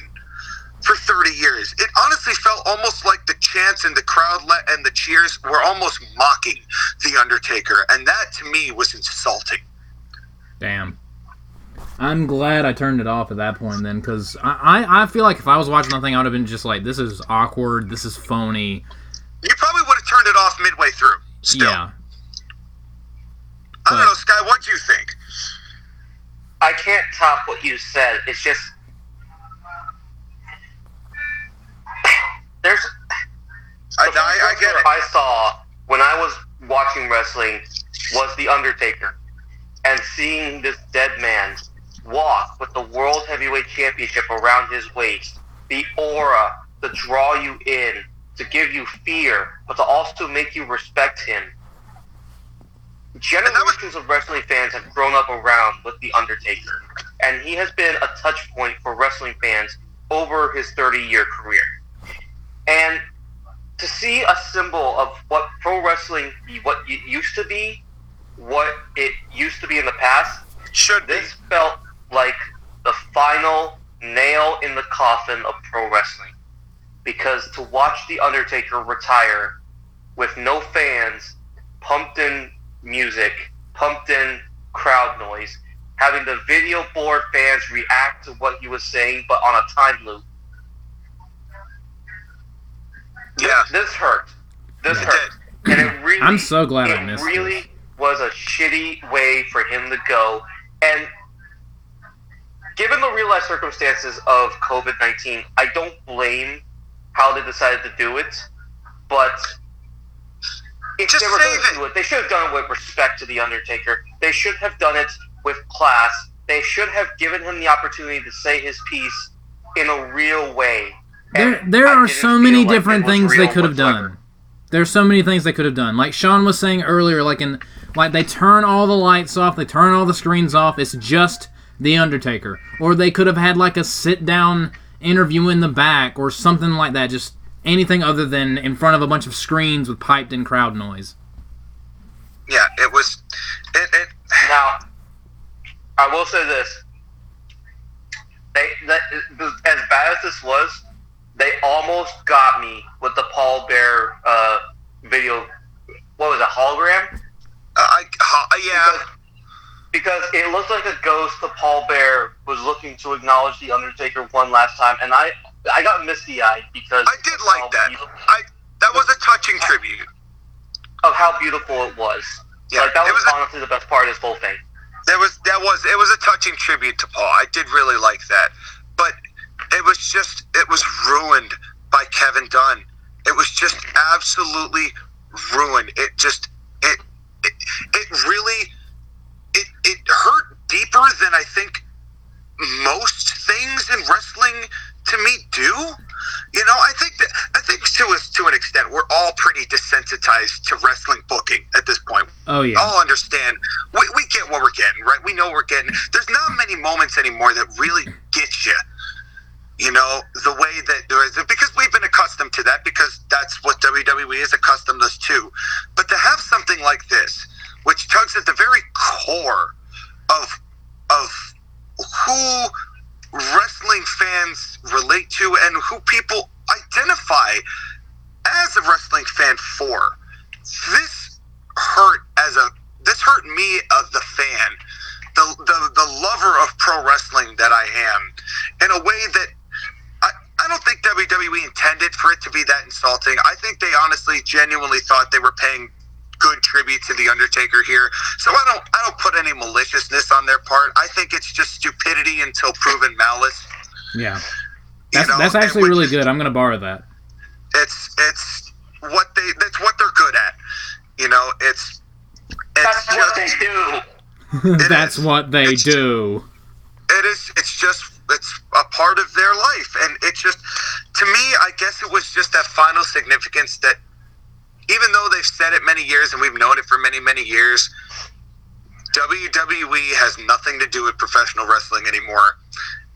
[SPEAKER 2] for 30 years. It honestly felt almost like the chants and the crowd let and the cheers were almost mocking the Undertaker, and that to me was insulting.
[SPEAKER 1] Damn. I'm glad I turned it off at that point then, because I, I, I feel like if I was watching the thing, I would have been just like, this is awkward, this is phony.
[SPEAKER 2] You probably would have turned it off midway through. Still,
[SPEAKER 1] Yeah.
[SPEAKER 2] I don't know, Sky. What do you think?
[SPEAKER 3] I can't top what you said. It's just there's
[SPEAKER 2] I,
[SPEAKER 3] the
[SPEAKER 2] I, I get it.
[SPEAKER 3] I saw when I was watching wrestling was The Undertaker. And seeing this dead man walk with the World Heavyweight Championship around his waist, the aura to draw you in, to give you fear, but to also make you respect him. Generations of wrestling fans have grown up around with The Undertaker, and he has been a touch point for wrestling fans over his 30 year career. And to see a symbol of what pro wrestling, what it used to be, what it used to be in the past,
[SPEAKER 2] Should be.
[SPEAKER 3] this felt like the final nail in the coffin of pro wrestling. Because to watch The Undertaker retire with no fans, pumped in music, pumped in crowd noise, having the video board fans react to what he was saying, but on a time loop.
[SPEAKER 2] Yeah.
[SPEAKER 3] This hurt. This
[SPEAKER 1] Yeah.
[SPEAKER 3] Hurt. And it really
[SPEAKER 1] I'm so glad
[SPEAKER 3] it
[SPEAKER 1] I missed it
[SPEAKER 3] really
[SPEAKER 1] this.
[SPEAKER 3] was a shitty way for him to go. And given the real life circumstances of COVID 19, I don't blame how they decided to do it. But if
[SPEAKER 2] Just
[SPEAKER 3] they were going
[SPEAKER 2] save
[SPEAKER 3] to do it, they should have done it with respect to The Undertaker. They should have done it with class. They should have given him the opportunity to say his piece in a real way.
[SPEAKER 1] There,
[SPEAKER 3] And
[SPEAKER 1] there
[SPEAKER 3] I
[SPEAKER 1] are so many
[SPEAKER 3] like
[SPEAKER 1] different
[SPEAKER 3] was
[SPEAKER 1] things they could have
[SPEAKER 3] whatsoever.
[SPEAKER 1] done. There's so many things they could have done. Like Sean was saying earlier, like in like they turn all the lights off, they turn all the screens off. It's just the Undertaker, or they could have had like a sit down interview in the back or something like that. Just anything other than in front of a bunch of screens with piped in crowd noise.
[SPEAKER 2] Yeah, it was. It, it
[SPEAKER 3] Now, I will say this: they, that, as bad as this was, they almost got me with the Paul Bear uh, video. What was it, hologram?
[SPEAKER 2] I, uh, yeah.
[SPEAKER 3] Because it looked like a ghost. The Paul Bearer was looking to acknowledge the Undertaker one last time, and I, I got misty eyed because
[SPEAKER 2] I did like that.
[SPEAKER 3] beautiful-
[SPEAKER 2] I that was a touching tribute.
[SPEAKER 3] of how beautiful it was.
[SPEAKER 2] Yeah,
[SPEAKER 3] like that was,
[SPEAKER 2] was a-
[SPEAKER 3] honestly the best part of this whole thing.
[SPEAKER 2] There was that was it was a touching tribute to Paul. I did really like that, but it was just it was ruined by Kevin Dunn. It was just absolutely ruined. It just it it, it really it it hurt deeper than I think most things in wrestling to me do. You know, I think that I think to us to an extent we're all pretty desensitized to wrestling booking at this point
[SPEAKER 1] Oh yeah.
[SPEAKER 2] all understand. We, we get what we're getting, right? We know we're getting. There's not many moments anymore that really get you. You know the way that there is because we've been accustomed to that because that's what WWE is accustomed us to. But to have something like this, which tugs at the very core of of who wrestling fans relate to and who people identify as a wrestling fan for. This hurt as a this hurt me as the fan, the the, the lover of pro wrestling that I am, in a way that I, I don't think WWE intended for it to be that insulting. I think they honestly genuinely thought they were paying good tribute to the Undertaker here. So I don't I don't put any maliciousness on their part. I think it's just stupidity until proven malice.
[SPEAKER 1] Yeah.
[SPEAKER 2] You
[SPEAKER 1] That's,
[SPEAKER 2] know,
[SPEAKER 1] that's actually really good. I'm going to borrow that.
[SPEAKER 2] It's it's what they that's what they're good at. You know, it's it's
[SPEAKER 3] That's what they do.
[SPEAKER 1] That's
[SPEAKER 2] is.
[SPEAKER 1] what they do.
[SPEAKER 2] it is it's just it's a part of their life and it's just to me i guess it was just that final significance that even though they've said it many years and we've known it for many many years wwe has nothing to do with professional wrestling anymore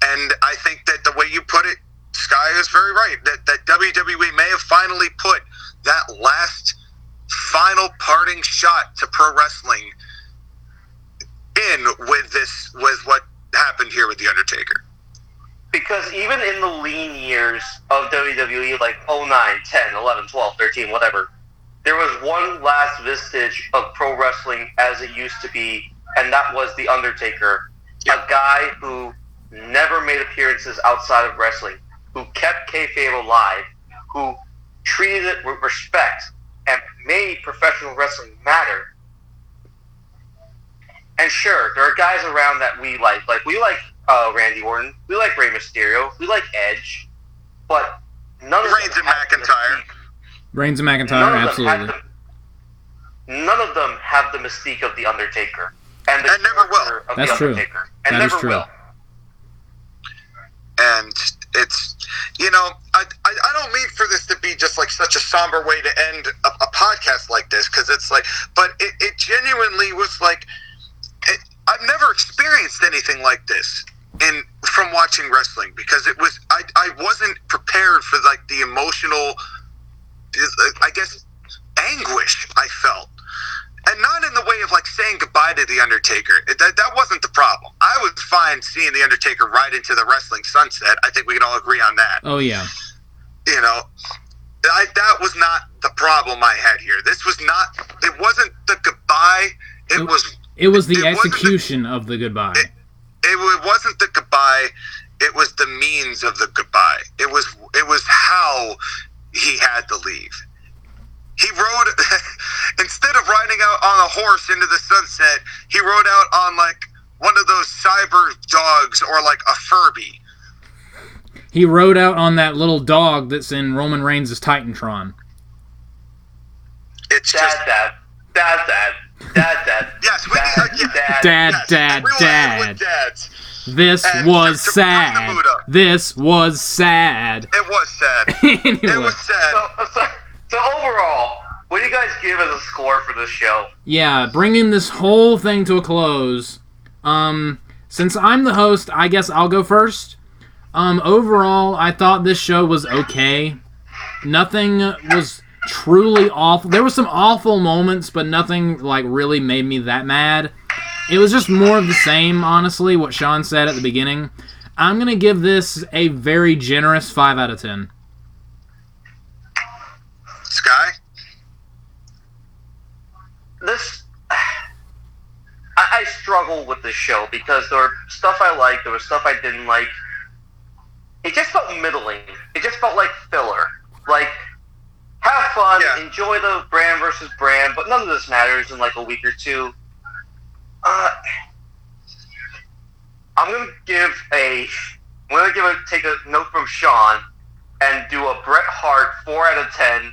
[SPEAKER 2] and i think that the way you put it sky is very right that, that wwe may have finally put that last final parting shot to pro wrestling in with this with what happened here with the Undertaker.
[SPEAKER 3] Because even in the lean years of WWE, like 09, 10, 11, 12, 13, whatever, there was one last vestige of pro wrestling as it used to be, and that was The Undertaker, a guy who never made appearances outside of wrestling, who kept kayfabe alive, who treated it with respect, and made professional wrestling matter. And sure, there are guys around that we like. Like we like uh, Randy Orton, we like Rey Mysterio, we like Edge, but none of
[SPEAKER 2] Reigns
[SPEAKER 3] them
[SPEAKER 2] and McIntyre.
[SPEAKER 3] Mystique-
[SPEAKER 1] Reigns and McIntyre,
[SPEAKER 3] of
[SPEAKER 1] absolutely.
[SPEAKER 3] the- none of them have the mystique of the Undertaker, and the
[SPEAKER 2] And never will.
[SPEAKER 3] character of
[SPEAKER 1] That's
[SPEAKER 3] the
[SPEAKER 1] true.
[SPEAKER 3] Undertaker, and
[SPEAKER 1] That is
[SPEAKER 3] never
[SPEAKER 1] true.
[SPEAKER 3] will.
[SPEAKER 2] And it's you know, I, I I don't mean for this to be just like such a somber way to end a, a podcast like this because it's like, but it, it genuinely was like, it, I've never experienced anything like this in from watching wrestling because it was I I wasn't prepared for like the emotional, Uh, I guess, anguish I felt. and not in the way of like saying goodbye to the Undertaker. That that wasn't the problem. I was fine seeing the Undertaker ride into the wrestling sunset. I think we can all agree on that.
[SPEAKER 1] Oh yeah.
[SPEAKER 2] You know, I, that was not the problem I had here. This was not. It wasn't the goodbye. It
[SPEAKER 1] Nope.
[SPEAKER 2] was.
[SPEAKER 1] It was the
[SPEAKER 2] It wasn't the-
[SPEAKER 1] execution of the goodbye.
[SPEAKER 2] It, it wasn't the goodbye. It was the means of the goodbye. It was. It was how he had to leave. He rode instead of riding out on a horse into the sunset. He rode out on like one of those cyber dogs or like a Furby.
[SPEAKER 1] He rode out on that little dog that's in Roman Reigns' Titantron.
[SPEAKER 2] It's
[SPEAKER 3] Dad,
[SPEAKER 2] just
[SPEAKER 3] dad, dad, dad, dad, dad.
[SPEAKER 2] Yes, we-
[SPEAKER 3] dad,
[SPEAKER 2] uh, yeah.
[SPEAKER 3] dad.
[SPEAKER 1] Dad,
[SPEAKER 2] yes,
[SPEAKER 1] dad,
[SPEAKER 2] a real
[SPEAKER 1] dad.
[SPEAKER 2] ad with dads.
[SPEAKER 1] This
[SPEAKER 2] And
[SPEAKER 1] was
[SPEAKER 2] to- to bring the
[SPEAKER 1] sad.
[SPEAKER 2] mood up.
[SPEAKER 1] This was sad.
[SPEAKER 2] It was sad. It was sad.
[SPEAKER 3] So, so, so overall, what do you guys give as a score for this show?
[SPEAKER 1] yeah, bringing this whole thing to a close. Um, since I'm the host, I guess I'll go first. Um, overall, I thought this show was okay. Nothing was truly awful. There were some awful moments, but nothing like really made me that mad. It was just more of the same, honestly. What Sean said at the beginning. I'm gonna give this a very generous five out of ten.
[SPEAKER 2] Sky.
[SPEAKER 3] This, I, I struggle with this show because there were stuff I liked, there was stuff I didn't like. It just felt middling. It just felt like filler. Like, have fun,
[SPEAKER 2] Yeah.
[SPEAKER 3] enjoy the brand versus brand, but none of this matters in like a week or two. Uh, I'm gonna give a, I'm gonna give a take a note from Sean and do a Bret Hart four out of ten,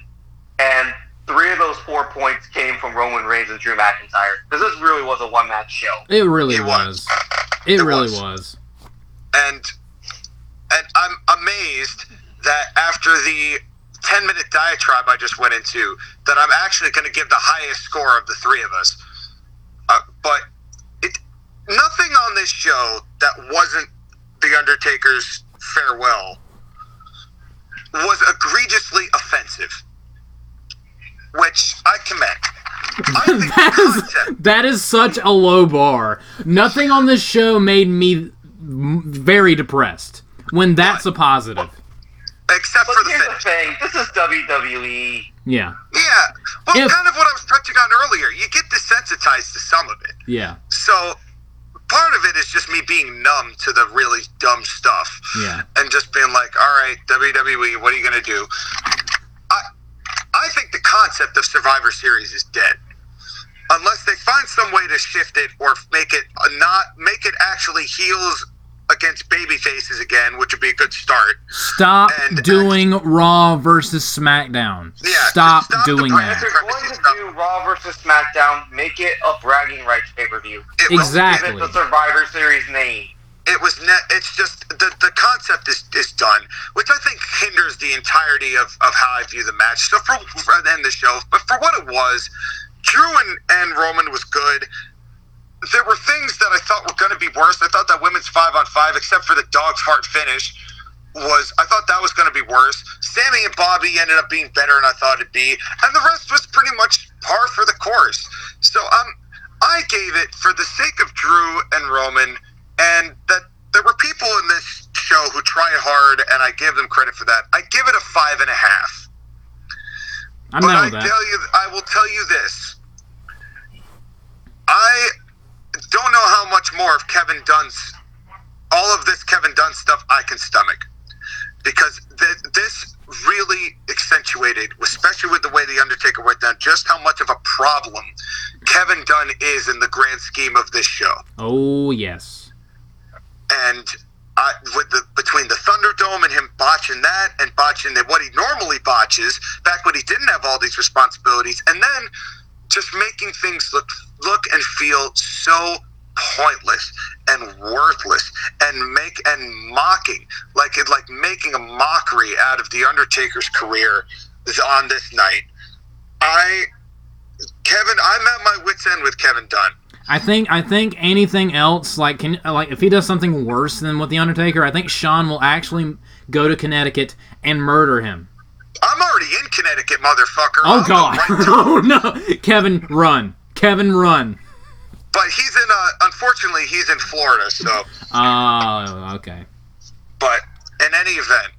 [SPEAKER 3] and three of those four points came from Roman Reigns and Drew McIntyre because this really was a one match show.
[SPEAKER 1] It really
[SPEAKER 2] It
[SPEAKER 1] was.
[SPEAKER 2] was.
[SPEAKER 1] It,
[SPEAKER 2] It
[SPEAKER 1] really
[SPEAKER 2] was.
[SPEAKER 1] was.
[SPEAKER 2] and and I'm amazed that after the 10 minute diatribe I just went into, that I'm actually going to give the highest score of the three of us. Uh, but nothing on this show that wasn't the Undertaker's farewell was egregiously offensive, which I commend. I think
[SPEAKER 1] that
[SPEAKER 2] the
[SPEAKER 1] is
[SPEAKER 2] concept-
[SPEAKER 1] that is such a low bar. Nothing on this show made me m- very depressed. When that's a positive.
[SPEAKER 2] except
[SPEAKER 3] But
[SPEAKER 2] for the
[SPEAKER 3] here's the thing: this is WWE.
[SPEAKER 1] Yeah.
[SPEAKER 2] Yeah. Well,
[SPEAKER 1] If-
[SPEAKER 2] kind of what I was touching on earlier. You get desensitized to some of it.
[SPEAKER 1] Yeah.
[SPEAKER 2] So part of it is just me being numb to the really dumb stuff.
[SPEAKER 1] Yeah.
[SPEAKER 2] And just being like, all right, WWE, what are you going to do? I, I think the concept of Survivor Series is dead. Unless they find some way to shift it or make it not make it actually heels against baby faces again, which would be a good start.
[SPEAKER 1] Stop
[SPEAKER 2] And- uh,
[SPEAKER 1] doing Raw versus SmackDown.
[SPEAKER 2] Yeah,
[SPEAKER 1] Stop,
[SPEAKER 2] stop the
[SPEAKER 1] doing
[SPEAKER 2] brand.
[SPEAKER 3] If
[SPEAKER 1] that.
[SPEAKER 3] they're going to do Raw versus SmackDown, make it a bragging rights pay per view.
[SPEAKER 1] Exactly.
[SPEAKER 3] Give it the Survivor Series name.
[SPEAKER 2] it was net it's just the the concept is, is done which i think hinders the entirety of, of how i view the match so for, for and the show but for what it was drew and, and roman was good there were things that i thought were going to be worse i thought that women's five on five except for the dog's heart finish was i thought that was going to be worse Sami and bobby ended up being better than i thought it'd be and the rest was pretty much par for the course so um i gave it for the sake of drew and roman and that there were people in this show who try hard, and I give them credit for that. I give it a five and a half.
[SPEAKER 1] I'm
[SPEAKER 2] but I
[SPEAKER 1] that.
[SPEAKER 2] tell you, I will tell you this: I don't know how much more of Kevin Dunn's, all of this Kevin Dunn stuff I can stomach, because th- this really accentuated, especially with the way the Undertaker went down, just how much of a problem Kevin Dunn is in the grand scheme of this show.
[SPEAKER 1] Oh yes.
[SPEAKER 2] and I, with the between the Thunderdome and him botching that and botching the, what he normally botches back when he didn't have all these responsibilities, and then just making things look look and feel so pointless and worthless and make and mocking like it like making a mockery out of the Undertaker's career on this night. I Kevin, I'm at my wits end with Kevin Dunn.
[SPEAKER 1] I think I think anything else like can like if he does something worse than what the Undertaker, I think Sean will actually go to Connecticut and murder him.
[SPEAKER 2] I'm already in Connecticut, motherfucker.
[SPEAKER 1] Oh
[SPEAKER 2] I'll go
[SPEAKER 1] God!
[SPEAKER 2] right
[SPEAKER 1] oh no! Kevin, run! Kevin, run!
[SPEAKER 2] But he's in. Uh, unfortunately, he's in Florida. So,
[SPEAKER 1] Oh, okay.
[SPEAKER 2] but in any event,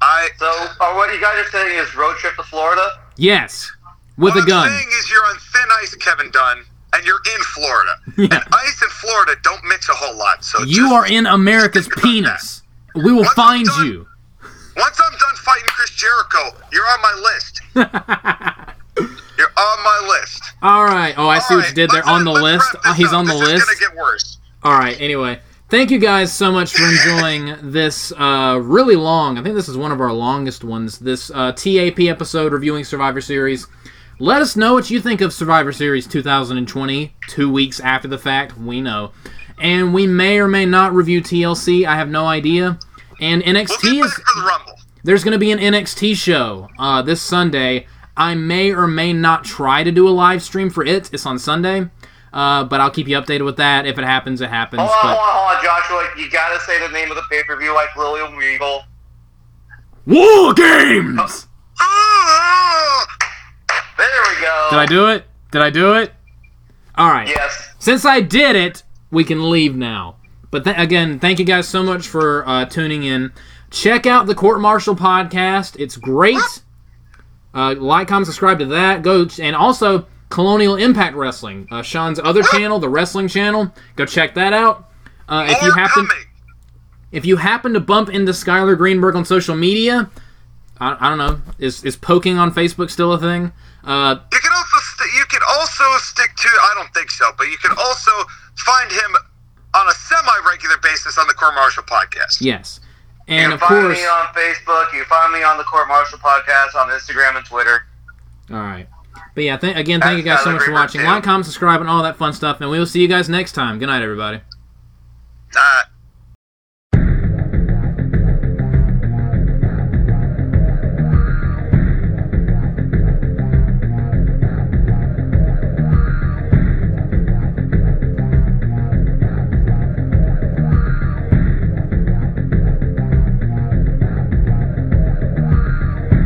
[SPEAKER 2] I.
[SPEAKER 3] So, uh, what you guys are saying is road trip to Florida?
[SPEAKER 1] Yes, with
[SPEAKER 2] what
[SPEAKER 1] a
[SPEAKER 2] I'm
[SPEAKER 1] gun.
[SPEAKER 2] saying is, you're on thin ice, Kevin Dunn, and you're in Florida.
[SPEAKER 1] Yeah.
[SPEAKER 2] And ice and Florida don't mix a whole lot. So
[SPEAKER 1] You
[SPEAKER 2] just
[SPEAKER 1] are in America's
[SPEAKER 2] think about
[SPEAKER 1] penis. We will
[SPEAKER 2] Once
[SPEAKER 1] find
[SPEAKER 2] done-
[SPEAKER 1] you.
[SPEAKER 2] Once I'm done fighting Chris Jericho, you're on my list. You're on my list.
[SPEAKER 1] All right. Oh, I see what you did there
[SPEAKER 2] let's-
[SPEAKER 1] on the
[SPEAKER 2] let's
[SPEAKER 1] list.
[SPEAKER 2] wrap this
[SPEAKER 1] Oh, he's
[SPEAKER 2] up.
[SPEAKER 1] on the
[SPEAKER 2] this
[SPEAKER 1] list.
[SPEAKER 2] Gonna get worse.
[SPEAKER 1] All right. Anyway, thank you guys so much for enjoying this uh, really long. I think this is one of our longest ones. This uh, TAP episode reviewing Survivor Series. Let us know what you think of Survivor Series 2020. Two weeks after the fact, we know, and we may or may not review TLC. I have no idea. And
[SPEAKER 2] We'll
[SPEAKER 1] NXT is
[SPEAKER 2] for the
[SPEAKER 1] there's going to be an NXT show uh, this Sunday. I may or may not try to do a live stream for it. It's on Sunday, uh, but I'll keep you updated with that. If it happens, it happens.
[SPEAKER 3] Hold on,
[SPEAKER 1] But
[SPEAKER 3] hold on, hold on, Joshua. You gotta say the name of the pay per view like William Regal.
[SPEAKER 1] War Games.
[SPEAKER 2] Ah!
[SPEAKER 3] There we go.
[SPEAKER 1] Did I do it? Did I do it? All right.
[SPEAKER 3] Yes.
[SPEAKER 1] Since I did it, we can leave now. But th- again, thank you guys so much for uh, tuning in. Check out the Court Martial podcast. It's great. Uh, like, comment, subscribe to that. Go and also Colonial Impact Wrestling, uh, Sean's other channel, the wrestling channel. Go check that out. Uh, if you happen, if you happen to bump into Skyler Greenberg on social media, I, I don't know, is is poking on Facebook still a thing? Uh,
[SPEAKER 2] You can also st- you can also stick to I don't think so, but you can also find him on a semi-regular basis on the Court Martial podcast.
[SPEAKER 1] yes,
[SPEAKER 3] You
[SPEAKER 1] and
[SPEAKER 3] can
[SPEAKER 1] of
[SPEAKER 3] find
[SPEAKER 1] course,
[SPEAKER 3] me on Facebook. You can find me on the Court Martial podcast on Instagram and Twitter.
[SPEAKER 1] All right. But yeah, th- again, thank you guys so much for watching.
[SPEAKER 3] too.
[SPEAKER 1] Like, comment, subscribe, and all that fun stuff. And we will see you guys next time. Good night, everybody.
[SPEAKER 2] Uh,